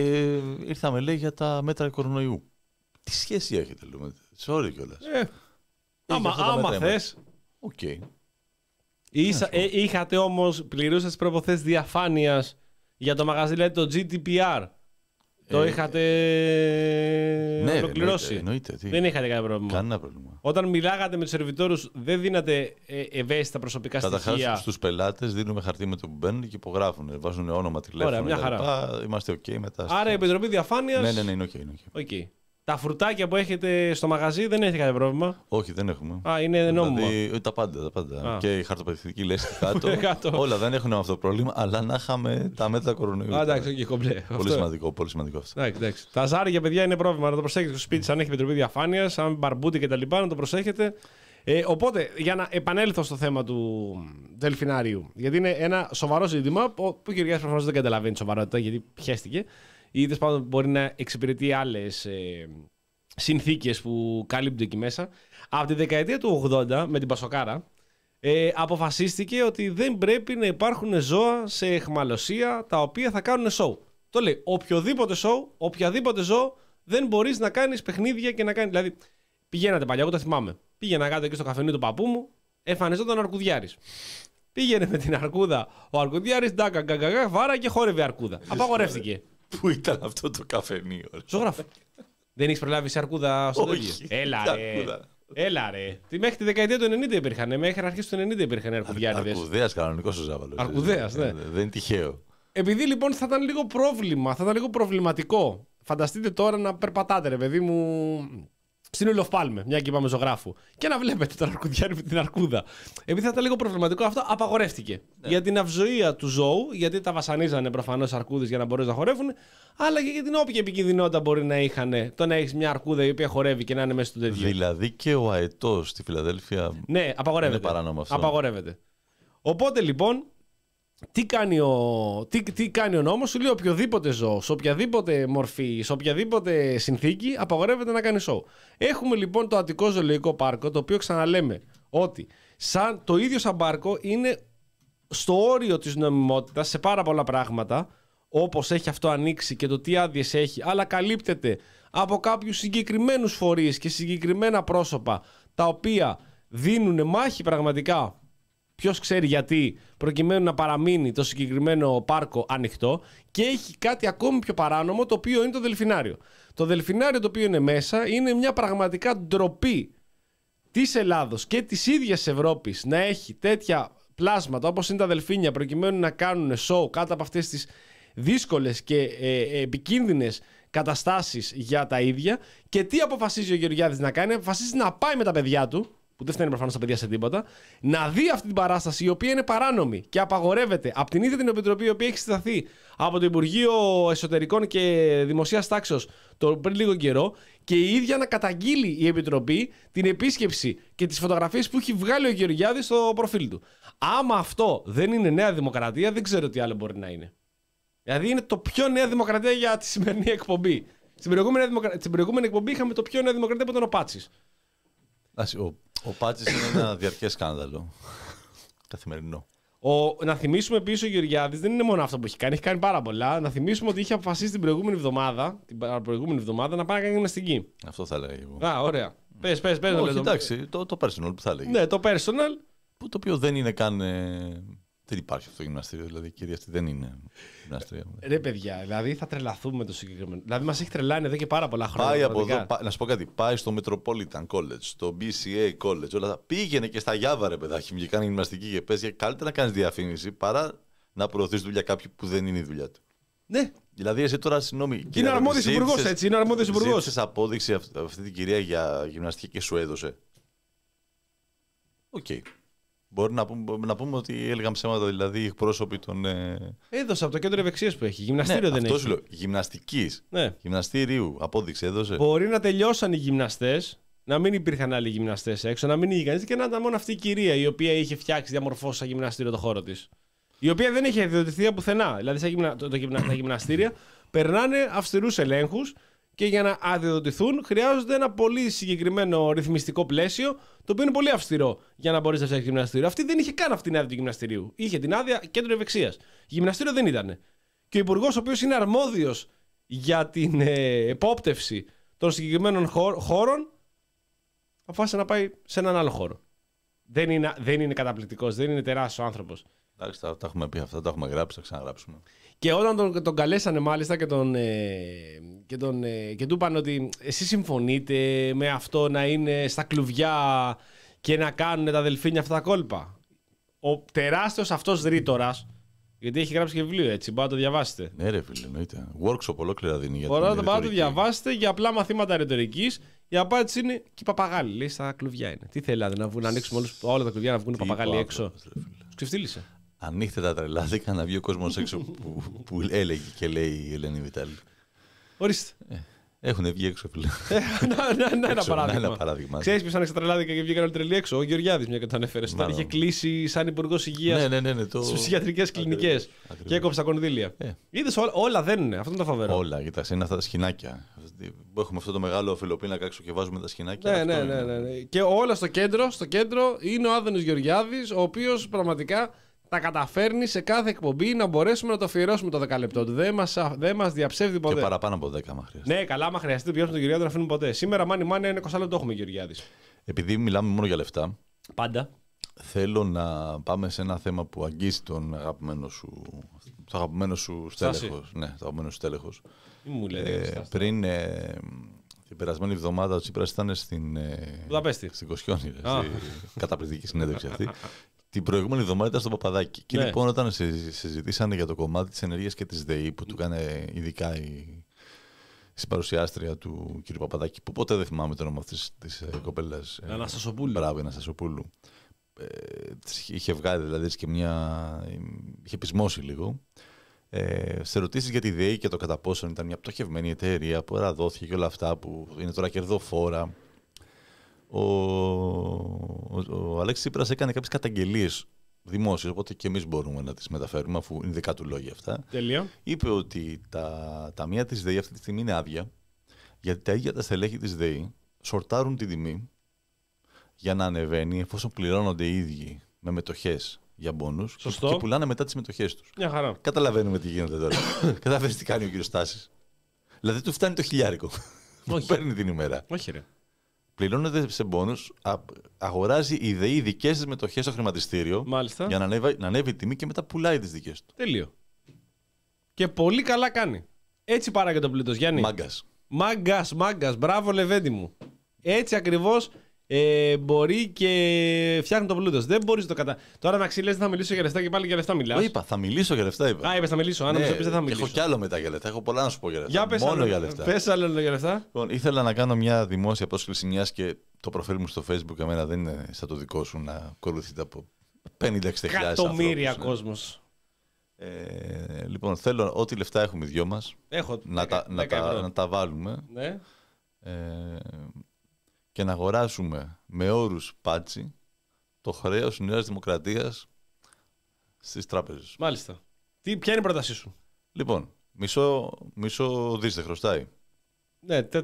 ήρθαμε, λέει, για τα μέτρα κορονοϊού. Τι σχέση έχετε, λέμε. Sorry κιόλας. Ε, άμα αυτά τα άμα μέτρα θες. Οκ. Ίσα, ε, είχατε όμως, πληρούσες τις προϋποθέσεις διαφάνειας για το μαγαζί, δηλαδή το GDPR. Το Ε, είχατε Ναι, ολοκληρώσει. εννοείται, εννοείται, τι. Δεν είχατε κανένα πρόβλημα. Κανένα πρόβλημα. Όταν μιλάγατε με τους σερβιτόρους, δεν δίνατε ε, ευαίσθητα προσωπικά Καταρχάς, στοιχεία; στους πελάτες δίνουμε χαρτί με το που μπαίνουν και υπογράφουν. Βάζουν όνομα, τηλέφωνο. Ωραία, μια κτλ. χαρά. Είμαστε οκ μετά. Άρα η Επιτροπή Διαφάνειας. Ναι, ναι, ναι, είναι οκ. είναι ok. Ok. Τα φρουτάκια που έχετε στο μαγαζί δεν έχετε κανένα πρόβλημα. Όχι, δεν έχουμε. Α, είναι νόμιμο. Δηλαδή, ε, τα πάντα, τα πάντα. Α. Και η χαρτοπεριστική λέσχη κάτω. Κάτω. Όλα δεν έχουν αυτό το πρόβλημα, αλλά να είχαμε τα μέτρα κορονοϊού. Α, εντάξει, όχι, κομπλέ. Πολύ Αυτό- σημαντικό, πολύ σημαντικό αυτό. Εντάξει, εντάξει. Τα ζάρια, παιδιά, είναι πρόβλημα. Να το προσέχετε στο σπίτι, σας, αν έχει επιτροπή διαφάνειας, αν μπαρμπούτι κτλ. Να το προσέχετε. Ε, οπότε, για να επανέλθω στο θέμα του Δελφινάριου, γιατί είναι ένα σοβαρό ζήτημα που που ο Κυριάκος προφανώ δεν καταλαβαίνει τη σοβαρότητα, γιατί πιέστηκε, ή τέλος πάντων μπορεί να εξυπηρετεί άλλες ε, συνθήκες που καλύπτουν εκεί μέσα. Από τη δεκαετία του 80, με την Πασοκάρα, ε, αποφασίστηκε ότι δεν πρέπει να υπάρχουν ζώα σε εχμαλωσία τα οποία θα κάνουν σοου. Το λέει, οποιοδήποτε σοου, οποιαδήποτε ζώο δεν μπορείς να κάνεις παιχνίδια και να κάνει. Δηλαδή, πηγαίνατε παλιά, εγώ το θυμάμαι. Πήγαινα κάτω εκεί στο καφενείο του παππού μου, εμφανιζόταν ο Αρκουδιάρης. Πήγαινε με την αρκούδα ο Αρκουδιάρης, ντάκα, γκαγκαγά, βάρα και χόρευε αρκούδα. Απαγορεύτηκε. Πού ήταν αυτό το καφενείο. ρε; Ζωγράφο. δεν έχεις προλάβει σε αρκούδα στο Όχι. τέτοιο; [laughs] Έλα, Τι ρε. αρκούδα. Έλα, ρε. Τι, μέχρι τη δεκαετία του 90 υπήρχαν. Μέχρι αρχές του 90 υπήρχαν αρκουδιάριδες. Αρκουδέας κανονικός ο Ζάβαλος. Αρκουδέας, ναι. Δεν είναι τυχαίο. Επειδή λοιπόν θα ήταν λίγο πρόβλημα, θα ήταν λίγο προβληματικό. Φανταστείτε τώρα να περπατάτε, ρε παιδί μου, στην Ουλοφπάλμε, μια και είπαμε ζωγράφου, και να βλέπετε τον αρκουδιάρι με την αρκούδα. Επειδή θα ήταν λίγο προβληματικό, αυτό απαγορεύτηκε. Για την αυζοία του ζώου, γιατί τα βασανίζανε προφανώς αρκούδε για να μπορέσουν να χορεύουν, αλλά και για την όποια επικίνδυνοτητα μπορεί να είχαν το να έχεις μια αρκούδα η οποία χορεύει και να είναι μέσα στο τέτοιο. Δηλαδή και ο αετός στη Φιλαδέλφια. Ναι, απαγορεύεται. Είναι παράνομο αυτό. Απαγορεύεται. Οπότε λοιπόν, τι κάνει ο, τι, τι κάνει ο νόμος, σου λέει οποιοδήποτε ζώο, σε οποιαδήποτε μορφή, σε οποιαδήποτε συνθήκη, απαγορεύεται να κάνει σοου. Έχουμε λοιπόν το Αττικό Ζωολογικό Πάρκο, το οποίο ξαναλέμε ότι σαν, το ίδιο σαν πάρκο είναι στο όριο της νομιμότητας σε πάρα πολλά πράγματα, όπως έχει αυτό ανοίξει και το τι άδειες έχει, αλλά καλύπτεται από κάποιους συγκεκριμένους φορείς και συγκεκριμένα πρόσωπα, τα οποία δίνουν μάχη πραγματικά Ποιος ξέρει γιατί, προκειμένου να παραμείνει το συγκεκριμένο πάρκο ανοιχτό και έχει κάτι ακόμη πιο παράνομο, το οποίο είναι το Δελφινάριο. Το Δελφινάριο το οποίο είναι μέσα είναι μια πραγματικά ντροπή της Ελλάδος και της ίδιας Ευρώπης να έχει τέτοια πλάσματα όπως είναι τα δελφίνια προκειμένου να κάνουν show κάτω από αυτές τις δύσκολες και ε, επικίνδυνες καταστάσεις για τα ίδια. Και τι αποφασίζει ο Γεωργιάδης να κάνει, αποφασίζει να πάει με τα παιδιά του, που δεν φταίνει προφανώς τα παιδιά σε τίποτα, να δει αυτή την παράσταση η οποία είναι παράνομη και απαγορεύεται από την ίδια την Επιτροπή η οποία έχει συσταθεί από το Υπουργείο Εσωτερικών και Δημοσίας Τάξεως το πριν λίγο καιρό και η ίδια να καταγγείλει η Επιτροπή την επίσκεψη και τις φωτογραφίες που έχει βγάλει ο Γεωργιάδης στο προφίλ του. Άμα αυτό δεν είναι Νέα Δημοκρατία, δεν ξέρω τι άλλο μπορεί να είναι. Δηλαδή είναι το πιο Νέα Δημοκρατία για τη σημερινή εκπομπή. Στην προηγούμενη, δημοκρα... στην προηγούμενη εκπομπή είχαμε το πιο Νέα Δημοκρατία που ήταν ο Πάτσης. Εντάξει, Ο, ο Πάτση είναι ένα διαρκές σκάνδαλο. Καθημερινό. Ο, να θυμίσουμε επίση ο Γεωργιάδης δεν είναι μόνο αυτό που έχει κάνει, έχει κάνει πάρα πολλά. Να θυμίσουμε ότι είχε αποφασίσει την προηγούμενη εβδομάδα, την παρα- προηγούμενη εβδομάδα να πάει να κάνει γυμναστική. Αυτό θα έλεγα εγώ. Α, ωραία. Πες, πες, πες. Όχι, εντάξει, το, το personal που θα έλεγε. Ναι, το personal. Που το οποίο δεν είναι καν. ε, δεν υπάρχει αυτό το γυμναστήριο. Δηλαδή η κυρία αυτή δεν είναι γυμναστήριο. Ρε παιδιά, δηλαδή θα τρελαθούμε με το συγκεκριμένο. Δηλαδή μας έχει τρελάνει εδώ και πάρα πολλά χρόνια. Πάει από πραγματικά. εδώ, πά- να σου πω κάτι. Πάει στο Metropolitan College, στο BCA College, όλα αυτά. Πήγαινε και στα Γιάβα, ρε παιδάκι μου, και κάνει γυμναστική και πες. Καλύτερα να κάνεις διαφήμιση παρά να προωθείς δουλειά κάποιου που δεν είναι η δουλειά του. Ναι, Δηλαδή, εσύ τώρα, συγγνώμη. και είναι αρμόδιος υπουργός έτσι. Είναι αρμόδιος υπουργός. Ζήτησε απόδειξη αυ- αυτή την κυρία για γυμναστική και σου έδωσε. Οκ. Μπορεί να πούμε, να πούμε ότι έλεγαν ψέματα δηλαδή οι εκπρόσωποι των. Ε... Έδωσε από το κέντρο ευεξίας που έχει. Γυμναστήριο δεν αυτός έχει. σου λέω. Γυμναστικής. Ναι. Γυμναστήριου. Απόδειξη έδωσε. Μπορεί να τελειώσαν οι γυμναστές, να μην υπήρχαν άλλοι γυμναστές έξω, να μην είχε κανείς και να ήταν μόνο αυτή η κυρία η οποία είχε φτιάξει διαμορφώσει σαν γυμναστήριο το χώρο της. Η οποία δεν είχε αδειοδοτηθεί από πουθενά. Δηλαδή σαν γυμνα... το, το γυμνα... τα γυμναστήρια περνάνε αυστηρούς ελέγχους και για να αδειοδοτηθούν χρειάζονται ένα πολύ συγκεκριμένο ρυθμιστικό πλαίσιο, το οποίο είναι πολύ αυστηρό για να μπορείς να φτιάξεις γυμναστήριο. Αυτή δεν είχε καν αυτή την άδεια του γυμναστηρίου. Είχε την άδεια κέντρο ευεξίας. Γυμναστήριο δεν ήταν. Και ο υπουργός, ο οποίος είναι αρμόδιος για την ε, επόπτευση των συγκεκριμένων χώ- χώρων, αποφάσισε να πάει σε έναν άλλο χώρο. Δεν είναι, δεν είναι καταπληκτικός, δεν είναι τεράστιος άνθρωπος. Εντάξει, τα, τα έχουμε πει αυτά, τα έχουμε γράψει, θα ξαναγράψουμε. Και όταν τον, τον καλέσανε μάλιστα και, τον, ε, και, τον, ε, και του είπαν ότι εσείς συμφωνείτε με αυτό να είναι στα κλουβιά και να κάνουν τα δελφίνια αυτά τα κόλπα. Ο τεράστιος αυτός ρήτορας Γιατί έχει γράψει και βιβλίο έτσι. Μπορείτε να το διαβάσετε. Ναι, ρε φίλε, εννοείται. Workshop ολόκληρα δίνει για Μπορείτε να την το πάτε να το ρητορική. διαβάσετε για απλά μαθήματα ρητορικής. Η απάντηση είναι και οι παπαγάλοι. Λέει στα κλουβιά είναι. Τι θέλατε να, βγουν, να ανοίξουμε όλους, όλα τα κλουβιά να βγουν Τι παπαγάλοι είπε ο έξω. άνθρωπος, ρε φίλε. Τους ξεφτύλισε. Ανοίχτε τα τρελάδικα να βγει ο κόσμος έξω [laughs] που, που έλεγε και λέει η Ελένη Βιτάλη. Ορίστε. Έχουν βγει έξω, φίλε. να, να, να, ένα Έξω, να, παράδειγμα. ένα παράδειγμα. Ξέρεις ποιος άνοιξε τα τρελάδικα και βγήκαν όλοι τρελοί έξω; Ο Γεωργιάδης, μια και το ανέφερε. Όταν Μάλλον. είχε κλείσει σαν υπουργός υγείας ναι, ναι, ναι, ναι, το... στις ψυχιατρικές κλινικές Ακριβώς, και ακριβώς. έκοψε τα κονδύλια. Ε. Είδες όλα, όλα δένουνε. Αυτό είναι το φοβερό. Όλα, κοιτάξτε, είναι αυτά τα σχοινάκια. Που έχουμε αυτό το μεγάλο φιλοπίνακα έξω και βάζουμε τα σχοινάκια. Ναι, αυτό ναι, είναι. ναι, ναι, ναι. Και όλα στο κέντρο, στο κέντρο είναι ο Άδωνης Γεωργιάδης, ο οποίος πραγματικά τα καταφέρνει σε κάθε εκπομπή να μπορέσουμε να το αφιερώσουμε το 10 λεπτό του. Δεν μας, α- δεν μας διαψεύδει Και ποτέ. παραπάνω από 10 μα χρειάζεται. Ναι, καλά, άμα χρειαστεί το πιάσουμε τον Γεωργιάδη να αφήνουμε ποτέ. Σήμερα, μάνι μάνι, είναι 20 λεπτό έχουμε Γεωργιάδης. Επειδή μιλάμε μόνο για λεφτά, Πάντα. θέλω να πάμε σε ένα θέμα που αγγίζει τον αγαπημένο σου, το αγαπημένο σου Στάση. στέλεχος. Ναι, το αγαπημένο σου στέλεχος. Τι μου λέτε. Ε, στάση. πριν ε, την περασμένη εβδομάδα ο Τσίπρας ήταν στην, ε, Βουδαπέστη. στην Κοσιόνη, ρε, Α. στη καταπληκτική συνέντευξη αυτή. [laughs] την προηγούμενη εβδομάδα ήταν στο Παπαδάκι. Και Ναι. λοιπόν όταν συζη- συζητήσανε για το κομμάτι της ενέργειας και της ΔΕΗ που του έκανε ειδικά η συμπαρουσιάστρια του κ. Παπαδάκη, που ποτέ δεν θυμάμαι το όνομα αυτής της ε, κοπέλας. ε, Αναστασοπούλου. Μπράβο, η Αναστασοπούλου. Ε, της είχε βγάλει δηλαδή έτσι και μια. είχε πεισμώσει λίγο. Ε, σε ερωτήσεις για τη ΔΕΗ και το κατά πόσον ήταν μια πτωχευμένη εταιρεία που δόθηκε και όλα αυτά που είναι τώρα κερδοφόρα. Ο, ο, ο Αλέξης Τσίπρας έκανε κάποιες καταγγελίες δημόσιες, οπότε και εμείς μπορούμε να τις μεταφέρουμε αφού είναι δικά του λόγια αυτά. Τέλεια. Είπε ότι τα ταμεία της ΔΕΗ αυτή τη στιγμή είναι άδεια γιατί τα ίδια τα στελέχη της ΔΕΗ σορτάρουν την τιμή για να ανεβαίνει εφόσον πληρώνονται οι ίδιοι με μετοχές για μπόνους και, Σωστό. και πουλάνε μετά τις μετοχές τους. Μια χαρά. Καταλαβαίνουμε τι γίνεται τώρα. [coughs] Καταλαβαίνεις τι κάνει ο κύριος Στάσης. Δηλαδή του φτάνει το χιλιάρικο που Όχι. παίρνει την ημέρα. Όχι, ρε. Πληρώνεται σε μπόνους, α- αγοράζει η ΔΕΗ δικές της μετοχές στο χρηματιστήριο Μάλιστα. για να ανέβει, να ανέβει η τιμή και μετά πουλάει τις δικές του. Τέλειο. Και πολύ καλά κάνει. Έτσι πάραγε το πλούτος, Γιάννη. Μάγκας. Μάγκας, μάγκας. Μπράβο, Λεβέντι μου. Έτσι ακριβώς ε, μπορεί και φτιάχνει το πλούτο. Δεν μπορείς να το κατά. Τώρα να ξύλε, δεν θα μιλήσω για λεφτά και πάλι για λεφτά μιλάς. Το είπα, θα μιλήσω για λεφτά. Είπα. Α, είπες να μιλήσω. Αν Ναι, νομίζω δεν θα και μιλήσω. Έχω κι άλλο μετά για λεφτά. Έχω πολλά να σου πω για λεφτά. Για πες Μόνο άλλο, για λεφτά. Πες άλλο για λεφτά. Λοιπόν, ήθελα να κάνω μια δημόσια πρόσκληση, μιας και το προφίλ μου στο Facebook εμένα δεν είναι σαν το δικό σου να ακολουθείτε από 50-60 χιλιάδες Εκατομμύρια ανθρώπους, κόσμος. ναι. Ε, λοιπόν, θέλω ό,τι λεφτά έχουμε οι δυο μας Έχω. να, τα, να, 10 τα, ευρώ. να τα βάλουμε Ναι. ε, και να αγοράσουμε με όρους πάτσι το χρέος Νέας Δημοκρατίας στις τράπεζες. Μάλιστα. Τι, ποια είναι η πρότασή σου; Λοιπόν, μισό, μισό δις δεν χρωστάει. Ναι, 450-300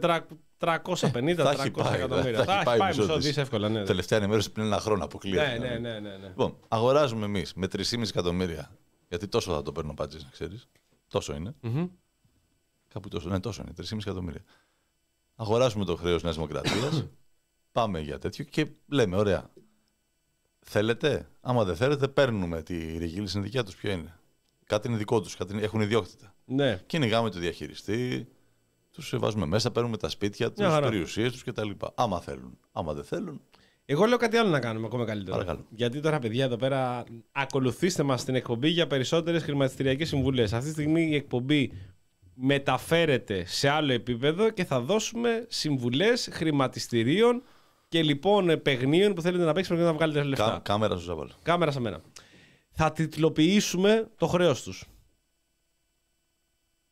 θα έχει πάει, εκατομμύρια. θα έχει πάει μισό μισό δις. δις εύκολα. Ναι, ναι. Τελευταία ενημέρωση πριν ένα χρόνο αποκλείεται. ναι, ναι, ναι, ναι, ναι. Λοιπόν, αγοράζουμε εμείς με 3,5 εκατομμύρια. Γιατί τόσο θα το παίρνω πάτζε, να ξέρεις. Τόσο είναι. Μμμ. Κάπου τόσο. Ναι, τόσο είναι. 3,5 εκατομμύρια. Αγοράζουμε το χρέος Νέας Δημοκρατίας. [coughs] πάμε για τέτοιο και λέμε, ωραία. Θέλετε, άμα δεν θέλετε, παίρνουμε τη ρηγίλη στην δικιά τους. Ποιο είναι; Κάτι είναι δικό τους, κάτι είναι- έχουν ιδιότητα. Ναι. Κυνηγάμε το διαχειριστή, τους βάζουμε μέσα, παίρνουμε τα σπίτια τους, Μια τι χαρά. περιουσίες τους κτλ. Άμα θέλουν. Άμα δεν θέλουν, Εγώ λέω κάτι άλλο να κάνουμε ακόμα καλύτερο. Παρακαλώ. Γιατί τώρα, παιδιά, εδώ πέρα ακολουθήστε μας στην εκπομπή για περισσότερες χρηματιστηριακές συμβουλές. Αυτή τη στιγμή η εκπομπή μεταφέρεται σε άλλο επίπεδο και θα δώσουμε συμβουλές χρηματιστηρίων και λοιπόν παιγνίων που θέλετε να παίξετε προκειμένου να βγάλετε λεφτά. κά- κάμερα σου ζαβάλ. Κάμερα σε μένα. Θα τιτλοποιήσουμε το χρέος τους.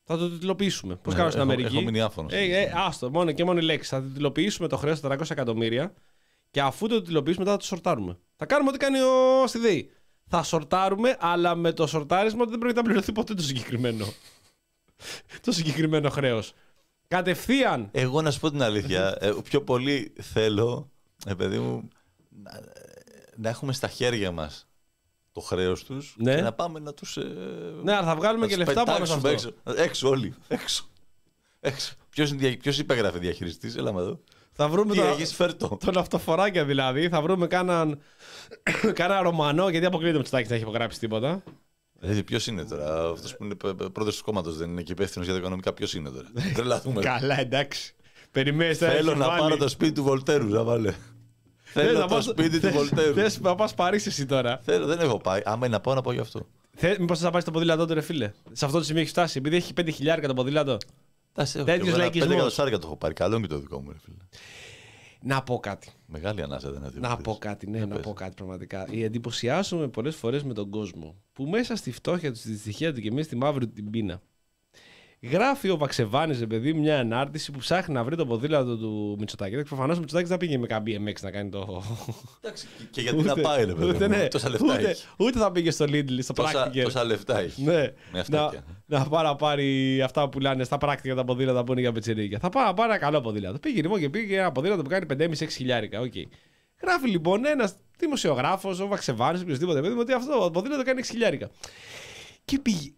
Θα το τιτλοποιήσουμε. Πώς Ναι, κάνω στην έχω- Αμερική; έχω μείνει άφωνος. Ε, ε, άστο, μόνο και μόνο η λέξη. Θα τιτλοποιήσουμε το χρέος 400 εκατομμύρια και αφού το τιτλοποιήσουμε, μετά θα το σορτάρουμε. Θα κάνουμε ό,τι κάνει ο στη ΔΕΗ. Θα σορτάρουμε, αλλά με το σορτάρισμα ότι δεν πρόκειται να πληρωθεί ποτέ το συγκεκριμένο. [laughs] το συγκεκριμένο χρέος. Κατευθείαν. Εγώ να σου πω την αλήθεια, ε, πιο πολύ θέλω, ε, παιδί μου, να, να έχουμε στα χέρια μας το χρέος τους Ναι. και να πάμε να τους... Ε, Ναι, αλλά θα βγάλουμε να και τους λεφτά πάνω σε πετάξουμε αυτό. Έξω, έξω όλοι, έξω. έξω. Ποιος, είναι, δια- ποιος υπέγραφε διαχειριστής, έλα με εδώ. Θα βρούμε Τι το- έχεις, φέρ το. τον αυτοφοράκια δηλαδή. Θα βρούμε κάναν, [coughs] κάνα Ρωμανό, γιατί αποκλείεται με Τσουτάκη να έχει υπογράψει τίποτα. Δηλαδή, ποιος είναι τώρα, αυτός που είναι πρόεδρος του κόμματος, δεν είναι και υπεύθυνος για τα οικονομικά, ποιος είναι τώρα; Τρελαθούμε. Καλά, εντάξει. Περιμένεις τώρα, Θέλω έχεις να βάλει- πάρω το σπίτι του Βολτέρου, να βάλε. Θες Θέλω να το πας- σπίτι του θες- Βολτέρου. Θες να πας Παρίσι εσύ τώρα. Θέλω, δεν έχω πάει. Άμα είναι να πάω, να πάω γι' αυτό. Θε, μήπως θα πάει στο ποδήλατό του, ρε φίλε. Σε αυτό το σημείο έχεις φτάσει. Επειδή έχει 5 χιλιάρικα το ποδήλατο. Εντάξει, έχω Τέτοιος και εγώ ένα λαϊκισμός. Πέντε εκατοστάρικα το έχω πάρει. Καλό είναι και το δικό μου, ρε φίλε. Να πω κάτι. Μεγάλη ανάσα δεν είναι. Να πω κάτι, ναι, Για να πες. πω κάτι πραγματικά. Η εντυπωσιάζομαι πολλές φορές με τον κόσμο που μέσα στη φτώχεια του, στη δυστυχία του και μέσα στη μαύρη του την πείνα. Γράφει ο Βαξεβάνης, ρε παιδί, μια ανάρτηση που ψάχνει να βρει το ποδήλατο του Μητσοτάκη. Προφανώς ο Μητσοτάκης δεν πήγε με καμία MX να κάνει το. Εντάξει, και γιατί να πάει, ρε παιδί. ούτε, μου, ναι, Τόσα λεφτά ούτε, έχει. ούτε θα πήγε στο Lidl, στο Τόσα, Praktiker. τόσα λεφτά έχει. Ναι, Με αυτά να, πια. να πάει να πάρει αυτά που πουλάνε στα Praktiker τα ποδήλατα που είναι για πιτσιρίκια. Θα πάει να πάρει ένα καλό ποδήλατο. Πήγε λοιπόν και πήγε ένα ποδήλατο που κάνει 5,5-6 χιλιάρικα. οκ. Γράφει λοιπόν ένας δημοσιογράφος, ο Βαξεβάνης, οποιοδήποτε παιδί μου, ότι αυτό το ποδήλατο κάνει 6 χιλιάρικα. Και πήγε.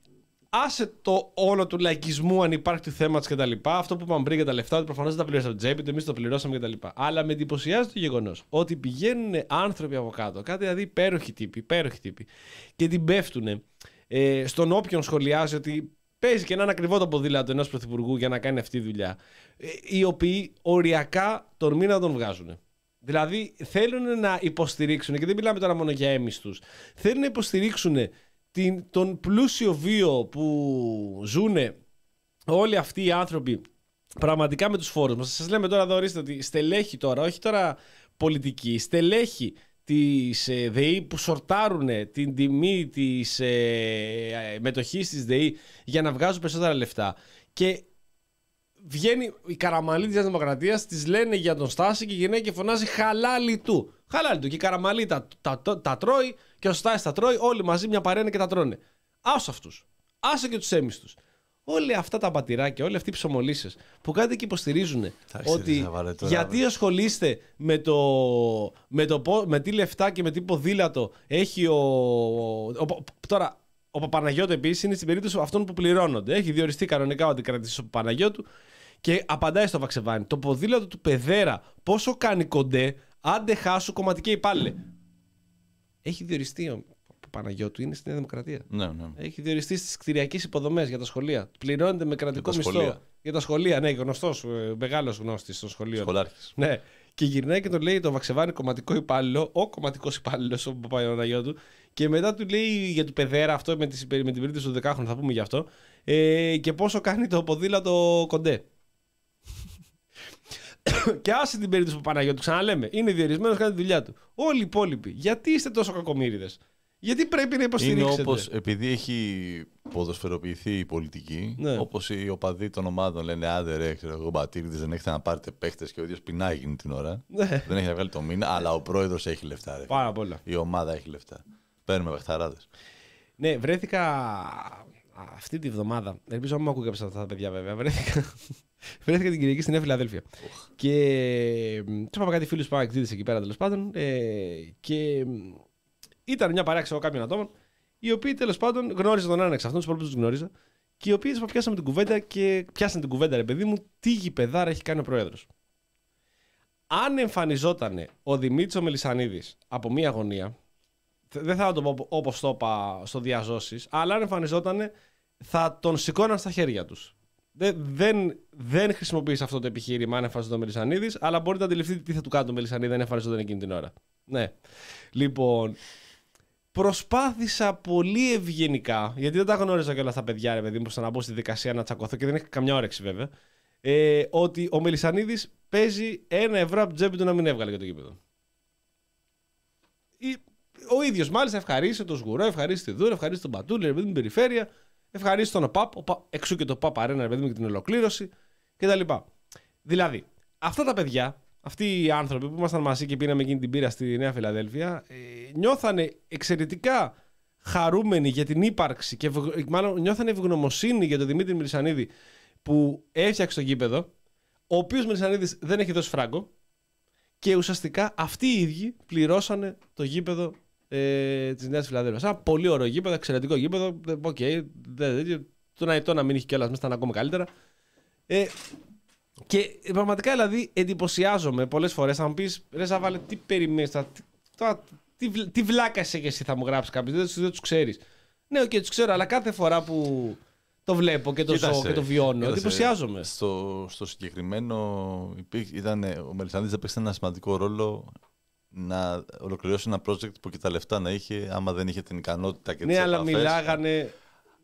Άσε το όλο του λαϊκισμού αν υπάρχει του θέματος κτλ. Αυτό που είπαμε πριν για τα λεφτά, ότι προφανώς δεν τα πλήρωσε από την τσέπη του, εμείς το πληρώσαμε κτλ. Αλλά με εντυπωσιάζει το γεγονός ότι πηγαίνουν άνθρωποι από κάτω, κάτι δηλαδή υπέροχοι τύποι, υπέροχοι τύποι, και την πέφτουν ε, στον όποιον σχολιάζει ότι παίζει και έναν ακριβό το ποδήλατο ενός πρωθυπουργού για να κάνει αυτή τη δουλειά. Ε, οι οποίοι οριακά τον μήνα τον βγάζουν. Δηλαδή θέλουν να υποστηρίξουν, και δεν μιλάμε τώρα μόνο για έμιστους, θέλουν να υποστηρίξουν την, τον πλούσιο βίο που ζουν όλοι αυτοί οι άνθρωποι πραγματικά με τους φόρους μας. Σας λέμε τώρα εδώ ορίστε ότι στελέχη τώρα, όχι τώρα πολιτική, στελέχη της ε, ΔΕΗ που σορτάρουν την τιμή της ε, ε, μετοχής της ΔΕΗ για να βγάζουν περισσότερα λεφτά. Και βγαίνει η καραμαλή της Δημοκρατίας, της λένε για τον Στάση και γυρνάει και φωνάζει χαλάλι του. Χαλάλι του. Και η καραμαλή τα, τα, τα, τα τρώει και ο Στάσης τα τρώει, όλοι μαζί μια παρένα και τα τρώνε. Άσε αυτούς. Άσε και τους έμιστους. Όλα αυτά τα πατηράκια, όλοι αυτοί οι ψωμολίσεις που κάτι και υποστηρίζουν Εντάξει, ότι θα βάλε τώρα, γιατί ασχολείστε με το, με το πο- με τι λεφτά και με τι ποδήλατο έχει ο, ο- τώρα ο Παπαναγιώτου επίσης είναι στην περίπτωση αυτών που πληρώνονται. Έχει διοριστεί κανονικά ότι κρατήσει ο Παπαναγιώτου και απαντάει στο Βαξεβάνι. Το ποδήλατο του Πεδέρα πόσο κάνει κοντέ, άντε χάσου κομματική υπάλληλε. Έχει διοριστεί ο Παπαναγιώτου, είναι στη Νέα Δημοκρατία. Ναι, ναι. Έχει διοριστεί στις κτηριακές υποδομές για τα σχολεία. Πληρώνεται με κρατικό τα μισθό. σχολεία. Για τα σχολεία, ναι, γνωστός, μεγάλος γνώστης στο σχολείο. Σχολάρχης. Ναι. Και γυρνάει και τον λέει το Βαξεβάνι κομματικό υπάλληλο, ο κομματικός υπάλληλος, ο Παπαναγιώτου. Και μετά του λέει για του παιδέρα αυτό με, τις, με την περίπτωση του δεκάχρονου, θα πούμε γι' αυτό. Ε, και πόσο κάνει το ποδήλατο κοντέ. [coughs] και άσε την περίπτωση του Παναγιώτου, ξαναλέμε. Είναι διορισμένος, κάνει τη δουλειά του. Όλοι οι υπόλοιποι, γιατί είστε τόσο κακομίριδε. Γιατί πρέπει να Είναι υποστηρίξετε; όπως, επειδή έχει ποδοσφαιροποιηθεί η πολιτική, Ναι. όπως οι οπαδοί των ομάδων λένε Άντε ρε, ξέρω εγώ, μπατήριδε δεν έχετε να πάρετε παίχτες και ο ίδιος πεινάει εκείνη την ώρα. Ναι. δεν έχει να βγάλει το μήνα, αλλά ο πρόεδρος έχει λεφτά. Ρε. Πάρα πολλά. Η ομάδα έχει λεφτά. Παίρνουμε παιχταράδες. Ναι, βρέθηκα αυτή τη βδομάδα. Ελπίζω να μην ακούω κάποια αυτά τα παιδιά βέβαια. Βρέθηκα, βρέθηκα την Κυριακή στη Νέα Φιλαδέλφια. Και του είπαμε κάτι φίλους που εκδίδε εκεί πέρα τέλος πάντων. Ε, και μ, ήταν μια παρέα ξέρω, κάποιων ατόμων, οι οποίοι τέλος πάντων γνώριζαν τον έναν εξ αυτών, τους υπόλοιπους τους γνώριζα. Και οι οποίοι τέλος πάντων, πιάσαμε την κουβέντα και πιάσαν την κουβέντα, ρε παιδί μου, τι γηπεδάρα έχει κάνει ο πρόεδρος. Αν εμφανιζόταν ο Δημήτρης Μελισανίδης από μία γωνία, δεν θα το πω όπως το είπα στο διαζώσεις, αλλά αν εμφανιζόταν, θα τον σηκώναν στα χέρια τους. Δεν, δεν, δεν χρησιμοποιείς αυτό το επιχείρημα αν εμφανιζόταν ο Μελισανίδης, αλλά μπορείτε να αντιληφθείτε τι θα του κάνει το Μελισανίδη αν εμφανιζόταν εκείνη την ώρα. Ναι. Λοιπόν, προσπάθησα πολύ ευγενικά, γιατί δεν τα γνώριζα κιόλας τα παιδιά, ρε παιδί μου, ώστε να μπω στη δικασία να τσακωθώ και δεν είχα καμιά όρεξη βέβαια. Ε, ότι ο Μελισανίδης παίζει ένα ευρώ από την τσέπη του να μην έβγαλε για το γήπεδο. Ή- Ο ίδιος μάλιστα ευχαρίστησε τον Σγουρό, ευχαρίστησε τη Δούρα, ευχαρίστησε τον Πατούλη, ρε παιδί μου, την περιφέρεια, ευχαρίστησε τον ΟΠΑΠ, ΟΠΑ, εξού και το ΟΠΑΠ Αρένα, ρε παιδί μου, και την ολοκλήρωση κτλ. Δηλαδή, αυτά τα παιδιά, αυτοί οι άνθρωποι που ήμασταν μαζί και πίναμε εκείνη την μπύρα στη Νέα Φιλαδέλφια, ε, νιώθανε εξαιρετικά χαρούμενοι για την ύπαρξη και ευγ- μάλλον νιώθανε ευγνωμοσύνη για τον Δημήτρη Μελισσανίδη που έφτιαξε το γήπεδο, ο οποίος Μελισσανίδης δεν έχει δώσει φράγκο και ουσιαστικά αυτοί οι ίδιοι πληρώσανε το γήπεδο ε, της Νέας Φιλαδέλφειας. Ένα πολύ ωραίο γήπεδο, εξαιρετικό γήπεδο. ε, Οκ, δεν- δεν- τον αϊτό να μην είχε κιόλας μέσα ήταν ακόμα καλύτερα. Ε, και πραγματικά δηλαδή εντυπωσιάζομαι πολλές φορές. Θα μου πεις, ρε Ζαβάλε, τι περιμένεις, τι, τώρα, τι, βλ- τι βλάκα είσαι και εσύ θα μου γράψεις κάποιος, δεν, δεν τους ξέρεις. Ναι, οκ, τους ξέρω, αλλά κάθε φορά που το βλέπω και το ζω Κοίταξε, και το βιώνω, κοίταξε, εντυπωσιάζομαι. Στο, στο συγκεκριμένο υπήρχε, ήταν, ο Μελισσανίδης έπαιξε ένα σημαντικό ρόλο να ολοκληρώσει ένα project που και τα λεφτά να είχε, άμα δεν είχε την ικανότητα και Ναι, τις αλλά επαφές. μιλάγανε.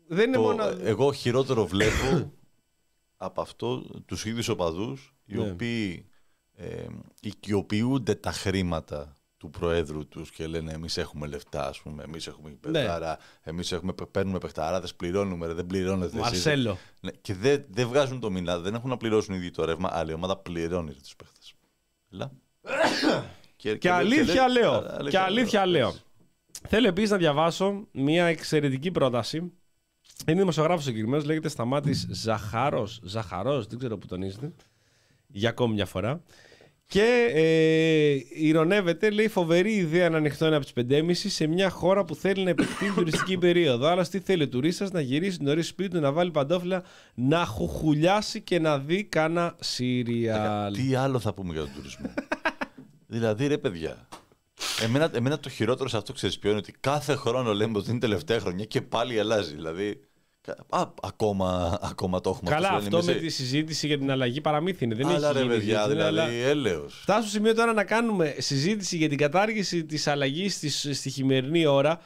Δεν είναι Το- μόνο. Εγώ χειρότερο βλέπω [coughs] από αυτό τους ίδιους οπαδούς οι Ναι. οποίοι ε, οικειοποιούνται τα χρήματα του Προέδρου τους και λένε εμείς έχουμε λεφτά, ας πούμε, εμείς έχουμε Ναι. παιχτάρα, εμείς έχουμε, παίρνουμε παιχταράδες, πληρώνουμε, ρε, δεν πληρώνετε εσείς. Μαρσέλο. Ναι, και δεν δεν βγάζουν το μήνα, δεν έχουν να πληρώσουν ήδη το ρεύμα, άλλη ομάδα πληρώνει ρε, τους παίχτες. Έλα. [coughs] και, Και αλήθεια λέει- λέω. α- Και αλήθεια λέω. έτσι. Θέλω επίσης να διαβάσω μια εξαιρετική πρόταση. Είναι δημοσιογράφος συγκεκριμένο, λέγεται Σταμάτης Ζαχαρό. Ζαχαρός, δεν ξέρω που τονίζεται. Για ακόμη μια φορά. Και ε, ηρωνεύεται, λέει, φοβερή ιδέα να ανοιχτώ ένα από τις 5.30 σε μια χώρα που θέλει να επεκτείνει τουριστική περίοδο. Άλλα τι θέλει ο τουρίστας να γυρίσει νωρί σπίτι του, να βάλει παντόφυλλα, να χουχουλιάσει και να δει κάνα σύριαλ. Τι άλλο θα πούμε για τον τουρισμό; [laughs] δηλαδή, ρε παιδιά. Εμένα, εμένα το χειρότερο σε αυτό ξέρεις ποιο είναι ότι κάθε χρόνο λέμε ότι είναι τελευταία χρονιά και πάλι αλλάζει. Δηλαδή. κα- Α, ακόμα, ακόμα το έχουμε Καλά, αυτό. αυτό είναι με μέσα- τη συζήτηση για την αλλαγή παραμύθι είναι. Δεν Αλλά έχει ρε γίνει παιδιά, συζήτηση, δηλαδή αλλά- έλεος. Φτάσω στο σημείο τώρα να κάνουμε συζήτηση για την κατάργηση της αλλαγής της, στη χειμερινή ώρα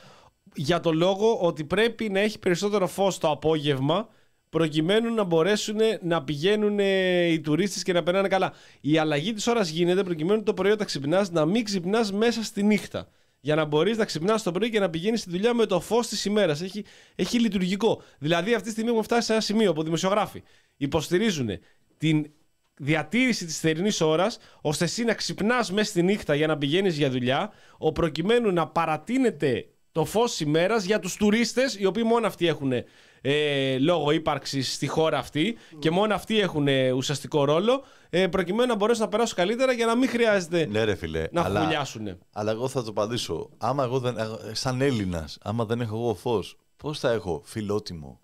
για το λόγο ότι πρέπει να έχει περισσότερο φως το απόγευμα προκειμένου να μπορέσουν να πηγαίνουν ε, οι τουρίστες και να περνάνε καλά. Η αλλαγή της ώρας γίνεται προκειμένου το πρωί όταν ξυπνάς να μην ξυπνάς μέσα στη νύχτα. Για να μπορείς να ξυπνάς το πρωί και να πηγαίνεις στη δουλειά με το φως της ημέρας. Έχει, έχει λειτουργικό. Δηλαδή αυτή τη στιγμή έχουμε φτάσει σε ένα σημείο που δημοσιογράφοι υποστηρίζουν την διατήρηση της θερινής ώρας, ώστε εσύ να ξυπνάς μέσα στη νύχτα για να πηγαίνεις για δουλειά, ο προκειμένου να παρατείνεται το φως ημέρας για τους τουρίστες, οι οποίοι μόνο αυτοί έχουν ε, λόγο ύπαρξης στη χώρα αυτή και μόνο αυτοί έχουν ε, ουσιαστικό ρόλο, ε, προκειμένου να μπορέσουν να περάσουν καλύτερα για να μην χρειάζεται Ναι, ρε φιλέ. να αλλά, χουλιάσουν. αλλά εγώ θα το απαντήσω. Άμα εγώ δεν, σαν Έλληνας, άμα δεν έχω εγώ φως, πώς θα έχω φιλότιμο,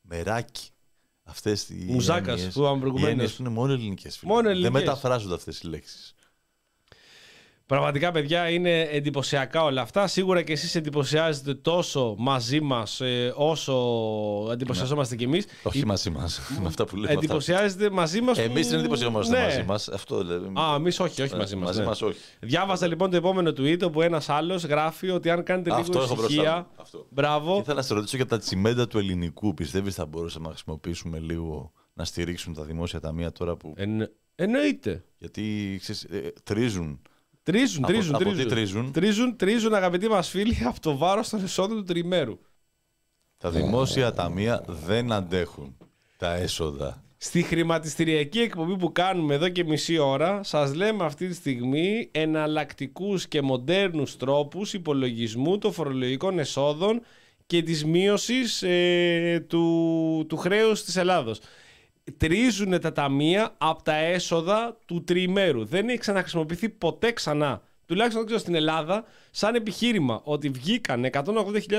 μεράκι. Αυτές οι. Μουζάκας έννοιες- που είπαμε οι προηγουμένως. έννοιες που είναι μόνο ελληνικές. Μόνο Δεν ελληνικές. μεταφράζονται αυτές οι λέξεις. Πραγματικά, παιδιά, είναι εντυπωσιακά όλα αυτά. Σίγουρα και εσείς εντυπωσιάζετε τόσο μαζί μας ε, όσο εντυπωσιαζόμαστε κι εμείς. Όχι μαζί μας. [laughs] με αυτά που λέμε. Εντυπωσιάζετε μαζί μας Εμείς που- δεν εντυπωσιαζόμαστε Ναι. μαζί μας. Αυτό λέμε. Α, εμείς όχι, όχι Ε, μαζί μας. μαζί μας όχι. Διάβαζα λοιπόν το επόμενο tweet όπου ένας άλλος γράφει ότι αν κάνετε Αυτό λίγο έχω μπροστά ησυχία. μου. Αυτό. Μπράβο. Και ήθελα να σε ρωτήσω για τα τσιμέντα του ελληνικού. Πιστεύεις θα μπορούσαμε να χρησιμοποιήσουμε λίγο να στηρίξουν τα δημόσια ταμεία τώρα που. Εν- εννοείται. Γιατί ξέρεις, ε, τρίζουν. Τρίζουν, Από- τρίζουν, από τι τρίζουν. τρίζουν; Τρίζουν, τρίζουν, αγαπητοί μας φίλοι, [laughs] από το βάρος των εσόδων του τριμέρου. Τα δημόσια ταμεία δεν αντέχουν τα έσοδα. Στη χρηματιστηριακή εκπομπή που κάνουμε εδώ και μισή ώρα, σας λέμε αυτή τη στιγμή εναλλακτικούς και μοντέρνους τρόπους υπολογισμού των φορολογικών εσόδων και της μείωσης ε, του, του χρέους της Ελλάδος. Τρίζουν τα ταμεία από τα έσοδα του τριημέρου. Δεν έχει ξαναχρησιμοποιηθεί ποτέ ξανά. Τουλάχιστον δεν ξέρω στην Ελλάδα, σαν επιχείρημα ότι βγήκαν 180.000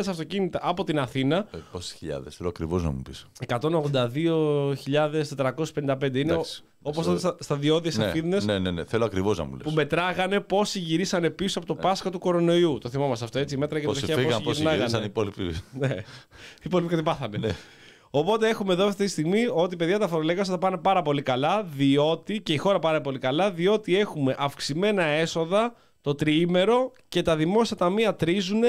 αυτοκίνητα από την Αθήνα Ε, Πόσες χιλιάδες, θέλω ακριβώς να μου πεις. 182.455 είναι Εντάξει. όπως τότε στα, στα διόδια Ναι, Αθήνες ναι, ναι, ναι, θέλω ακριβώς να μου λες. που μετράγανε πόσοι γυρίσανε πίσω από το Πάσχα του κορονοϊού. Το θυμόμαστε αυτό έτσι. Μέτραγε το Πόσοι τροχιά φύγαν, πόσοι πόσοι γυρίσαν οι γυρνάγανε. υπόλοιποι. Ναι. Οι υπόλοιποι κάτι πάθανε. Ναι. Οπότε έχουμε εδώ αυτή τη στιγμή ότι παιδιά τα φορολογικά θα πάνε πάρα πολύ καλά, διότι και η χώρα πάρα πολύ καλά, διότι έχουμε αυξημένα έσοδα το τριήμερο και τα δημόσια ταμεία τρίζουν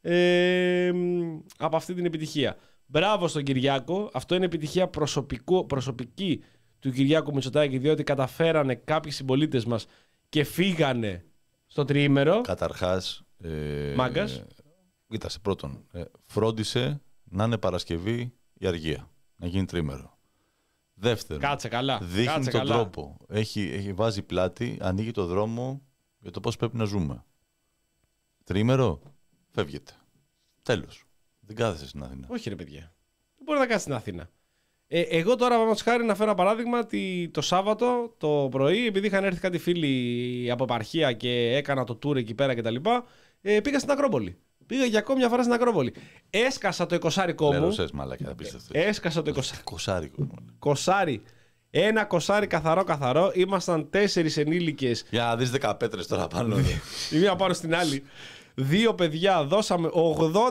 ε, μ, από αυτή την επιτυχία. Μπράβο στον Κυριάκο. Αυτό είναι επιτυχία προσωπικού, προσωπική του Κυριάκου Μητσοτάκη, διότι καταφέρανε κάποιοι συμπολίτες μας και φύγανε στο τριήμερο. Καταρχάς. Ε, Μάγκας. ε, Κοίτασε, πρώτον, ε, φρόντισε να είναι Παρασκευή η αργία. Να γίνει τρίμερο. Δεύτερον, Κάτσε καλά. δείχνει κάτσε τον καλά. τρόπο. Έχει, έχει βάζει πλάτη, ανοίγει το δρόμο για το πώς πρέπει να ζούμε. Τρίμερο, φεύγετε. Τέλος. Δεν κάθεσαι στην Αθήνα. Όχι, ρε παιδιά. Δεν μπορεί να κάτσει στην Αθήνα. Ε, εγώ τώρα, παραδείγματος χάρη, να φέρω ένα παράδειγμα ότι το Σάββατο το πρωί, επειδή είχαν έρθει κάτι φίλοι από επαρχία και έκανα το tour εκεί πέρα κτλ., ε, πήγα στην Ακρόπολη. Πήγα για ακόμη μια φορά στην Ακρόπολη. Έσκασα το εικοσάρικο μου. Λερωσές μαλακά, απίστευτο. Έσκασα το εικοσάρικο. Κοσάρικο. μάλλον. Κοσάρι. Ένα κοσάρι καθαρό καθαρό. Ήμασταν τέσσερις ενήλικες. Για να δεις 10 πέτρες τώρα πάνω. Η μία πάνω στην άλλη. Δύο παιδιά δώσαμε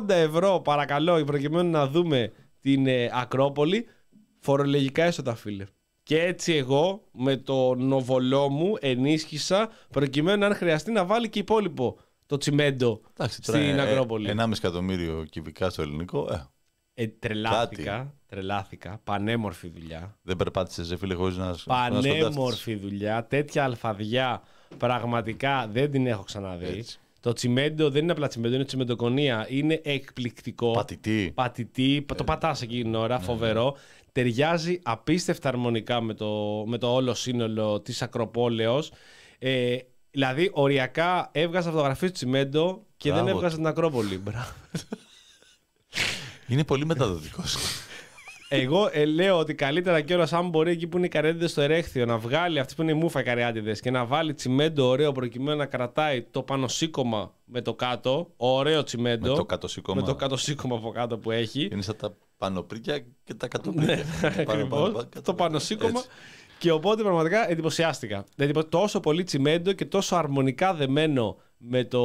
80 ευρώ παρακαλώ προκειμένου να δούμε την ε, Ακρόπολη. Φορολογικά έσοδα φίλε. Και έτσι εγώ με το νοβολό μου ενίσχυσα προκειμένου αν χρειαστεί να βάλει και υπόλοιπο το τσιμέντο Εντάξει, τώρα, στην ε, Ακρόπολη. ε, 1,5 εκατομμύριο κυβικά στο ελληνικό. Ε, Ε, τρελάθηκα, τρελάθηκα. Πανέμορφη δουλειά. δεν περπάτησες, σε φίλε, χωρίς να να σκοντάφτεις. Πανέμορφη δουλειά. Τέτοια αλφαδιά πραγματικά δεν την έχω ξαναδεί. Έτσι. Το τσιμέντο δεν είναι απλά τσιμέντο, είναι τσιμεντοκονία. Είναι εκπληκτικό. Πατητή. Πατητή. Ε, Το πατάς εκείνη την ώρα, ναι, φοβερό. Ταιριάζει απίστευτα αρμονικά με το, με το όλο σύνολο της Ακροπόλεως. Ε, δηλαδή, οριακά έβγαζα φωτογραφίες του τσιμέντο και δεν Μπράβο έβγαζα του. την Ακρόπολη. Μπράβο. Είναι πολύ μεταδοτικός. Εγώ ε, λέω ότι καλύτερα κιόλα, αν μπορεί εκεί που είναι οι καριάτιδε στο ερέχθιο να βγάλει αυτέ που είναι οι μούφα οι καριάτιδε και να βάλει τσιμέντο ωραίο προκειμένου να κρατάει το πάνω σήκωμα με το κάτω. Ωραίο τσιμέντο. με το κάτω σήκωμα. με το κάτω σήκωμα από κάτω που έχει. Είναι σαν τα πανοπρίκια και τα κατοπρίκια. Πάνω, πάνω, Ακριβώς. πάνω, Το πάνω σήκωμα. Έτσι. Και οπότε πραγματικά εντυπωσιάστηκα. Δηλαδή τόσο πολύ τσιμέντο και τόσο αρμονικά δεμένο με το.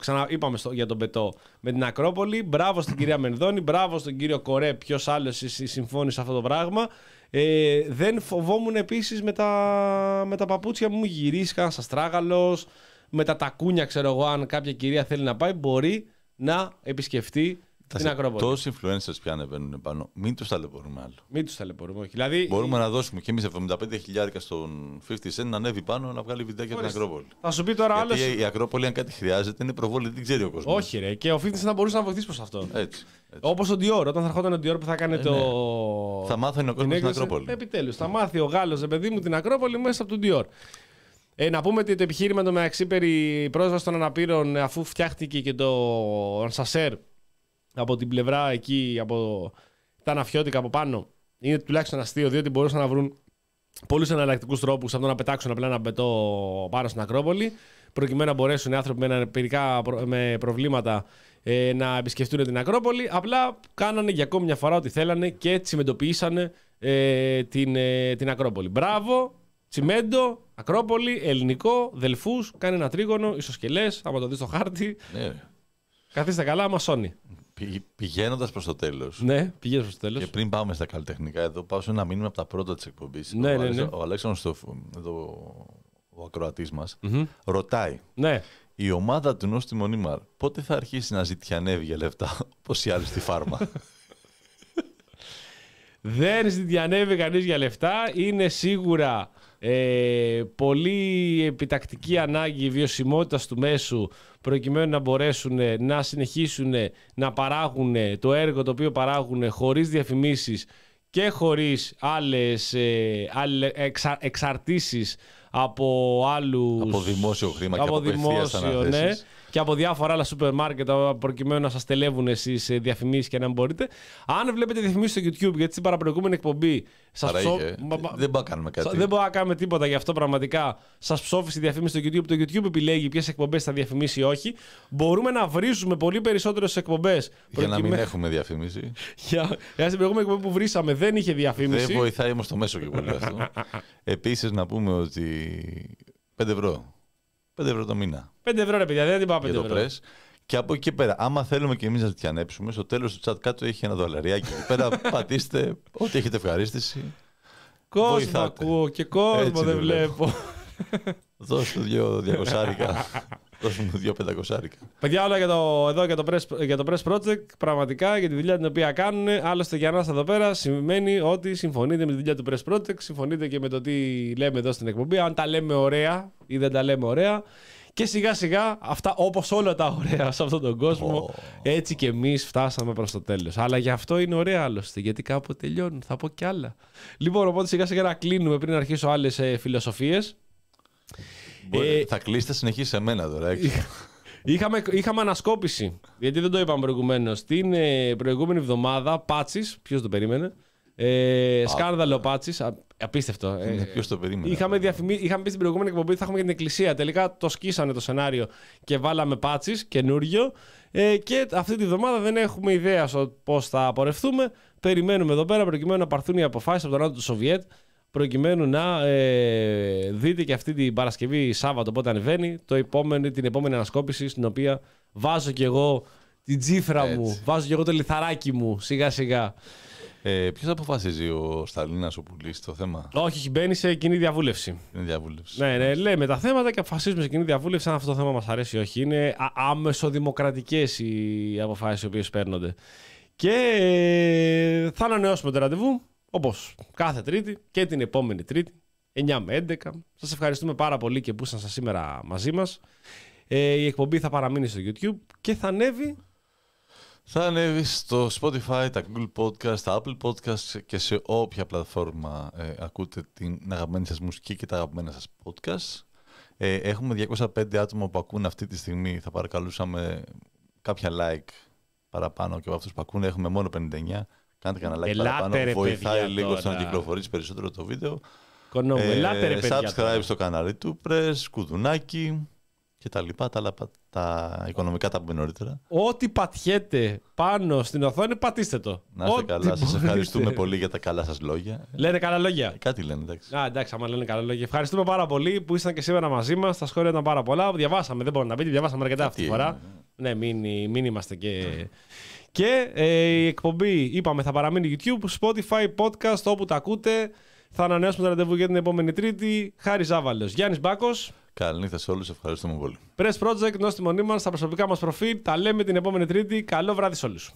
Ξανά είπαμε στο, για τον Πετό. Με την Ακρόπολη. Μπράβο στην κυρία Μενδώνη. Μπράβο στον κύριο Κορέ. Ποιος άλλος συμφώνησε αυτό το πράγμα. Ε, δεν φοβόμουν επίσης με τα, με τα παπούτσια μου. Γυρίσει κανένα αστράγαλο. Με τα τακούνια, ξέρω εγώ, αν κάποια κυρία θέλει να πάει, μπορεί να επισκεφτεί την Ακρόπολη. Τόσοι influencers πια ανεβαίνουν πάνω. Μην τους ταλαιπωρούμε άλλο. Μην τους ταλαιπωρούμε. όχι. Δηλαδή, Μπορούμε να δώσουμε και εμείς 75 χιλιάρικα στον 50 Cent να ανέβει πάνω να βγάλει βιντεάκια από την Ορίστε. Ακρόπολη. θα σου πει τώρα άλλο. Γιατί η Ακρόπολη, αν κάτι χρειάζεται, είναι προβόλη, δεν ξέρει ο κόσμος. Όχι, ρε. Και ο Fitness θα μπορούσε να βοηθήσει προς αυτό. Έτσι. έτσι. Όπως ο Dior, όταν θα ερχόταν ο Dior που θα κάνει Ε, το. ναι. Θα μάθαινε ο κόσμος την την έκδοση. Ακρόπολη. Επιτέλους. Θα μάθει ο Γάλλος, ρε παιδί μου, την Ακρόπολη μέσα από τον Dior. Ε, να πούμε ότι το επιχείρημα το μεταξύ περί πρόσβασης των αναπήρων, αφού φτιάχτηκε και το Σασέρ από την πλευρά εκεί, από τα αναφιώτικα από πάνω, είναι τουλάχιστον αστείο, διότι μπορούσαν να βρουν πολλούς εναλλακτικούς τρόπους από το να πετάξουν απλά ένα πετό πάνω στην Ακρόπολη, προκειμένου να μπορέσουν οι άνθρωποι με αναπηρικά προ- με προβλήματα ε, να επισκεφτούν την Ακρόπολη. Απλά κάνανε για ακόμη μια φορά ό,τι θέλανε και τσιμεντοποιήσανε ε, την, ε, την Ακρόπολη. Μπράβο, τσιμέντο, Ακρόπολη, ελληνικό, δελφούς, κάνει ένα τρίγωνο, ισοσκελές, άμα το δεις στο χάρτη. Ναι, ρε. Καθίστε καλά, μασόνι. Πηγαίνοντας προς το τέλος. Ναι, πηγαίνει προς το τέλος. Και πριν πάμε στα καλλιτεχνικά, εδώ πάω σε ένα μήνυμα από τα πρώτα της εκπομπής. Ναι, ο, ναι, ναι. ο Αλέξανδρος στο, εδώ, ο ακροατής μας, ρωτάει Ναι. η ομάδα του Νόστιμο Μονίμαρ πότε θα αρχίσει να ζητιανεύει για λεφτά [laughs] όπως οι άλλοι στη φάρμα; [laughs] Δεν ζητιανεύει κανείς για λεφτά. Είναι σίγουρα ε, πολύ επιτακτική ανάγκη βιωσιμότητας του μέσου προκειμένου να μπορέσουν να συνεχίσουν να παράγουν το έργο το οποίο παράγουν χωρίς διαφημίσεις και χωρίς άλλες, ε, άλλες εξα, εξαρτήσεις από άλλους... από δημόσιο χρήμα και από από απευθείας δημόσιο, ναι, αναθέσεις. Και από διάφορα άλλα σούπερ μάρκετ προκειμένου να σας τελεύουν εσείς διαφημίσεις και να μην μπορείτε. Αν βλέπετε διαφημίσεις στο YouTube, γιατί στην παραπροηγούμενη εκπομπή σας Παρά είχε. Δεν μπορούμε να κάνουμε κάτι. δεν μπορούμε να κάνουμε τίποτα γι' αυτό πραγματικά. Σας ψόφισε η διαφήμιση στο YouTube. Το YouTube επιλέγει ποιες εκπομπές θα διαφημίσει ή όχι. Μπορούμε να βρίζουμε πολύ περισσότερες εκπομπές. Για να μην έχουμε διαφήμιση. [laughs] Για... Για στην προηγούμενη εκπομπή που βρήσαμε δεν είχε διαφήμιση. Δεν βοηθάει όμως το μέσο και πολύ αυτό. [laughs] Επίσης να πούμε ότι 5 ευρώ. 5 ευρώ το μήνα 5 ευρώ ρε παιδιά, δεν την πάμε 5 για το ευρώ. press. Και από εκεί και πέρα, άμα θέλουμε και εμείς να ζητιανέψουμε, στο τέλος του chat κάτω έχει ένα δολαριάκι. Εκεί πέρα [laughs] πατήστε ό,τι έχετε ευχαρίστηση. Κόσμο βοηθάτε. ακούω και κόσμο Έτσι δεν το βλέπω. βλέπω. Δώστε δύο διακοσάρικα. [laughs] Δώστε μου δύο πεντακοσάρικα. Παιδιά, όλα για το, εδώ για το, press, για το Press Project, πραγματικά για τη δουλειά την οποία κάνουν. Άλλωστε, για να είστε εδώ πέρα, σημαίνει ότι συμφωνείτε με τη δουλειά του Press Project, συμφωνείτε και με το τι λέμε εδώ στην εκπομπή. Αν τα λέμε ωραία ή δεν τα λέμε ωραία. Και σιγά σιγά, αυτά όπως όλα τα ωραία σε αυτόν τον κόσμο, έτσι και εμείς φτάσαμε προς το τέλος. Αλλά γι' αυτό είναι ωραία άλλωστε, γιατί κάπου τελειώνουν. Θα πω κι άλλα. Λοιπόν, οπότε σιγά σιγά να κλείνουμε πριν αρχίσω άλλες φιλοσοφίες. Μπορεί- Θα κλείσετε συνεχίσει σε μένα τώρα. έξω. Είχαμε, είχαμε ανασκόπηση. Γιατί δεν το είπαμε προηγουμένως. Την ε, προηγούμενη εβδομάδα, Πάτσης, ποιος το περίμενε. Ε, σκάνδαλο Πάτσης. Απίστευτο. Ε, Ποιος το περίμενε. Είχαμε, διαφημί... είχαμε πει στην προηγούμενη εκπομπή ότι θα έχουμε για την εκκλησία. Τελικά το σκίσανε το σενάριο και βάλαμε Πάτσης, καινούριο. Ε, και αυτή τη βδομάδα δεν έχουμε ιδέα πώς θα πορευτούμε. Περιμένουμε εδώ πέρα προκειμένου να πάρθουν οι αποφάσεις από τον Νότο του Σοβιέτ. Προκειμένου να ε, δείτε και αυτή την Παρασκευή Σάββατο πότε ανεβαίνει το επόμενο, την επόμενη ανασκόπηση στην οποία βάζω κι εγώ την τσίφρα μου, Έτσι. βάζω κι εγώ το λιθαράκι μου σιγά σιγά. Ε, Ποιος αποφασίζει ο Σταλίνας ο πουλής το θέμα; Όχι, έχει μπαίνει σε κοινή διαβούλευση. Είναι διαβούλευση. Ναι, ναι, λέμε τα θέματα και αποφασίζουμε σε κοινή διαβούλευση αν αυτό το θέμα μας αρέσει ή όχι. Είναι άμεσο δημοκρατικέ οι αποφάσεις οι οποίες παίρνονται. Και ε, θα ανανεώσουμε το ραντεβού όπως κάθε Τρίτη και την επόμενη Τρίτη, 9 με 11. Σας ευχαριστούμε πάρα πολύ και που ήσασταν σήμερα μαζί μας. Ε, η εκπομπή θα παραμείνει στο YouTube και θα ανέβει Θα ανέβει στο Spotify, τα Google Podcast, τα Apple Podcast και σε όποια πλατφόρμα ε, ακούτε την αγαπημένη σας μουσική και τα αγαπημένα σας podcast. Ε, έχουμε 205 άτομα που ακούν αυτή τη στιγμή. Θα παρακαλούσαμε κάποια like παραπάνω και από αυτούς που ακούν. Έχουμε μόνο 59. Κάντε κανένα like Ελάτε, παραπάνω. ρε, Βοηθάει παιδιά, λίγο στο να τώρα. κυκλοφορήσει περισσότερο το βίντεο. κονόμου. Ελάτε ρε παιδιά. subscribe τώρα. στο κανάλι του Press, κουδουνάκι και τα λοιπά. Τα, άλλα, τα οικονομικά τα πούμε νωρίτερα. Ό,τι πατιέται πάνω στην οθόνη, πατήστε το. Να είστε Ό,τι καλά. Σας μπορείτε. ευχαριστούμε πολύ για τα καλά σας λόγια. Λένε καλά λόγια. Κάτι λένε, εντάξει. Α, εντάξει, άμα λένε καλά λόγια. Ευχαριστούμε πάρα πολύ που ήσασταν και σήμερα μαζί μας. Τα σχόλια ήταν πάρα πολλά. Διαβάσαμε, δεν μπορώ να πείτε, διαβάσαμε αρκετά αυτή τη έγινε, φορά. Ναι, μην, μην είμαστε και. Και ε, η εκπομπή, είπαμε, θα παραμείνει YouTube, Spotify, podcast, όπου τα ακούτε. Θα ανανεώσουμε το ραντεβού για την επόμενη Τρίτη. Χάρη Ζάβαλος. Γιάννης Μπάκος. Καληνύχτα σε όλους, ευχαριστούμε πολύ. Press Project, νόστιμονή μα στα προσωπικά μας προφίλ. Τα λέμε την επόμενη Τρίτη. Καλό βράδυ σε όλους.